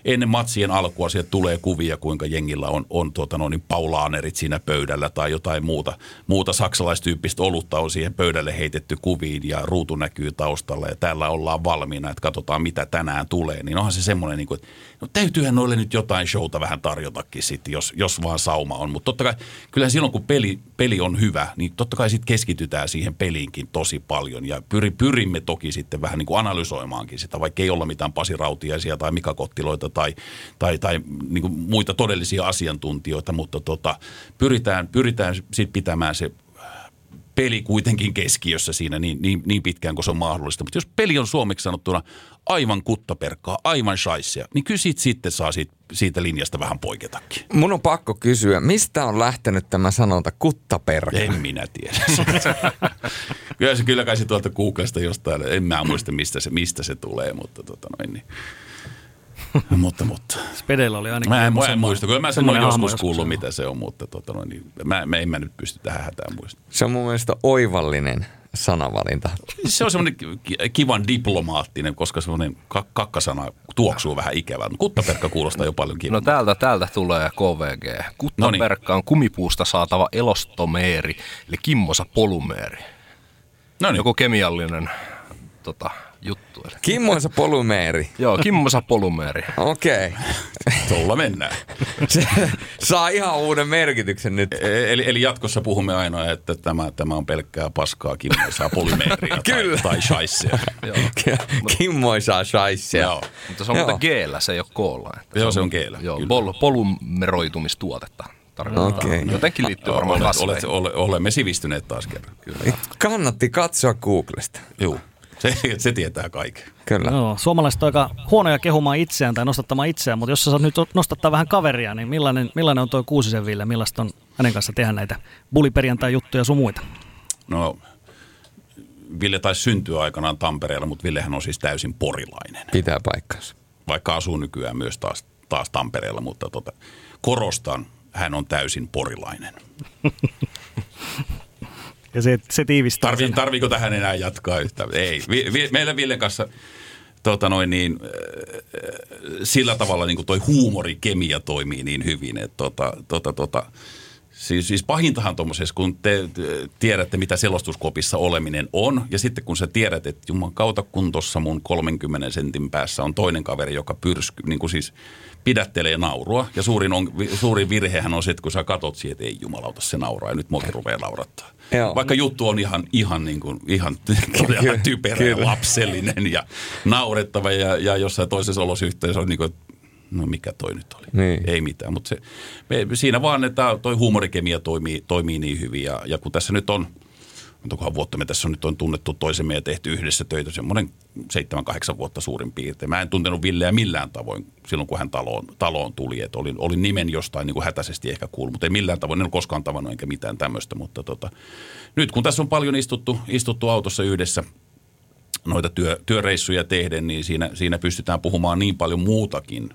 ennen matsien alkua, sieltä tulee kuvia, kuinka jengillä on, on tuota, no niin, paulaanerit siinä pöydällä tai jotain muuta, muuta saksalaistyyppistä olutta on siihen pöydälle heitetty kuviin ja ruutu näkyy taustalla ja täällä ollaan valmiina, että katsotaan mitä tänään tulee, niin onhan se semmoinen, niin kuin, että no täytyyhän noille nyt jotain showta vähän tarjotakin sitten, jos, jos vaan sauma on, mutta totta kai kyllähän silloin kun peli, peli on hyvä, niin totta kai sitten keskitytään siihen peliinkin tosi paljon. Ja pyri, pyrimme toki sitten vähän niin kuin analysoimaankin sitä, vaikka ei olla mitään pasirautiaisia tai mikakottiloita tai, tai, tai niin kuin muita todellisia asiantuntijoita, mutta tota, pyritään, pyritään sitten pitämään se peli kuitenkin keskiössä siinä niin, niin, niin pitkään kuin se on mahdollista. Mutta jos peli on suomeksi sanottuna aivan kuttaperkkaa, aivan shaissia, niin kyllä siitä sitten saa siitä, siitä linjasta vähän poiketakin. Mun on pakko kysyä, mistä on lähtenyt tämä sanonta kuttaperka? En minä tiedä. kyllä se kyllä kai se tuolta Googlesta jostain, en mä muista mistä se, mistä se tulee, mutta tota noin niin. mutta, mutta. Spedellä oli ainakin. Mä en, mä en muista, kyllä mä sen olen joskus kuullut, mitä se on, mutta tota noin, niin, mä, mä, en mä nyt pysty tähän hätään muistamaan. Se on mun mielestä oivallinen sanavalinta. Se on semmoinen ki- kivan diplomaattinen, koska semmoinen ka- kakkasana tuoksuu vähän ikävältä. Kuttaperkka kuulostaa jo paljon No kivammalta. täältä, täältä tulee KVG. Kuttaperkka on kumipuusta saatava elostomeeri, eli kimmosa polumeeri. No niin, Joku kemiallinen tota, juttu. Eli. Kimmoisa polumeeri. Joo, kimmosa polumeeri. Okei. tuolla mennään. Se saa ihan uuden merkityksen nyt. E- Eli, eli jatkossa puhumme aina, että tämä, tämä on pelkkää paskaa, kimmoisaa polymeeria Kyllä. tai, tai shaissia. Joo. Kimmoisaa shaissia. Joo. Mutta se on Joo. muuten g se ei ole koolla. Että Joo, se on G-llä, Joo, pol- polymeroitumistuotetta tarkoittaa. Okei. Jotenkin liittyy varmaan Olet, olet, ole, olemme sivistyneet taas kerran. Kyllä. Kannatti katsoa Googlesta. Juu. Se, se tietää kaiken. Kyllä. Joo, suomalaiset on aika huonoja kehumaan itseään tai nostattamaan itseään, mutta jos sä saat nyt nostattaa vähän kaveria, niin millainen, millainen on tuo Kuusisen Ville? Millaista on hänen kanssa tehdä näitä buliperjantai-juttuja sun muita? No, Ville taisi syntyä aikanaan Tampereella, mutta Villehän on siis täysin porilainen. Pitää paikkansa. Vaikka asuu nykyään myös taas, taas Tampereella, mutta tota, korostan, hän on täysin porilainen. Ja se, se tiivistää Tarvi, sen. tarviiko tähän enää jatkaa yhtään? Ei. Vi, vi, meillä Villen kanssa tota noin niin, äh, sillä tavalla niin kuin toi huumorikemia toimii niin hyvin, että tota, tota, tota, Siis, siis pahintahan tuommoisessa, kun te te tiedätte, mitä selostuskopissa oleminen on, ja sitten kun sä tiedät, että juman kautta, kun tuossa mun 30 sentin päässä on toinen kaveri, joka pyrsky, niin kuin siis pidättelee naurua, ja suurin, on, suurin virhehän on se, että kun sä katot siihen, että ei jumalauta se nauraa, ja nyt muakin rupeaa naurattaa. Joo. Vaikka juttu on ihan, ihan, niin kuin, ihan todella Kyllä, typerä ja lapsellinen ja naurettava, ja, ja jossain toisessa olosuhteessa on niin kuin, no mikä toi nyt oli. Niin. Ei mitään, mutta se, me, siinä vaan, että toi huumorikemia toimii, toimii niin hyvin. Ja, ja kun tässä nyt on, montakohan vuotta me tässä on nyt on tunnettu toisemme ja tehty yhdessä töitä, semmoinen 7-8 vuotta suurin piirtein. Mä en tuntenut Villeä millään tavoin silloin, kun hän taloon, taloon tuli. Et olin, olin nimen jostain niin kuin hätäisesti ehkä kuullut, mutta ei millään tavoin, en ole koskaan tavannut enkä mitään tämmöistä. Mutta tota, nyt kun tässä on paljon istuttu, istuttu autossa yhdessä, noita työ, työreissuja tehden, niin siinä, siinä pystytään puhumaan niin paljon muutakin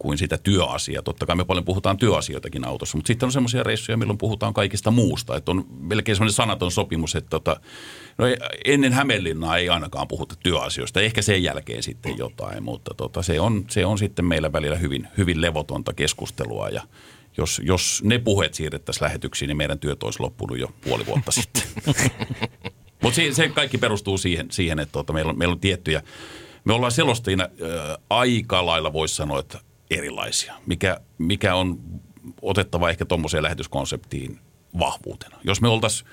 kuin sitä työasiaa. Totta kai me paljon puhutaan työasioitakin autossa, mutta sitten on semmoisia reissuja, milloin puhutaan kaikista muusta. Että on melkein semmoinen sanaton sopimus, että tota, no ei- ennen Hämeenlinnaa ei ainakaan puhuta työasioista. Ehkä sen jälkeen sitten jotain, mutta tota, se, on, se on sitten meillä välillä hyvin, hyvin levotonta keskustelua ja jos, jos ne puheet siirrettäisiin lähetyksiin, niin meidän työt olisi loppunut jo puoli vuotta sitten. Mutta se, se kaikki perustuu siihen, siihen että tota, meillä, on, meillä on tiettyjä, me ollaan selostajina ää, aika lailla voisi sanoa, että erilaisia, mikä, mikä on otettava ehkä tuommoiseen lähetyskonseptiin vahvuutena. Jos me oltaisiin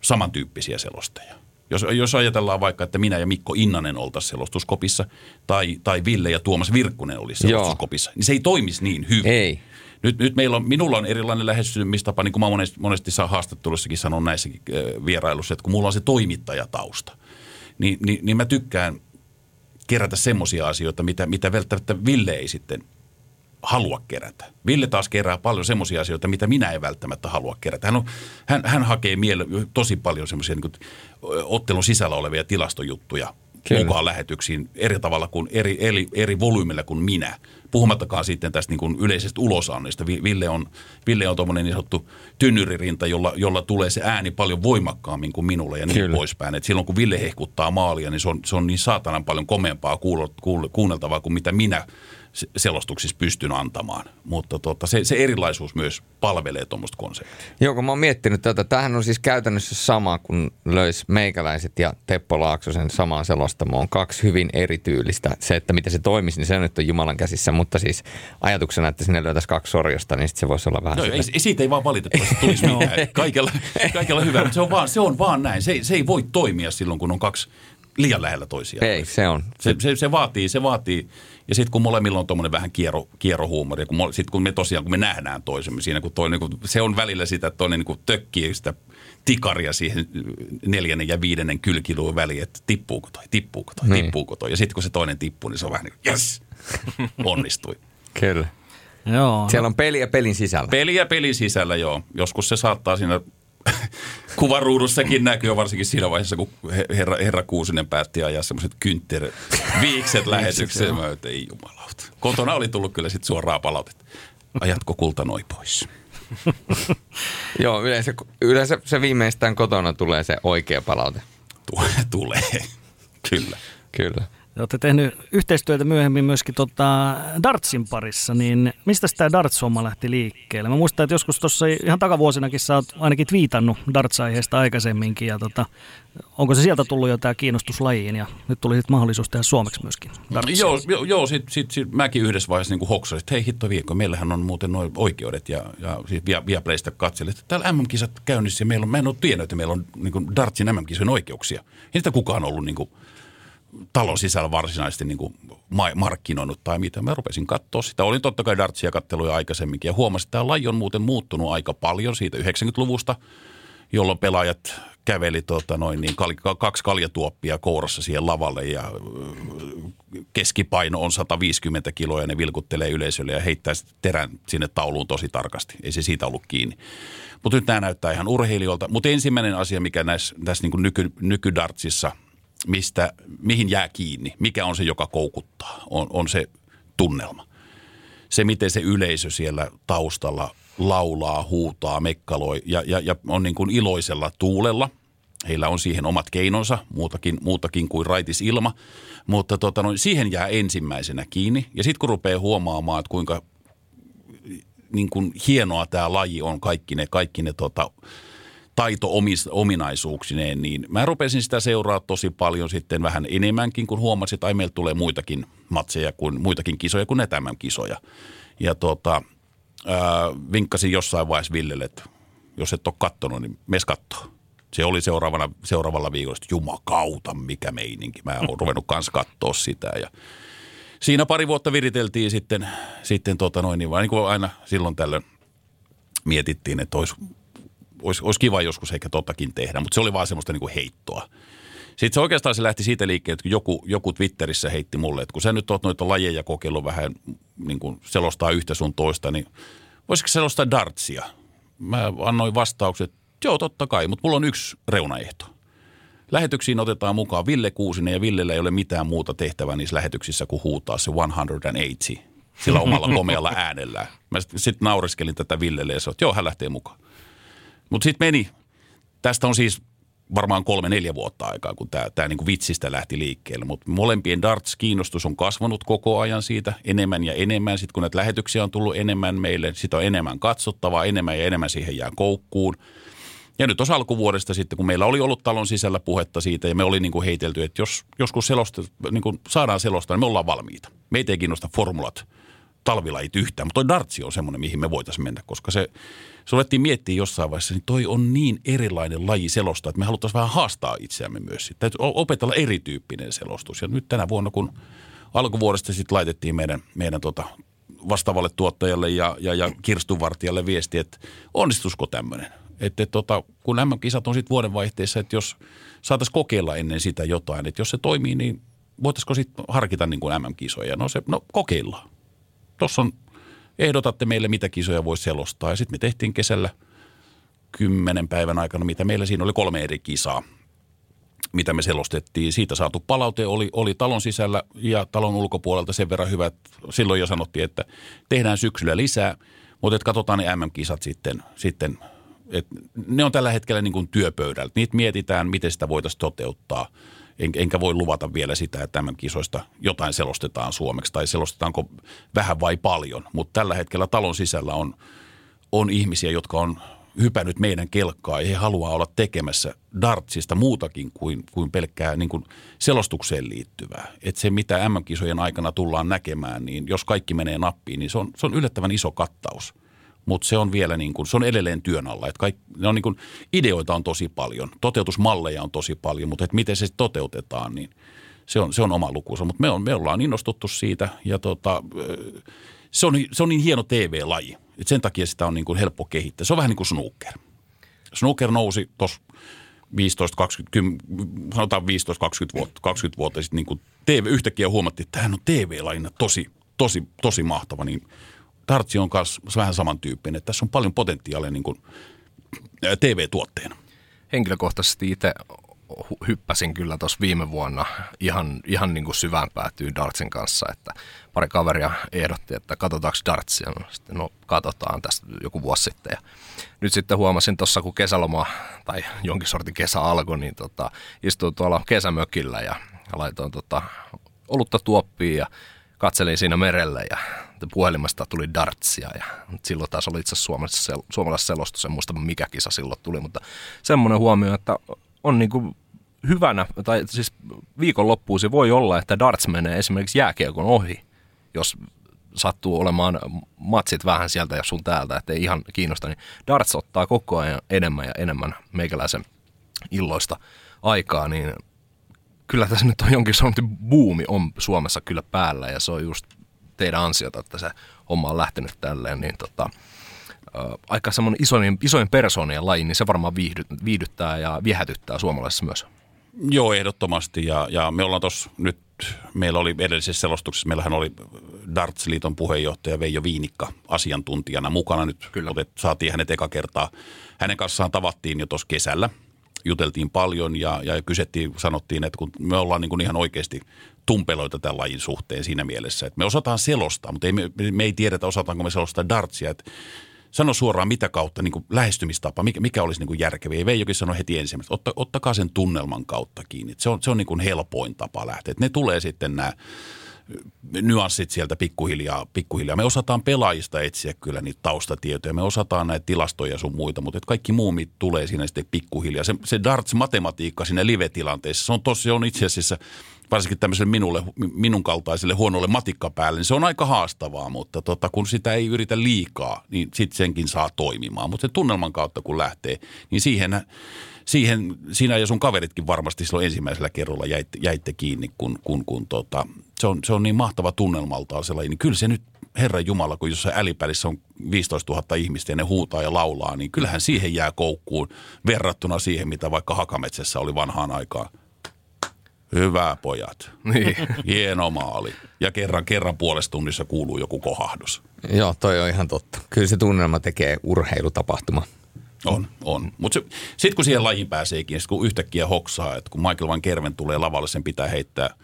samantyyppisiä selostajia. Jos, jos ajatellaan vaikka, että minä ja Mikko Innanen oltaisiin selostuskopissa tai, tai Ville ja Tuomas Virkkunen olisi Joo. selostuskopissa, niin se ei toimisi niin hyvin. Ei. Nyt, nyt meillä on, minulla on erilainen lähestymistapa, niin kuin mä monesti, monesti saa haastattelussakin sanon näissäkin äh, vierailussa, että kun mulla on se toimittajatausta, niin, niin, niin mä tykkään kerätä semmoisia asioita, mitä, mitä välttämättä Ville ei sitten halua kerätä. Ville taas kerää paljon semmoisia asioita, mitä minä en välttämättä halua kerätä. Hän, on, hän, hän hakee miele, tosi paljon semmoisia niin ottelun sisällä olevia tilastojuttuja Kyllä. mukaan lähetyksiin eri tavalla kuin eri, eri, eri volyymilla kuin minä. Puhumattakaan sitten tästä niin kuin yleisestä ulosannista. Vi- Ville on, Ville on tuommoinen niin sanottu tynnyririnta, jolla, jolla tulee se ääni paljon voimakkaammin kuin minulla ja niin Kyllä. poispäin. Et silloin kun Ville hehkuttaa maalia, niin se on, se on niin saatanan paljon komeampaa kuulo, kuul, kuunneltavaa kuin mitä minä selostuksissa pystyn antamaan. Mutta tota, se, se erilaisuus myös palvelee tuommoista konseptia. Joo, kun mä oon miettinyt tätä. Tämähän on siis käytännössä sama kuin löis meikäläiset ja Teppo Laaksosen samaan selostamoon. Kaksi hyvin erityylistä. Se, että miten se toimisi, niin se nyt on Jumalan käsissä. Mutta siis ajatuksena, että sinne löytäisi kaksi sorjosta, niin sit se voisi olla vähän No, ei, siitä ei vaan valitettavasti tulisi mitään. Kaikella, kaikella hyvä, mutta se on vaan, se on vaan näin. Se, se ei voi toimia silloin, kun on kaksi liian lähellä toisiaan. Ei, se on. Se, se, se, vaatii, se vaatii. Ja sitten kun molemmilla on tuommoinen vähän kiero, kierohuumori, kun, sitten kun me tosiaan, kun me nähdään toisemme siinä, kun toinen, kun se on välillä sitä, että toinen niin tökkii sitä tikaria siihen neljännen ja viidennen kylkiluun väliin, että tippuuko toi, tippuuko toi, niin. tippuuko toi. Ja sitten kun se toinen tippuu, niin se on vähän niin kuin, yes, onnistui. Kyllä. Joo. Siellä on peliä pelin sisällä. Peliä pelin sisällä, joo. Joskus se saattaa siinä kuvaruudussakin näkyy, varsinkin siinä vaiheessa, kun herra, herra Kuusinen päätti ajaa semmoiset viikset lähetykseen. Mä ei jumalauta. Kotona oli tullut kyllä sitten suoraan palautetta. Ajatko kulta noin pois? Joo, yleensä, yleensä se viimeistään kotona tulee se oikea palaute. Tulee, kyllä. Kyllä. Te olette tehnyt yhteistyötä myöhemmin myöskin tota Dartsin parissa, niin mistä tämä Darts-homma lähti liikkeelle? Mä muistan, että joskus tuossa ihan takavuosinakin sä oot ainakin viitannut Darts-aiheesta aikaisemminkin, ja tota, onko se sieltä tullut jo tämä kiinnostus lajiin, ja nyt tuli sitten mahdollisuus tehdä suomeksi myöskin Dartsia. Joo, joo, joo sit, sit, sit, mäkin yhdessä vaiheessa niin hoksasin, että hei hitto viikko, meillähän on muuten noin oikeudet, ja, ja siis via, Viaplaysta katselin, että täällä MM-kisat käynnissä, ja meillä on, mä en ole tiennyt, että meillä on niin Dartsin MM-kisojen oikeuksia. Ei sitä kukaan ollut niin kuin, talon sisällä varsinaisesti niin kuin markkinoinut tai mitä. Mä rupesin katsoa sitä. Olin totta kai dartsia katteluja aikaisemminkin ja huomasin, että tämä laji on muuten muuttunut aika paljon siitä 90-luvusta, jolloin pelaajat käveli tota noin, niin kal- kaksi kaljatuoppia kourassa siihen lavalle ja keskipaino on 150 kiloa ja ne vilkuttelee yleisölle ja heittää terän sinne tauluun tosi tarkasti. Ei se siitä ollut kiinni. Mutta nyt nämä näyttää ihan urheilijoilta. Mutta ensimmäinen asia, mikä näissä, tässä niin nyky, nykydartsissa – mistä, mihin jää kiinni, mikä on se, joka koukuttaa, on, on se tunnelma. Se, miten se yleisö siellä taustalla laulaa, huutaa, mekkaloi ja, ja, ja on niin kuin iloisella tuulella. Heillä on siihen omat keinonsa, muutakin, muutakin kuin raitis ilma, mutta tota, no, siihen jää ensimmäisenä kiinni. Ja sitten kun rupeaa huomaamaan, että kuinka niin kuin hienoa tämä laji on, kaikki ne, kaikki ne tota, taito-ominaisuuksineen, niin mä rupesin sitä seuraa tosi paljon sitten vähän enemmänkin, kun huomasin, että ai meiltä tulee muitakin matseja kuin muitakin kisoja kuin ne kisoja. Ja tota, äh, vinkkasin jossain vaiheessa Villelle, että jos et ole kattonut, niin mes kattoo. Se oli seuraavana, seuraavalla viikolla, että jumakauta, mikä meininki. Mä oon ruvennut kanssa katsoa sitä ja siinä pari vuotta viriteltiin sitten, sitten tota noin, niin, niin kuin aina silloin tällöin mietittiin, että olisi olisi, olisi kiva joskus ehkä totakin tehdä, mutta se oli vaan semmoista niin kuin heittoa. Sitten se oikeastaan se lähti siitä liikkeelle, että joku, joku Twitterissä heitti mulle, että kun sä nyt oot noita lajeja kokeillut vähän niin kuin selostaa yhtä sun toista, niin voisiko selostaa dartsia? Mä annoin vastaukset, joo totta kai, mutta mulla on yksi reunaehto. Lähetyksiin otetaan mukaan Ville Kuusinen ja Villellä ei ole mitään muuta tehtävää niissä lähetyksissä kuin huutaa se 180 sillä omalla komealla äänellä. Mä sitten naureskelin tätä Villelle ja sanoin, että joo, hän lähtee mukaan. Mutta sitten meni, tästä on siis varmaan kolme-neljä vuotta aikaa, kun tämä, tämä niin vitsistä lähti liikkeelle. Mutta molempien darts-kiinnostus on kasvanut koko ajan siitä enemmän ja enemmän. Sitten kun näitä lähetyksiä on tullut enemmän meille, sitä on enemmän katsottavaa, enemmän ja enemmän siihen jää koukkuun. Ja nyt tuossa alkuvuodesta sitten, kun meillä oli ollut talon sisällä puhetta siitä ja me oli niin kuin heitelty, että jos joskus selosta, niin kuin saadaan selostaa, niin me ollaan valmiita. Meitä ei kiinnosta formulat, talvilajit yhtään, mutta toi dartsi on semmoinen, mihin me voitaisiin mennä, koska se, se alettiin miettiä jossain vaiheessa, niin toi on niin erilainen laji selostaa, että me haluttaisiin vähän haastaa itseämme myös. Täytyy opetella erityyppinen selostus. Ja nyt tänä vuonna, kun alkuvuodesta sitten laitettiin meidän, meidän tota vastaavalle tuottajalle ja, ja, ja kirstuvartijalle viesti, että onnistusko tämmöinen. Että tota, kun nämä kisat on sitten vuodenvaihteessa, että jos saataisiin kokeilla ennen sitä jotain, että jos se toimii, niin voitaisiko sitten harkita niin kuin MM-kisoja? No se, no kokeillaan. Tuossa on ehdotatte meille, mitä kisoja voisi selostaa. Ja sitten me tehtiin kesällä kymmenen päivän aikana, mitä meillä siinä oli kolme eri kisaa, mitä me selostettiin. Siitä saatu palaute oli, oli talon sisällä ja talon ulkopuolelta sen verran hyvä, että silloin jo sanottiin, että tehdään syksyllä lisää, mutta että katsotaan ne MM-kisat sitten, sitten et ne on tällä hetkellä niin kuin työpöydällä. Niitä mietitään, miten sitä voitaisiin toteuttaa – en, enkä voi luvata vielä sitä, että tämän kisoista jotain selostetaan suomeksi tai selostetaanko vähän vai paljon. Mutta tällä hetkellä talon sisällä on, on ihmisiä, jotka on hypännyt meidän kelkkaa ja he haluaa olla tekemässä dartsista muutakin kuin, kuin pelkkää niin kuin selostukseen liittyvää. Että se, mitä MM-kisojen aikana tullaan näkemään, niin jos kaikki menee nappiin, niin se on, se on yllättävän iso kattaus. Mutta se on vielä niin kuin, se on edelleen työn alla. Että kaik, ne on niin kuin, ideoita on tosi paljon, toteutusmalleja on tosi paljon, mutta että miten se toteutetaan, niin se on, se on oma lukunsa. Mutta me, on, me ollaan innostuttu siitä ja tota, se, on, se on niin hieno TV-laji, että sen takia sitä on niin kuin helppo kehittää. Se on vähän niin kuin snooker. Snooker nousi tuossa 15, 20, sanotaan 15-20 vuotta, 20 vuotta sitten niin kuin TV, yhtäkkiä huomattiin, että tämähän on TV-lajina tosi, tosi, tosi mahtava, niin Dartsi on myös vähän samantyyppinen, että tässä on paljon potentiaalia niin kuin TV-tuotteena. Henkilökohtaisesti itse hyppäsin kyllä tuossa viime vuonna ihan, ihan niin kuin syvään päätyy Dartsin kanssa, että pari kaveria ehdotti, että katsotaanko Dartsia. No, sitten, no katsotaan tästä joku vuosi sitten. Ja nyt sitten huomasin tuossa, kun kesäloma tai jonkin sortin kesä alkoi, niin tota, istuin tuolla kesämökillä ja laitoin tota, olutta tuoppiin ja katselin siinä merelle ja puhelimesta tuli dartsia ja silloin taas oli itse asiassa suomalaisessa selostus, en muista mikä kisa silloin tuli, mutta semmoinen huomio, että on niin kuin hyvänä, tai siis se voi olla, että darts menee esimerkiksi jääkiekon ohi, jos sattuu olemaan matsit vähän sieltä ja sun täältä, ettei ihan kiinnosta, niin darts ottaa koko ajan enemmän ja enemmän meikäläisen illoista aikaa, niin kyllä tässä nyt on jonkin sortin buumi on Suomessa kyllä päällä ja se on just teidän ansiota, että se homma on lähtenyt tälleen, niin tota, aika semmoinen isoin, isoin persoonien laji, niin se varmaan viihdy, viihdyttää ja viehätyttää suomalaisissa myös. Joo, ehdottomasti. Ja, ja me ollaan tuossa nyt, meillä oli edellisessä selostuksessa, meillähän oli Darts-liiton puheenjohtaja Veijo Viinikka asiantuntijana mukana nyt. Kyllä. Otet, saatiin hänet eka kertaa. Hänen kanssaan tavattiin jo tuossa kesällä. Juteltiin paljon ja, ja kysettiin, sanottiin, että kun me ollaan niin kuin ihan oikeasti tumpeloita tämän lajin suhteen siinä mielessä, että me osataan selostaa, mutta ei, me, me ei tiedetä, osataanko me selostaa dartsia. Että sano suoraan, mitä kautta niin kuin lähestymistapa, mikä, mikä olisi niin kuin järkeviä. Ei Veijokin sano heti ensimmäistä, Otta, ottakaa sen tunnelman kautta kiinni. Se on, se on niin kuin helpoin tapa lähteä. Et ne tulee sitten nämä nyanssit sieltä pikkuhiljaa, pikkuhiljaa. Me osataan pelaajista etsiä kyllä niitä taustatietoja, me osataan näitä tilastoja sun muita, mutta kaikki muu tulee siinä sitten pikkuhiljaa. Se, se darts-matematiikka siinä live-tilanteessa, se on, tosi, on itse asiassa varsinkin tämmöiselle minulle, minun kaltaiselle huonolle matikkapäälle, niin se on aika haastavaa, mutta tota, kun sitä ei yritä liikaa, niin sitten senkin saa toimimaan. Mutta sen tunnelman kautta kun lähtee, niin siihen, siihen sinä ja sun kaveritkin varmasti silloin ensimmäisellä kerralla jäitte, jäitte kiinni, kun, kun, kun tota, se, on, se on niin mahtava tunnelmaltaan sellainen, niin kyllä se nyt Herran Jumala, kun jossain älipälissä on 15 000 ihmistä ja ne huutaa ja laulaa, niin kyllähän siihen jää koukkuun verrattuna siihen, mitä vaikka Hakametsässä oli vanhaan aikaan – Hyvä pojat. Niin. Hieno maali. Ja kerran, kerran puolesta tunnissa kuuluu joku kohahdus. Joo, toi on ihan totta. Kyllä se tunnelma tekee urheilutapahtuma. On, on. Mutta sitten kun siihen lajiin pääseekin, sit kun yhtäkkiä hoksaa, että kun Michael Van Kerven tulee lavalle, sen pitää heittää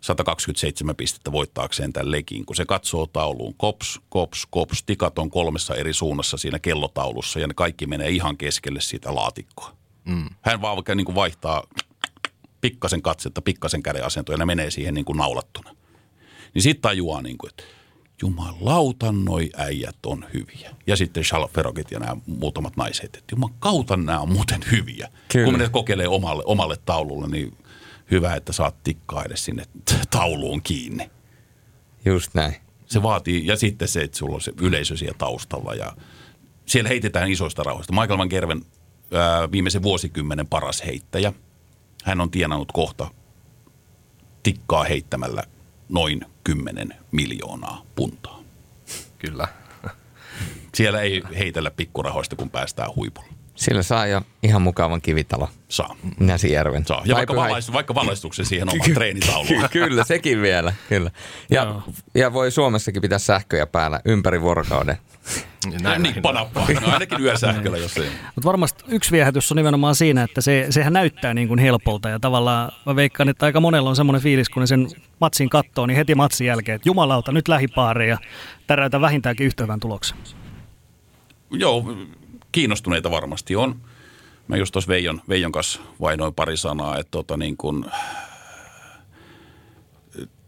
127 pistettä voittaakseen tämän lekin. Kun se katsoo tauluun, kops, kops, kops, tikat on kolmessa eri suunnassa siinä kellotaulussa ja ne kaikki menee ihan keskelle sitä laatikkoa. Mm. Hän vaan niin kuin vaihtaa pikkasen katsetta, pikkasen käden ja ne menee siihen niin kuin naulattuna. Niin sitten tajuaa, niin kuin, että jumalauta, noi äijät on hyviä. Ja sitten Charles Ferrokit ja nämä muutamat naiset, että jumalauta, nämä on muuten hyviä. Kyllä. Kun ne kokeilee omalle, omalle taululle, niin hyvä, että saat tikkaa edes sinne tauluun kiinni. Just näin. Se vaatii, ja sitten se, että sulla on se yleisö siellä taustalla ja siellä heitetään isoista rauhoista. Michael Van Gerven ää, viimeisen vuosikymmenen paras heittäjä – hän on tienannut kohta tikkaa heittämällä noin 10 miljoonaa puntaa. Kyllä. Siellä ei heitellä pikkurahoista, kun päästään huipulle. Sillä saa jo ihan mukavan kivitalo. Saa. Näsijärven. Saa. Ja vaikka, valaist, vaikka valaistuksen siihen omaan treenitauluun. kyllä, sekin vielä. Kyllä. Ja, ja voi Suomessakin pitää sähköjä päällä ympäri vuorokauden. Näin, niin, panappa. No, ainakin yösähköllä, jos ei. Mutta varmasti yksi viehätys on nimenomaan siinä, että se, sehän näyttää niin kuin helpolta ja tavallaan mä veikkaan, että aika monella on semmoinen fiilis, kun ne sen matsin kattoo, niin heti matsin jälkeen, että jumalauta, nyt lähipaari ja täräytä vähintäänkin yhtä hyvän tuloksen. Joo, kiinnostuneita varmasti on. Mä just tuossa Veijon, Veijon kanssa vainoin pari sanaa, että tota niin kuin,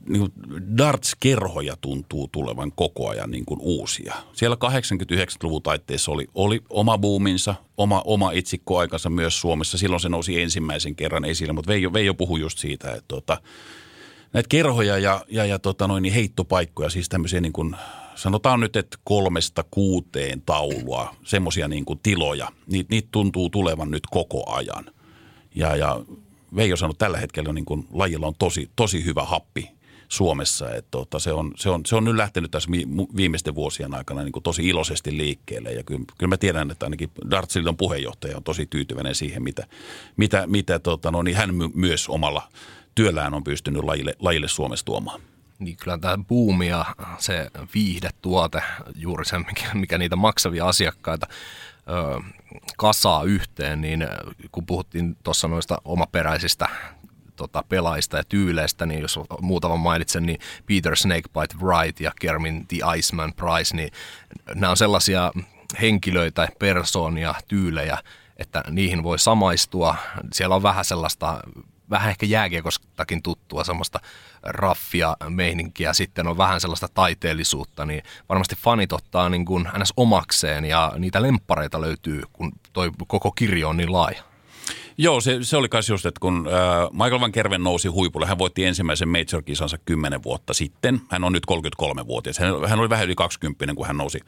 niin kuin darts-kerhoja tuntuu tulevan koko ajan niin kuin uusia. Siellä 89-luvun taitteessa oli, oli oma buuminsa, oma, oma itsikkoaikansa myös Suomessa. Silloin se nousi ensimmäisen kerran esille, mutta Veijo, Veijo puhui just siitä, että tota, näitä kerhoja ja, ja, ja tota noin, niin heittopaikkoja, siis tämmöisiä niin kuin sanotaan nyt, että kolmesta kuuteen taulua, semmoisia niin kuin tiloja, niitä, niitä tuntuu tulevan nyt koko ajan. Ja, ja Veijo sanoi, että tällä hetkellä niin kuin, lajilla on tosi, tosi hyvä happi Suomessa. Että tota, se, on, se, on, se on nyt lähtenyt tässä viimeisten vuosien aikana niin kuin tosi iloisesti liikkeelle. Ja kyllä, kyllä mä tiedän, että ainakin Dartsiliton puheenjohtaja on tosi tyytyväinen siihen, mitä, mitä, mitä tota, no, niin hän my, myös omalla työllään on pystynyt lajille, lajille Suomessa tuomaan. Niin kyllä tämä buumi ja se viihdetuote, juuri se, mikä, mikä niitä maksavia asiakkaita ö, kasaa yhteen, niin kun puhuttiin tuossa noista omaperäisistä tota, pelaajista ja tyyleistä, niin jos muutama mainitsen, niin Peter Snakebite Wright ja Kermin The Iceman Price, niin nämä on sellaisia henkilöitä, persoonia, tyylejä, että niihin voi samaistua. Siellä on vähän sellaista vähän ehkä jääkiekostakin tuttua semmoista raffia meininkiä, sitten on vähän sellaista taiteellisuutta, niin varmasti fanit ottaa niin kuin ns. omakseen ja niitä lemppareita löytyy, kun toi koko kirjo on niin laaja. Joo, se, se oli kai just, että kun äh, Michael Van Kerven nousi huipulle, hän voitti ensimmäisen major-kisansa 10 vuotta sitten. Hän on nyt 33-vuotias. Hän, hän oli vähän yli 20, kun hän nousi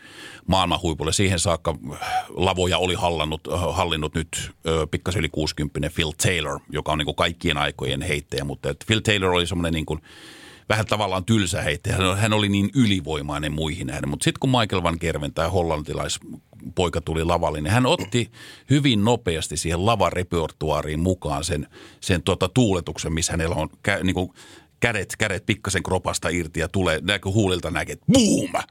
maailman huipulle. Siihen saakka äh, lavoja oli hallinnut, äh, hallinnut nyt äh, pikkasen yli 60 Phil Taylor, joka on niin kuin kaikkien aikojen heittäjä. Mutta Phil Taylor oli semmoinen niin kuin, vähän tavallaan tylsä heittäjä. Hän oli niin ylivoimainen muihin nähden. Mutta sitten kun Michael Van Kerven, tämä hollantilais poika tuli lavalle, niin hän otti hyvin nopeasti siihen lavarepertuaariin mukaan sen, sen tuota tuuletuksen, missä hänellä on kä, niin kuin kädet, kädet pikkasen kropasta irti ja tulee, näkö huulilta näkee, että boom!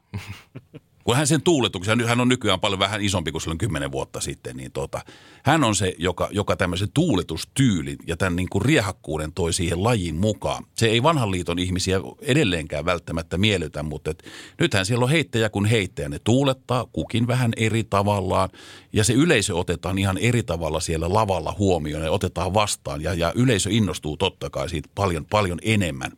kun hän sen tuuletuksen, hän on nykyään paljon vähän isompi kuin silloin kymmenen vuotta sitten, niin tota, hän on se, joka, joka tämmöisen tuuletustyylin ja tämän niin kuin riehakkuuden toi siihen lajiin mukaan. Se ei vanhan liiton ihmisiä edelleenkään välttämättä miellytä, mutta et, nythän siellä on heittäjä kun heittäjä. Ne tuulettaa kukin vähän eri tavallaan ja se yleisö otetaan ihan eri tavalla siellä lavalla huomioon ja otetaan vastaan ja, ja yleisö innostuu totta kai siitä paljon, paljon enemmän.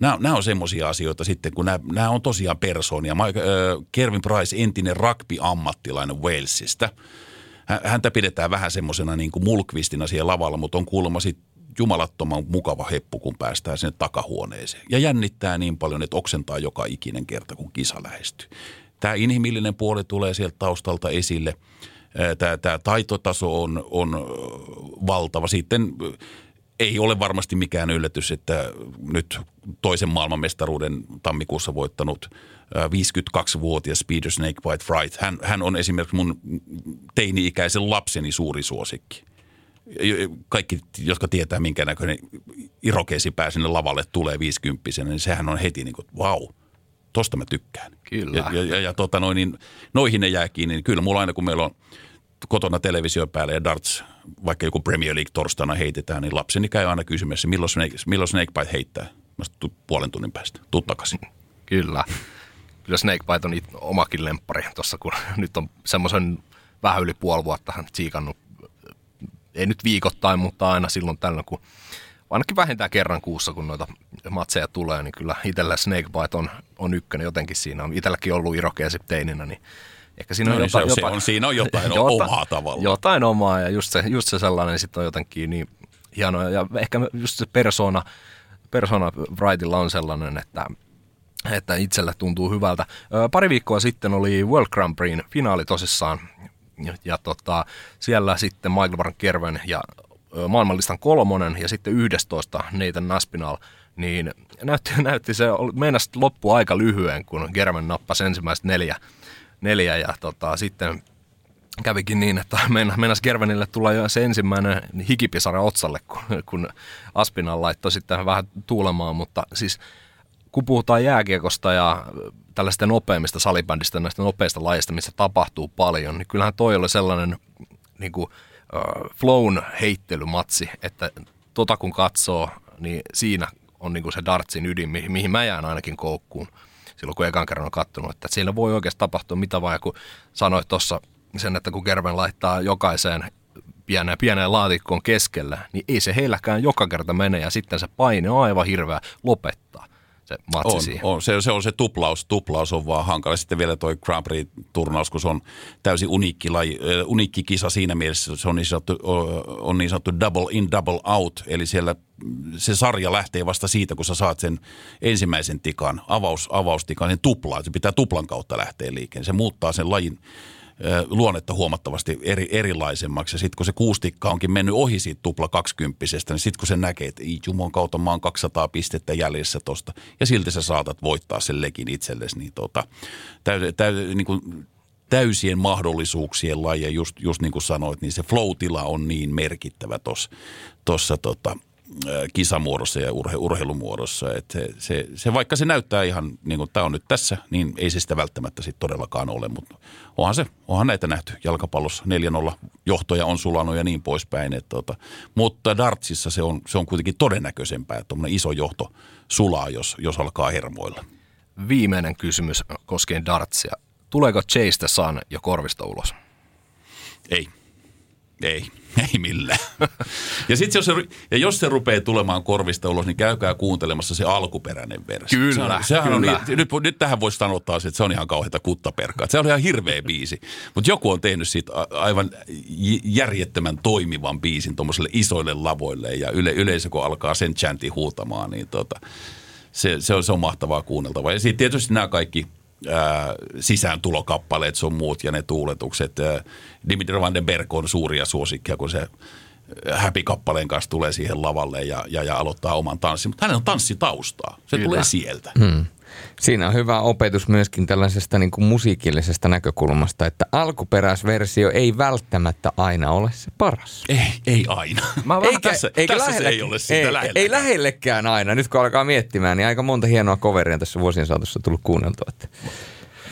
Nämä, nämä on semmoisia asioita sitten, kun nämä, nämä on tosiaan persoonia. Mike, äh, Kervin Price, entinen rugby-ammattilainen Walesista. Häntä pidetään vähän semmoisena niin kuin mulkvistina siellä lavalla, mutta on kuulemma sitten jumalattoman mukava heppu, kun päästään sinne takahuoneeseen. Ja jännittää niin paljon, että oksentaa joka ikinen kerta, kun kisa lähestyy. Tämä inhimillinen puoli tulee sieltä taustalta esille. Tämä, tämä taitotaso on, on valtava. Sitten ei ole varmasti mikään yllätys, että nyt toisen maailmanmestaruuden tammikuussa voittanut 52-vuotias Peter Snake White Wright. Hän, hän on esimerkiksi mun teini-ikäisen lapseni suuri suosikki. Kaikki, jotka tietää minkä näköinen pää sinne lavalle tulee 50 niin sehän on heti niin kuin, wow, tosta mä tykkään. Kyllä. Ja, ja, ja, ja tota noin, niin, noihin ne jää kiinni. Niin kyllä mulla aina kun meillä on kotona televisio päällä ja darts, vaikka joku Premier League torstaina heitetään, niin lapseni käy aina kysymässä, milloin Snake, milloin Snakebite heittää. Mä puolen tunnin päästä, tuu takaisin. Kyllä. Kyllä Snakebite on omakin lemppari tuossa, kun nyt on semmoisen vähän yli puoli vuotta hän tsiikannut, ei nyt viikoittain, mutta aina silloin tällöin, kun ainakin vähintään kerran kuussa, kun noita matseja tulee, niin kyllä itsellä Snakebite on, on ykkönen jotenkin siinä. On itselläkin ollut irokeesi teininä, niin Ehkä siinä on, no, jotain, se, jotain, se on, siinä on jotain, jotain omaa tavalla. Jotain omaa ja just se, just se sellainen sitten on jotenkin niin hienoa. Ja ehkä just se persona, persona Wrightilla on sellainen, että että itselle tuntuu hyvältä. Pari viikkoa sitten oli World Grand Prix finaali tosissaan, ja, tota, siellä sitten Michael Van Kerven ja maailmanlistan kolmonen ja sitten 11 Nathan Naspinal, niin näytti, näytti se, meinasi loppu aika lyhyen, kun German nappasi ensimmäiset neljä neljä ja tota, sitten kävikin niin, että meinas Gervenille tulla jo se ensimmäinen hikipisara otsalle, kun, kun Aspinal laittoi sitten vähän tuulemaan, mutta siis kun puhutaan jääkiekosta ja tällaista nopeammista salibändistä, näistä nopeista lajeista, missä tapahtuu paljon, niin kyllähän toi oli sellainen niin kuin, uh, flown heittelymatsi, että tota kun katsoo, niin siinä on niin kuin se dartsin ydin, mihin, mihin mä jään ainakin koukkuun silloin, kun ekan kerran on kattonut, että siellä voi oikeasti tapahtua mitä vaan, kun sanoit tuossa sen, että kun Kerven laittaa jokaiseen pieneen, pieneen laatikkoon keskellä, niin ei se heilläkään joka kerta mene ja sitten se paine on aivan hirveä lopettaa. Se matsi on, siihen. on. Se, se, on se tuplaus, tuplaus on vaan hankala. Sitten vielä toi Grand Prix-turnaus, kun se on täysin uniikki, laji, äh, uniikki kisa siinä mielessä, se on niin, sanottu, on niin sanottu double in, double out, eli siellä se sarja lähtee vasta siitä, kun sä saat sen ensimmäisen tikan, avaus, avaustikan, sen tuplaa, se pitää tuplan kautta lähteä liikkeelle. Se muuttaa sen lajin luonnetta huomattavasti eri, erilaisemmaksi. Ja sitten kun se kuustikka onkin mennyt ohi siitä tupla kaksikymppisestä, niin sitten kun se näkee, että Jumon kautta mä oon 200 pistettä jäljessä tosta, ja silti sä saatat voittaa sen lekin itsellesi, niin, tota, täy, täy, niin kuin täysien mahdollisuuksien laji, just, just niin kuin sanoit, niin se flow-tila on niin merkittävä tuossa tota, kisamuodossa ja urhe, urheilumuodossa. Että se, se, se, vaikka se näyttää ihan niin kuin tämä on nyt tässä, niin ei se sitä välttämättä sit todellakaan ole, mutta onhan, se, onhan näitä nähty jalkapallossa. 4-0 johtoja on sulanut ja niin poispäin. Että tota, mutta dartsissa se on, se on kuitenkin todennäköisempää, että iso johto sulaa, jos, jos alkaa hermoilla. Viimeinen kysymys koskien dartsia. Tuleeko Chase Sun jo korvista ulos? Ei. Ei, ei millään. Ja, sit jos se, ja jos se rupeaa tulemaan korvista ulos, niin käykää kuuntelemassa se alkuperäinen versio. Kyllä, sehän, sehän kyllä. On, niin- nyt, nyt tähän voisi sanoa taas, että se on ihan kauheita kuttaperkaa. Se on ihan hirveä biisi. Mutta joku on tehnyt siitä aivan järjettömän toimivan biisin tuommoiselle isoille lavoille. Ja yle, yleisö kun alkaa sen chantin huutamaan, niin tota, se, se, on, se on mahtavaa kuunneltavaa. Ja sitten tietysti nämä kaikki – ää, sisääntulokappaleet sun muut ja ne tuuletukset. Ää, Dimitri Van den Berg on suuria suosikkia, kun se häpikappaleen kanssa tulee siihen lavalle ja, ja, ja aloittaa oman tanssin. Mutta hänellä on tanssitaustaa. Se Kyllä. tulee sieltä. Hmm. Siinä on hyvä opetus myöskin tällaisesta niin kuin musiikillisesta näkökulmasta, että alkuperäisversio ei välttämättä aina ole se paras. Ei, ei aina. Mä eikä, tässä, eikä tässä lähelle, se ei ole sitä ei, lähellekään. ei lähellekään aina. Nyt kun alkaa miettimään, niin aika monta hienoa coveria tässä vuosien saatossa tullut kuunneltua. Että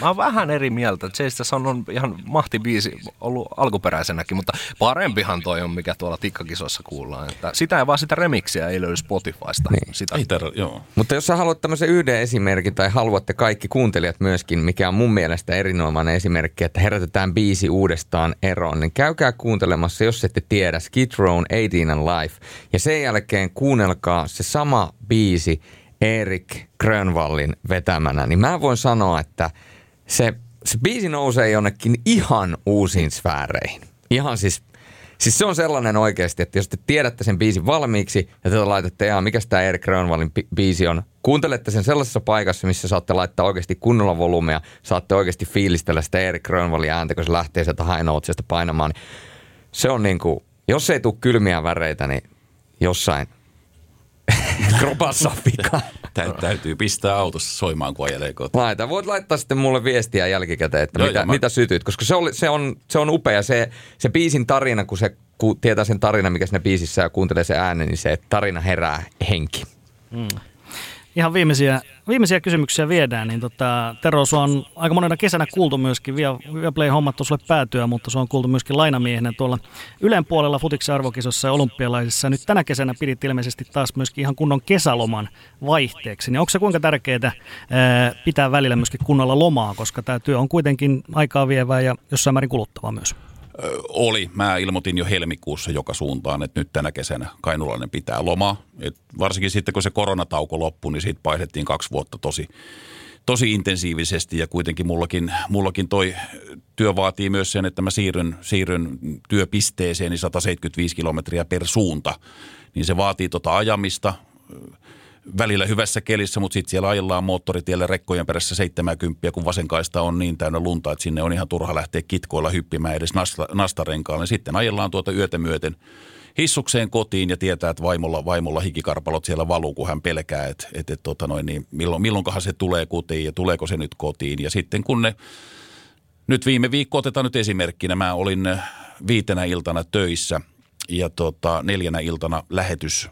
Mä oon vähän eri mieltä. Chase on ihan mahtibiisi ollut alkuperäisenäkin, mutta parempihan toi on, mikä tuolla tikkakisoissa kuullaan. Että sitä ei vaan sitä remiksiä ei löydy Spotifysta. Niin. Sitä. Ei tarvi, joo. Mutta jos sä haluat tämmöisen yhden esimerkin tai haluatte kaikki kuuntelijat myöskin, mikä on mun mielestä erinomainen esimerkki, että herätetään biisi uudestaan eroon, niin käykää kuuntelemassa, jos ette tiedä, Skid Row, 18 and Life. Ja sen jälkeen kuunnelkaa se sama biisi Erik Grönvallin vetämänä, niin mä voin sanoa, että – se, se biisi nousee jonnekin ihan uusiin sfääreihin. Ihan siis, siis se on sellainen oikeasti, että jos te tiedätte sen biisin valmiiksi ja te laitatte, jaa, mikä tämä Erik Grönvallin biisi on, kuuntelette sen sellaisessa paikassa, missä saatte laittaa oikeasti kunnolla volumea, saatte oikeasti fiilistellä sitä Erik Grönvallin ääntä, kun se lähtee sieltä hainoutsesta painamaan, niin se on niin kuin, jos ei tule kylmiä väreitä, niin jossain kropassa pika. Tä, täytyy pistää autossa soimaan, kun ajelee kotiin. Laita. Voit laittaa sitten mulle viestiä jälkikäteen, että Joo, mitä, mä... mitä sytyt, koska se, oli, se, on, se on upea. Se, se biisin tarina, kun se kun tietää sen tarina, mikä siinä biisissä ja kuuntelee sen äänen, niin se tarina herää henki. Mm ihan viimeisiä, viimeisiä kysymyksiä viedään, niin tota, Tero, sua on aika monena kesänä kuultu myöskin, Viaplay hommattu sulle päätyä, mutta se on kuultu myöskin lainamiehenä tuolla Ylen puolella futiksen arvokisossa ja olympialaisissa. Nyt tänä kesänä pidit ilmeisesti taas myöskin ihan kunnon kesäloman vaihteeksi. Niin onko se kuinka tärkeää ää, pitää välillä myöskin kunnolla lomaa, koska tämä työ on kuitenkin aikaa vievää ja jossain määrin kuluttavaa myös? Oli. Mä ilmoitin jo helmikuussa joka suuntaan, että nyt tänä kesänä kainulainen pitää lomaa. Et varsinkin sitten kun se koronatauko loppui, niin siitä paihdettiin kaksi vuotta tosi, tosi intensiivisesti ja kuitenkin mullakin, mullakin toi työ vaatii myös sen, että mä siirryn, siirryn työpisteeseen niin 175 kilometriä per suunta. Niin se vaatii tota ajamista, välillä hyvässä kelissä, mutta sitten siellä ajellaan moottoritielle rekkojen perässä 70, kun vasenkaista on niin täynnä lunta, että sinne on ihan turha lähteä kitkoilla hyppimään edes nastarenkaalle. Sitten ajellaan tuota yötä myöten hissukseen kotiin ja tietää, että vaimolla, vaimolla hikikarpalot siellä valuu, kun hän pelkää, että, että, että tota noin, niin milloin, milloinkohan se tulee kotiin ja tuleeko se nyt kotiin. Ja sitten kun ne, nyt viime viikko otetaan nyt esimerkkinä, mä olin viitenä iltana töissä ja tota, neljänä iltana lähetys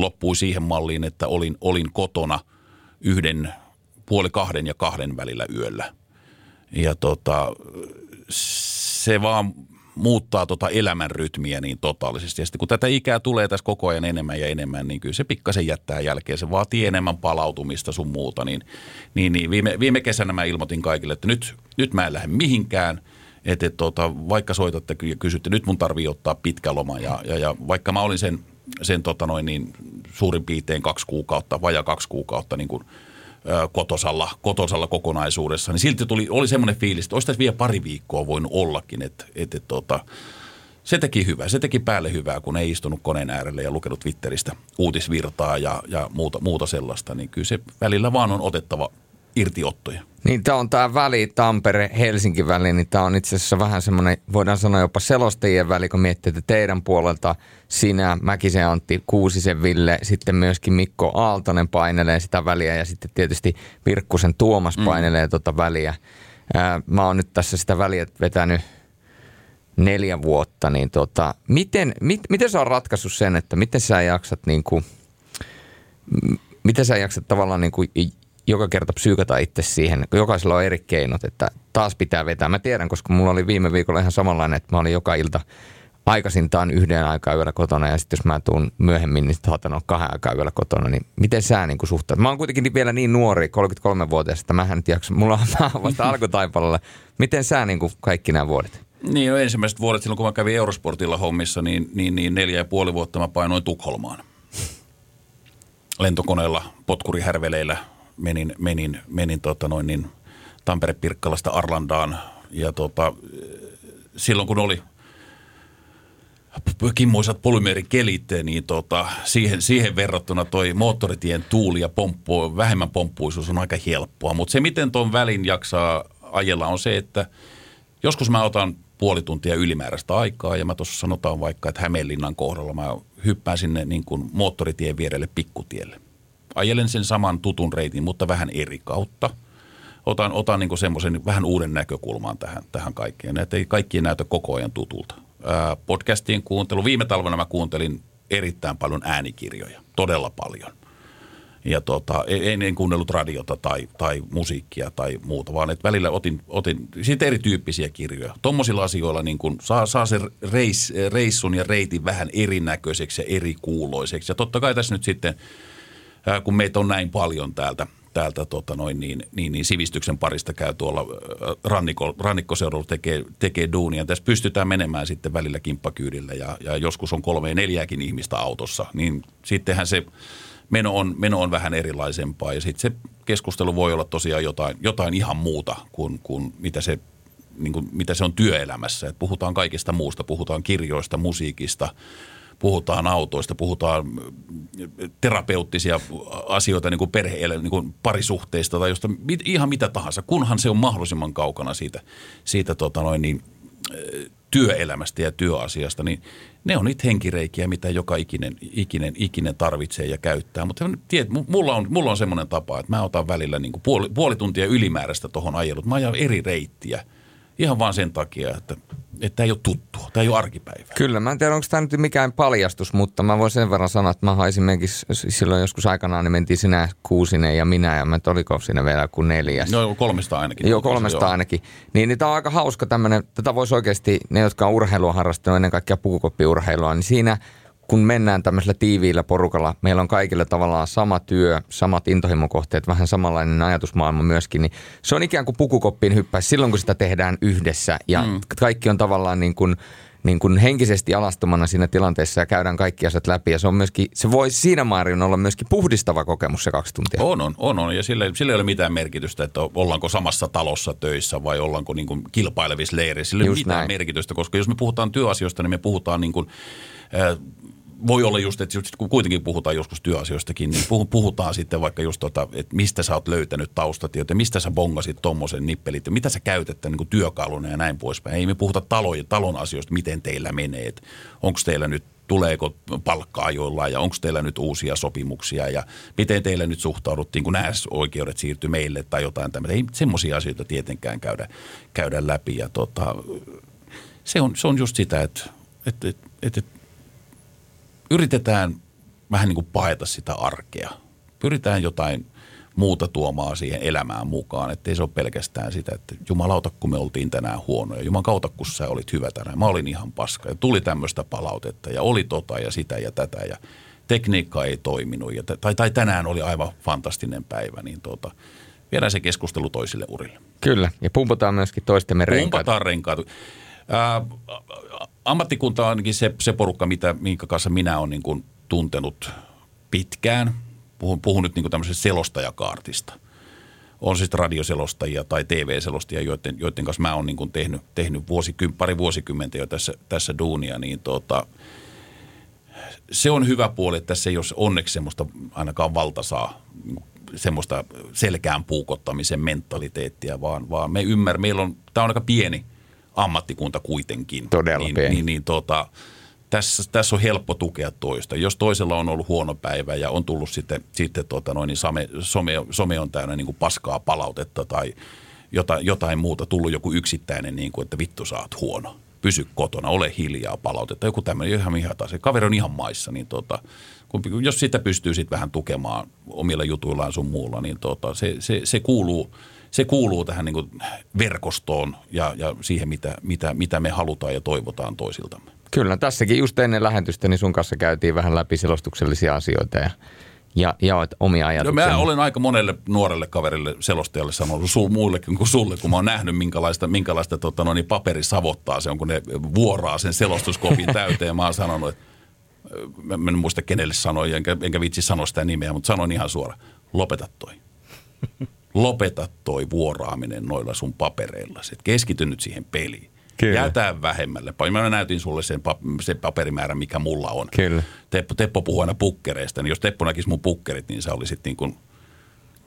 loppui siihen malliin, että olin, olin kotona yhden, puoli kahden ja kahden välillä yöllä. Ja tota, se vaan muuttaa tota elämän rytmiä niin totaalisesti. Ja sitten kun tätä ikää tulee tässä koko ajan enemmän ja enemmän, niin kyllä se pikkasen jättää jälkeen. Se vaatii enemmän palautumista sun muuta. Niin, niin, niin viime, viime kesänä mä ilmoitin kaikille, että nyt, nyt mä en lähde mihinkään. Että et, tota, vaikka soitatte ja kysytte, nyt mun tarvii ottaa pitkä loma. Ja, ja, ja vaikka mä olin sen sen tota noin, niin, suurin piirtein kaksi kuukautta, vajaa kaksi kuukautta niin kuin, kotosalla, kotosalla kokonaisuudessa, niin silti tuli, oli semmoinen fiilis, että olisi tässä vielä pari viikkoa voinut ollakin, että, että, että tota, se teki hyvää. Se teki päälle hyvää, kun ei istunut koneen äärelle ja lukenut Twitteristä uutisvirtaa ja, ja muuta, muuta sellaista. Niin kyllä se välillä vaan on otettava irtiottoja. Niin tämä on tämä väli Tampere-Helsinki väli, niin tämä on itse asiassa vähän semmoinen, voidaan sanoa jopa selostajien väli, kun miettii, että teidän puolelta sinä, Mäkisen Antti, Kuusisen Ville, sitten myöskin Mikko Aaltonen painelee sitä väliä ja sitten tietysti Virkkusen Tuomas mm. painelee mm. tuota väliä. Ää, mä oon nyt tässä sitä väliä vetänyt neljä vuotta, niin tota, miten, mit, miten sä on ratkaissut sen, että miten sä jaksat niin kuin, miten sä jaksat tavallaan niin kuin joka kerta psyykata itse siihen, kun jokaisella on eri keinot, että taas pitää vetää. Mä tiedän, koska mulla oli viime viikolla ihan samanlainen, että mä olin joka ilta aikaisintaan yhden aikaa yöllä kotona ja sitten jos mä tuun myöhemmin, niin sitten on kahden aikaa yöllä kotona, niin miten sä niin suhtaat? Mä oon kuitenkin vielä niin nuori, 33-vuotias, että mä en jaksa, mulla on vasta alkutaipalalla. Miten sä niin kuin kaikki nämä vuodet? Niin, jo ensimmäiset vuodet silloin, kun mä kävin Eurosportilla hommissa, niin, niin, niin neljä ja puoli vuotta mä painoin Tukholmaan. Lentokoneella, potkurihärveleillä menin, menin, menin tota noin niin Tampere-Pirkkalasta Arlandaan. Ja tota, silloin kun oli kimmoisat polymeerikelit, niin tota, siihen, siihen verrattuna toi moottoritien tuuli ja pomppu, vähemmän pomppuisuus on aika helppoa. Mutta se, miten tuon välin jaksaa ajella, on se, että joskus mä otan puoli tuntia ylimääräistä aikaa ja mä tuossa sanotaan vaikka, että Hämeenlinnan kohdalla mä hyppään sinne niin kuin moottoritien vierelle pikkutielle. Ajelen sen saman tutun reitin, mutta vähän eri kautta. Otan, otan niin semmoisen vähän uuden näkökulman tähän, tähän kaikkeen, että ei kaikki näytä koko ajan tutulta. Ää, podcastien kuuntelu. Viime talvena mä kuuntelin erittäin paljon äänikirjoja, todella paljon ja tota, en, en kuunnellut radiota tai, tai musiikkia tai muuta, vaan että välillä otin, otin siitä erityyppisiä kirjoja. Tuommoisilla asioilla niin kun saa, saa se reis, reissun ja reitin vähän erinäköiseksi ja eri kuuloiseksi. Ja totta kai tässä nyt sitten, kun meitä on näin paljon täältä, täältä tota noin, niin, niin, niin, sivistyksen parista käy tuolla rannikko, rannikkoseudulla tekee, tekee duunia. Tässä pystytään menemään sitten välillä kimppakyydillä ja, ja joskus on kolme ja neljääkin ihmistä autossa, niin sittenhän se – meno on, meno on vähän erilaisempaa ja sitten se keskustelu voi olla tosiaan jotain, jotain ihan muuta kuin, kuin mitä se niin kuin, mitä se on työelämässä. Et puhutaan kaikesta muusta, puhutaan kirjoista, musiikista, puhutaan autoista, puhutaan terapeuttisia asioita niin kuin perhe niin kuin parisuhteista tai josta ihan mitä tahansa, kunhan se on mahdollisimman kaukana siitä, siitä tota noin, niin, työelämästä ja työasiasta, niin ne on niitä henkireikiä, mitä joka ikinen, ikinen, ikinen tarvitsee ja käyttää. Mutta tiedät, mulla on, mulla on semmoinen tapa, että mä otan välillä niin kuin puoli, puoli tuntia ylimääräistä tuohon ajelut. Mä ajan eri reittiä ihan vaan sen takia, että että tämä ei ole tuttua, tämä ei ole arkipäivää. Kyllä, mä en tiedä, onko tämä nyt mikään paljastus, mutta mä voin sen verran sanoa, että mä esimerkiksi silloin joskus aikanaan, niin mentiin sinä kuusinen ja minä, ja mä oliko siinä vielä kuin neljäs. No kolmesta ainakin. Joo, kolmesta joo. ainakin. Niin, niin tämä on aika hauska tämmöinen, tätä voisi oikeasti, ne jotka on urheilua harrastanut, ennen kaikkea pukukoppiurheilua, niin siinä – kun mennään tämmöisellä tiiviillä porukalla, meillä on kaikilla tavallaan sama työ, samat intohimokohteet, vähän samanlainen ajatusmaailma myöskin, niin se on ikään kuin pukukoppiin hyppäisi silloin, kun sitä tehdään yhdessä ja mm. kaikki on tavallaan niin kuin, niin kuin henkisesti alastomana siinä tilanteessa ja käydään kaikki asiat läpi. Ja se, on myöskin, se voi siinä määrin olla myöskin puhdistava kokemus se kaksi tuntia. On, on, on, on. ja sillä, sillä ei ole mitään merkitystä, että ollaanko samassa talossa töissä vai ollaanko niin kuin kilpailevissa leireissä. Sillä ei ole mitään näin. merkitystä, koska jos me puhutaan työasioista, niin me puhutaan niin kuin, äh, voi olla just, että just, kun kuitenkin puhutaan joskus työasioistakin, niin puhutaan sitten vaikka just tota, että mistä sä oot löytänyt taustatietoja, mistä sä bongasit tuommoisen nippelit, mitä sä käytät niin työkaluna ja näin poispäin. Ei me puhuta talon, talon asioista, miten teillä menee, onko teillä nyt tuleeko palkkaa jollain ja onko teillä nyt uusia sopimuksia ja miten teillä nyt suhtauduttiin, kun nämä oikeudet siirtyi meille tai jotain tämmöistä. Ei semmoisia asioita tietenkään käydä, käydä läpi ja tota, se, on, se on just sitä, että, että, että, että yritetään vähän niin kuin paeta sitä arkea. Pyritään jotain muuta tuomaan siihen elämään mukaan. Että ei se ole pelkästään sitä, että jumalauta, kun me oltiin tänään huonoja. Jumalauta, kun sä olit hyvä tänään. Mä olin ihan paska. Ja tuli tämmöistä palautetta ja oli tota ja sitä ja tätä ja tekniikka ei toiminut. Ja, tai, tai tänään oli aivan fantastinen päivä. Niin tota, viedään se keskustelu toisille urille. Kyllä, ja pumpataan myöskin toistemme renkaat. Pumpataan renkaat. Ää, ammattikunta on ainakin se, se porukka, mitä, minkä kanssa minä olen niin kuin tuntenut pitkään. Puhun, puhun nyt niin kuin tämmöisestä selostajakaartista. On siis radioselostajia tai TV-selostajia, joiden, joiden kanssa mä oon niin kuin tehnyt, tehnyt vuosikym, pari vuosikymmentä jo tässä, tässä duunia, niin tota, se on hyvä puoli, että tässä ei ole onneksi semmoista ainakaan valtasaa semmoista selkään puukottamisen mentaliteettia, vaan, vaan me ymmärrämme, meillä on, tämä on aika pieni ammattikunta kuitenkin. Todella niin, pieni. Niin, niin tota, tässä, tässä on helppo tukea toista. Jos toisella on ollut huono päivä ja on tullut sitten, sitten tota noin, niin some, some, some on täynnä niin kuin paskaa palautetta tai jotain, jotain muuta, tullut joku yksittäinen, niin kuin, että vittu sä oot huono. Pysy kotona, ole hiljaa, palautetta. Joku tämmöinen, ihan ihan taas. Kaveri on ihan maissa, niin tota, kun, jos sitä pystyy sitten vähän tukemaan omilla jutuillaan sun muulla, niin tota, se, se, se, kuuluu, se kuuluu tähän niin kuin verkostoon ja, ja siihen, mitä, mitä, mitä me halutaan ja toivotaan toisiltamme. Kyllä, tässäkin just ennen lähetystä niin sun kanssa käytiin vähän läpi selostuksellisia asioita ja, ja jaoit omia No ajatuksia. mä olen aika monelle nuorelle kaverille selostajalle sanonut, sul, muillekin kuin sulle, kun mä oon nähnyt minkälaista, minkälaista tota, no, niin paperisavottaa se on, kun ne vuoraa sen selostuskopin täyteen. Mä oon sanonut, että mä en muista kenelle sanoin, enkä, enkä vitsi sanoa sitä nimeä, mutta sanoin ihan suora, lopeta toi. Lopeta toi vuoraaminen noilla sun papereilla. Keskity nyt siihen peliin. Kyllä. Jätä vähemmälle. Mä näytin sulle sen, pap- sen paperimäärän, mikä mulla on. Kyllä. Teppo, Teppo puhuu aina pukkereista, niin jos Teppo näkisi mun pukkerit, niin sä olisit niin kuin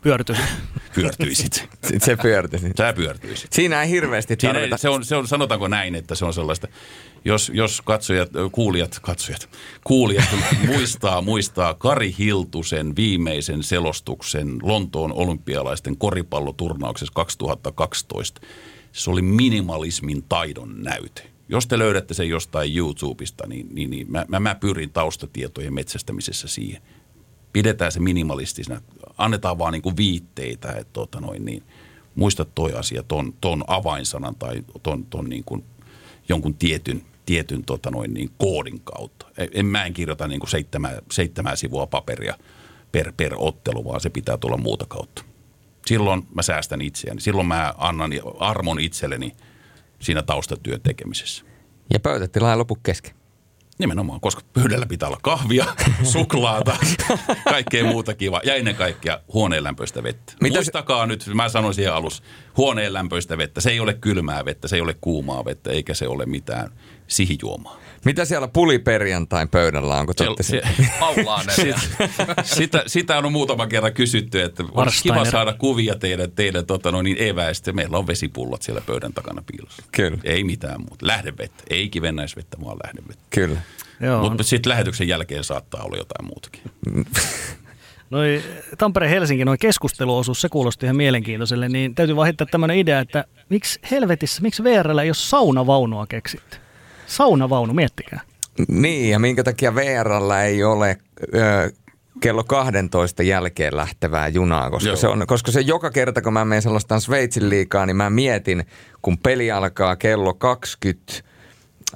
Pyörtys. pyörtyisit. Sitten se pyörtyi. Sä pyörtyisit. Siinä ei hirveästi Siinä tarvita. ei, se, on, se on, sanotaanko näin, että se on sellaista, jos, jos katsojat, kuulijat, katsojat, kuulijat muistaa, muistaa Kari Hiltusen viimeisen selostuksen Lontoon olympialaisten koripalloturnauksessa 2012. Se oli minimalismin taidon näyte. Jos te löydätte sen jostain YouTubesta, niin, niin, niin mä, mä, mä pyrin taustatietojen metsästämisessä siihen. Pidetään se minimalistisena. Annetaan vaan niin kuin viitteitä, että tota noin, niin, muista toi asia, ton, ton avainsanan tai ton, ton niin kuin jonkun tietyn, tietyn tota noin, niin koodin kautta. En, en mä en kirjoita niin kuin seitsemää, seitsemää sivua paperia per, per ottelu, vaan se pitää tulla muuta kautta. Silloin mä säästän itseäni. Silloin mä annan armon itselleni siinä taustatyön tekemisessä. Ja pöytätila ei lopu kesken. Nimenomaan, koska pöydällä pitää olla kahvia, suklaata, kaikkea muuta kivaa ja ennen kaikkea huoneen lämpöistä vettä. Mitä se- Muistakaa nyt, mä sanoin siihen alussa, huoneen lämpöistä vettä. Se ei ole kylmää vettä, se ei ole kuumaa vettä, eikä se ole mitään sihijuomaa. Mitä siellä puliperjantain pöydällä on, kun te Se, olette neljä. sitä, sitä on muutama kerran kysytty, että olisi kiva saada kuvia teidän, teidän tota, no niin eväistä. Meillä on vesipullot siellä pöydän takana piilossa. Kyllä. Ei mitään muuta. Lähdevettä. Ei kivennäisvettä, vaan lähdevettä. Kyllä. Joo. Mutta sitten lähetyksen jälkeen saattaa olla jotain muutakin. Noi Tampere-Helsinki, noin keskusteluosuus, se kuulosti ihan mielenkiintoiselle, niin täytyy vaan heittää tämmöinen idea, että miksi helvetissä, miksi VRllä ei ole saunavaunua keksitty? Saunavaunu, miettikää. Niin, ja minkä takia VRllä ei ole ö, kello 12 jälkeen lähtevää junaa, koska Joo. se, on, koska se joka kerta, kun mä menen sellaistaan Sveitsin liikaa, niin mä mietin, kun peli alkaa kello 20,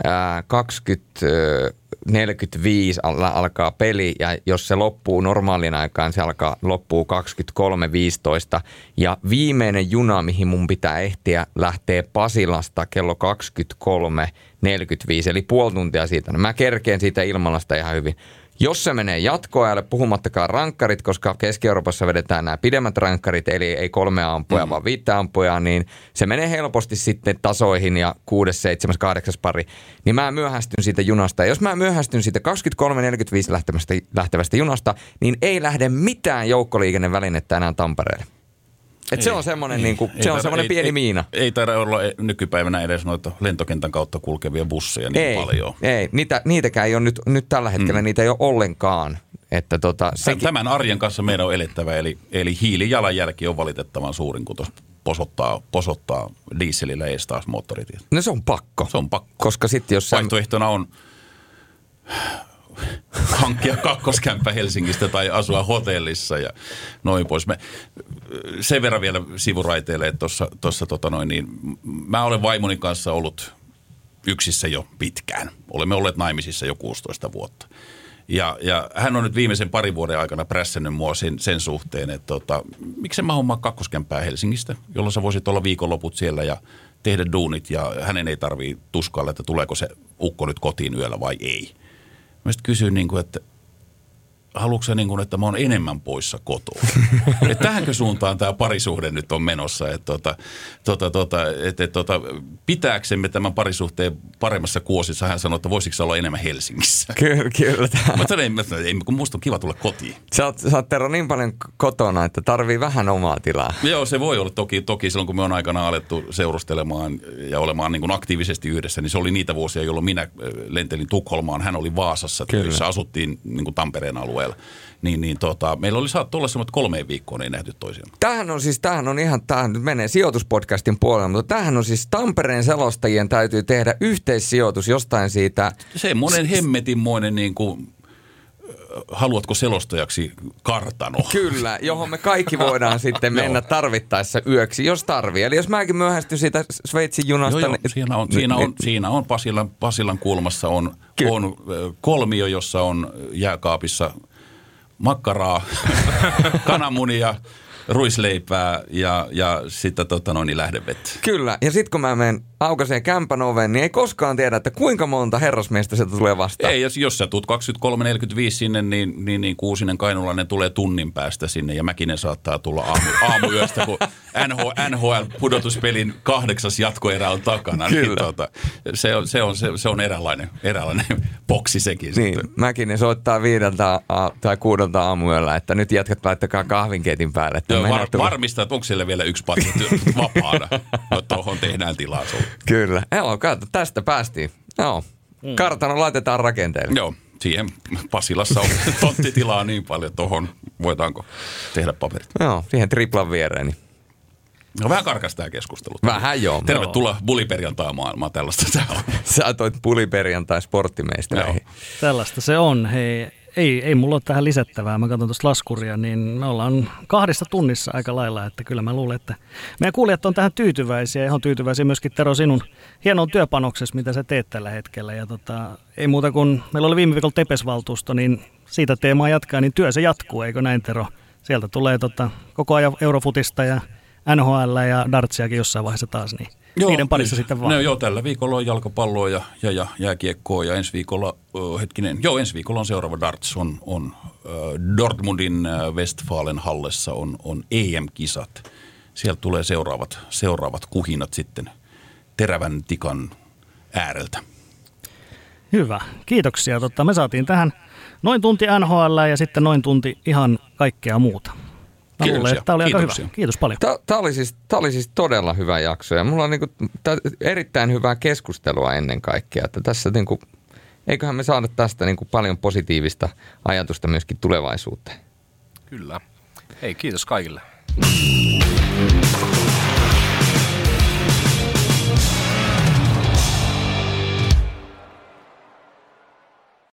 ää, 20 ö, 45 al- alkaa peli ja jos se loppuu normaalin aikaan, se alkaa loppuu 23.15 ja viimeinen juna, mihin mun pitää ehtiä, lähtee Pasilasta kello 23.45 eli puoli tuntia siitä. No mä kerkeen siitä ilmalasta ihan hyvin. Jos se menee jatkoajalle, puhumattakaan rankkarit, koska Keski-Euroopassa vedetään nämä pidemmät rankkarit, eli ei kolme ampuja, mm. vaan viittä ampujaa, niin se menee helposti sitten tasoihin ja kuudes, seitsemäs, kahdeksas pari. Niin mä myöhästyn siitä junasta. Ja jos mä myöhästyn siitä 23.45 lähtevästä, lähtevästä junasta, niin ei lähde mitään joukkoliikennevälinettä enää Tampereelle. Et se on semmoinen, niin kuin, se on taida- semmoinen ei, pieni ei, miina. Ei taida olla nykypäivänä edes noita lentokentän kautta kulkevia busseja niin ei, paljon. ei niitä, niitäkään ei ole nyt, nyt tällä hetkellä, mm. niitä ei ole ollenkaan. Että tota, sekin, Tämän arjen kanssa meidän on elettävä, eli, eli hiilijalanjälki on valitettavan suurin, kun tuossa posottaa, posottaa dieselillä ees taas moottoritiet. no se on pakko. Se on pakko. Koska sitten jos Vaihtoehtona on hankkia kakkoskämppä Helsingistä tai asua hotellissa ja noin pois. Me, sen verran vielä sivuraiteille, että tuossa, tota noin, niin, mä olen vaimoni kanssa ollut yksissä jo pitkään. Olemme olleet naimisissa jo 16 vuotta. Ja, ja hän on nyt viimeisen parin vuoden aikana prässännyt mua sen, sen suhteen, että tota, miksi mä hommaa kakkoskämppää Helsingistä, jolloin sä voisit olla viikonloput siellä ja tehdä duunit ja hänen ei tarvii tuskailla, että tuleeko se ukko nyt kotiin yöllä vai ei. Mä sitten kysyin, niin kuin, että haluatko niin kuin, että mä oon enemmän poissa kotoa? että tähänkö suuntaan tämä parisuhde nyt on menossa? Että tota, tota, tota, et, et, tota, pitääksemme tämän parisuhteen paremmassa kuosissa? Hän sanoi, että voisiko olla enemmän Helsingissä? Kyllä, kyllä. Mä sanoin, että ei, kun musta on kiva tulla kotiin. Sä oot, sä oot Tero niin paljon kotona, että tarvii vähän omaa tilaa. Joo, se voi olla toki, toki silloin, kun me on aikana alettu seurustelemaan ja olemaan niin kuin aktiivisesti yhdessä, niin se oli niitä vuosia, jolloin minä lentelin Tukholmaan, hän oli Vaasassa, töissä, asuttiin niin kuin Tampereen alueella. Niin, niin tota, meillä oli saattu olla semmoinen kolmeen viikkoon ei nähty toisiaan. Tämähän on siis, tämähän on ihan, tämähän nyt menee sijoituspodcastin puolelle, mutta tämähän on siis Tampereen selostajien täytyy tehdä yhteissijoitus jostain siitä. Semmoinen hemmetinmoinen niin kuin haluatko selostajaksi kartano? Kyllä, johon me kaikki voidaan sitten mennä tarvittaessa yöksi, jos tarvii. Eli jos mäkin myöhästyn siitä Sveitsin junasta... Joo, joo. Niin, siinä on, siinä on, siinä on Pasilan, Pasilan kulmassa on, on kolmio, jossa on jääkaapissa makkaraa, kananmunia, ruisleipää ja, ja sitten tota noin, lähdevettä. Kyllä, ja sitten kun mä menen aukaiseen kämpän oven, niin ei koskaan tiedä, että kuinka monta herrasmiestä sieltä tulee vastaan. Ei, jos, jos sä tuut 23.45 sinne, niin, niin, niin Kuusinen Kainulainen tulee tunnin päästä sinne ja Mäkinen saattaa tulla aamu, aamuyöstä, kun NHL, NHL-pudotuspelin kahdeksas jatkoerä on takana. Niin Kyllä. Niin, tota, se, on, se, on, se, se on eräänlainen, eräänlainen boksi sekin. Niin, sitten. Mäkinen soittaa viideltä a, tai kuudelta aamuyöllä, että nyt jatkat laittakaa kahvinkeitin päälle. Että Joo, var, varmistaa, että onko siellä vielä yksi patti vapaana. no, tuohon tehdään tilaa sulle. Kyllä. Joo, kato, tästä päästiin. Joo. Mm. Kartano laitetaan rakenteelle. Joo, siihen Pasilassa on tonttitilaa niin paljon, tuohon voitaanko tehdä paperit. Joo, siihen triplan viereen. Niin. No vähän karkas tämä keskustelu. Vähän joo. Tervetuloa joo. buliperjantai maailmaan, tällaista se on. Sä toit buliperjantai sporttimeistereihin. Tällaista se on. Hei, ei, ei mulla ole tähän lisättävää. Mä katson tuosta laskuria, niin me ollaan kahdessa tunnissa aika lailla, että kyllä mä luulen, että meidän kuulijat on tähän tyytyväisiä. Ihan tyytyväisiä myöskin Tero sinun hienoon työpanoksessa, mitä sä teet tällä hetkellä. Ja tota, ei muuta kuin, meillä oli viime viikolla Tepesvaltuusto, niin siitä teemaa jatkaa, niin työ se jatkuu, eikö näin Tero? Sieltä tulee tota, koko ajan Eurofutista ja NHL ja Dartsiakin jossain vaiheessa taas, niin joo, niiden parissa niin, sitten vaan. No, joo, tällä viikolla on jalkapalloa ja, ja, ja jääkiekkoa ja ensi viikolla, uh, hetkinen, joo, ensi viikolla on seuraava darts, on, on uh, Dortmundin uh, Westfalen hallessa on, on EM-kisat. Sieltä tulee seuraavat, seuraavat kuhinat sitten terävän tikan ääreltä. Hyvä, kiitoksia. Totta, me saatiin tähän noin tunti NHL ja sitten noin tunti ihan kaikkea muuta. Mä Kiitoksia. luulen, että tämä oli Kiitoksia. aika hyvä. Kiitos paljon. Tämä oli, siis, oli siis todella hyvä jakso ja mulla on niinku, erittäin hyvää keskustelua ennen kaikkea. Että tässä niinku, eiköhän me saada tästä niinku paljon positiivista ajatusta myöskin tulevaisuuteen. Kyllä. Hei, kiitos kaikille.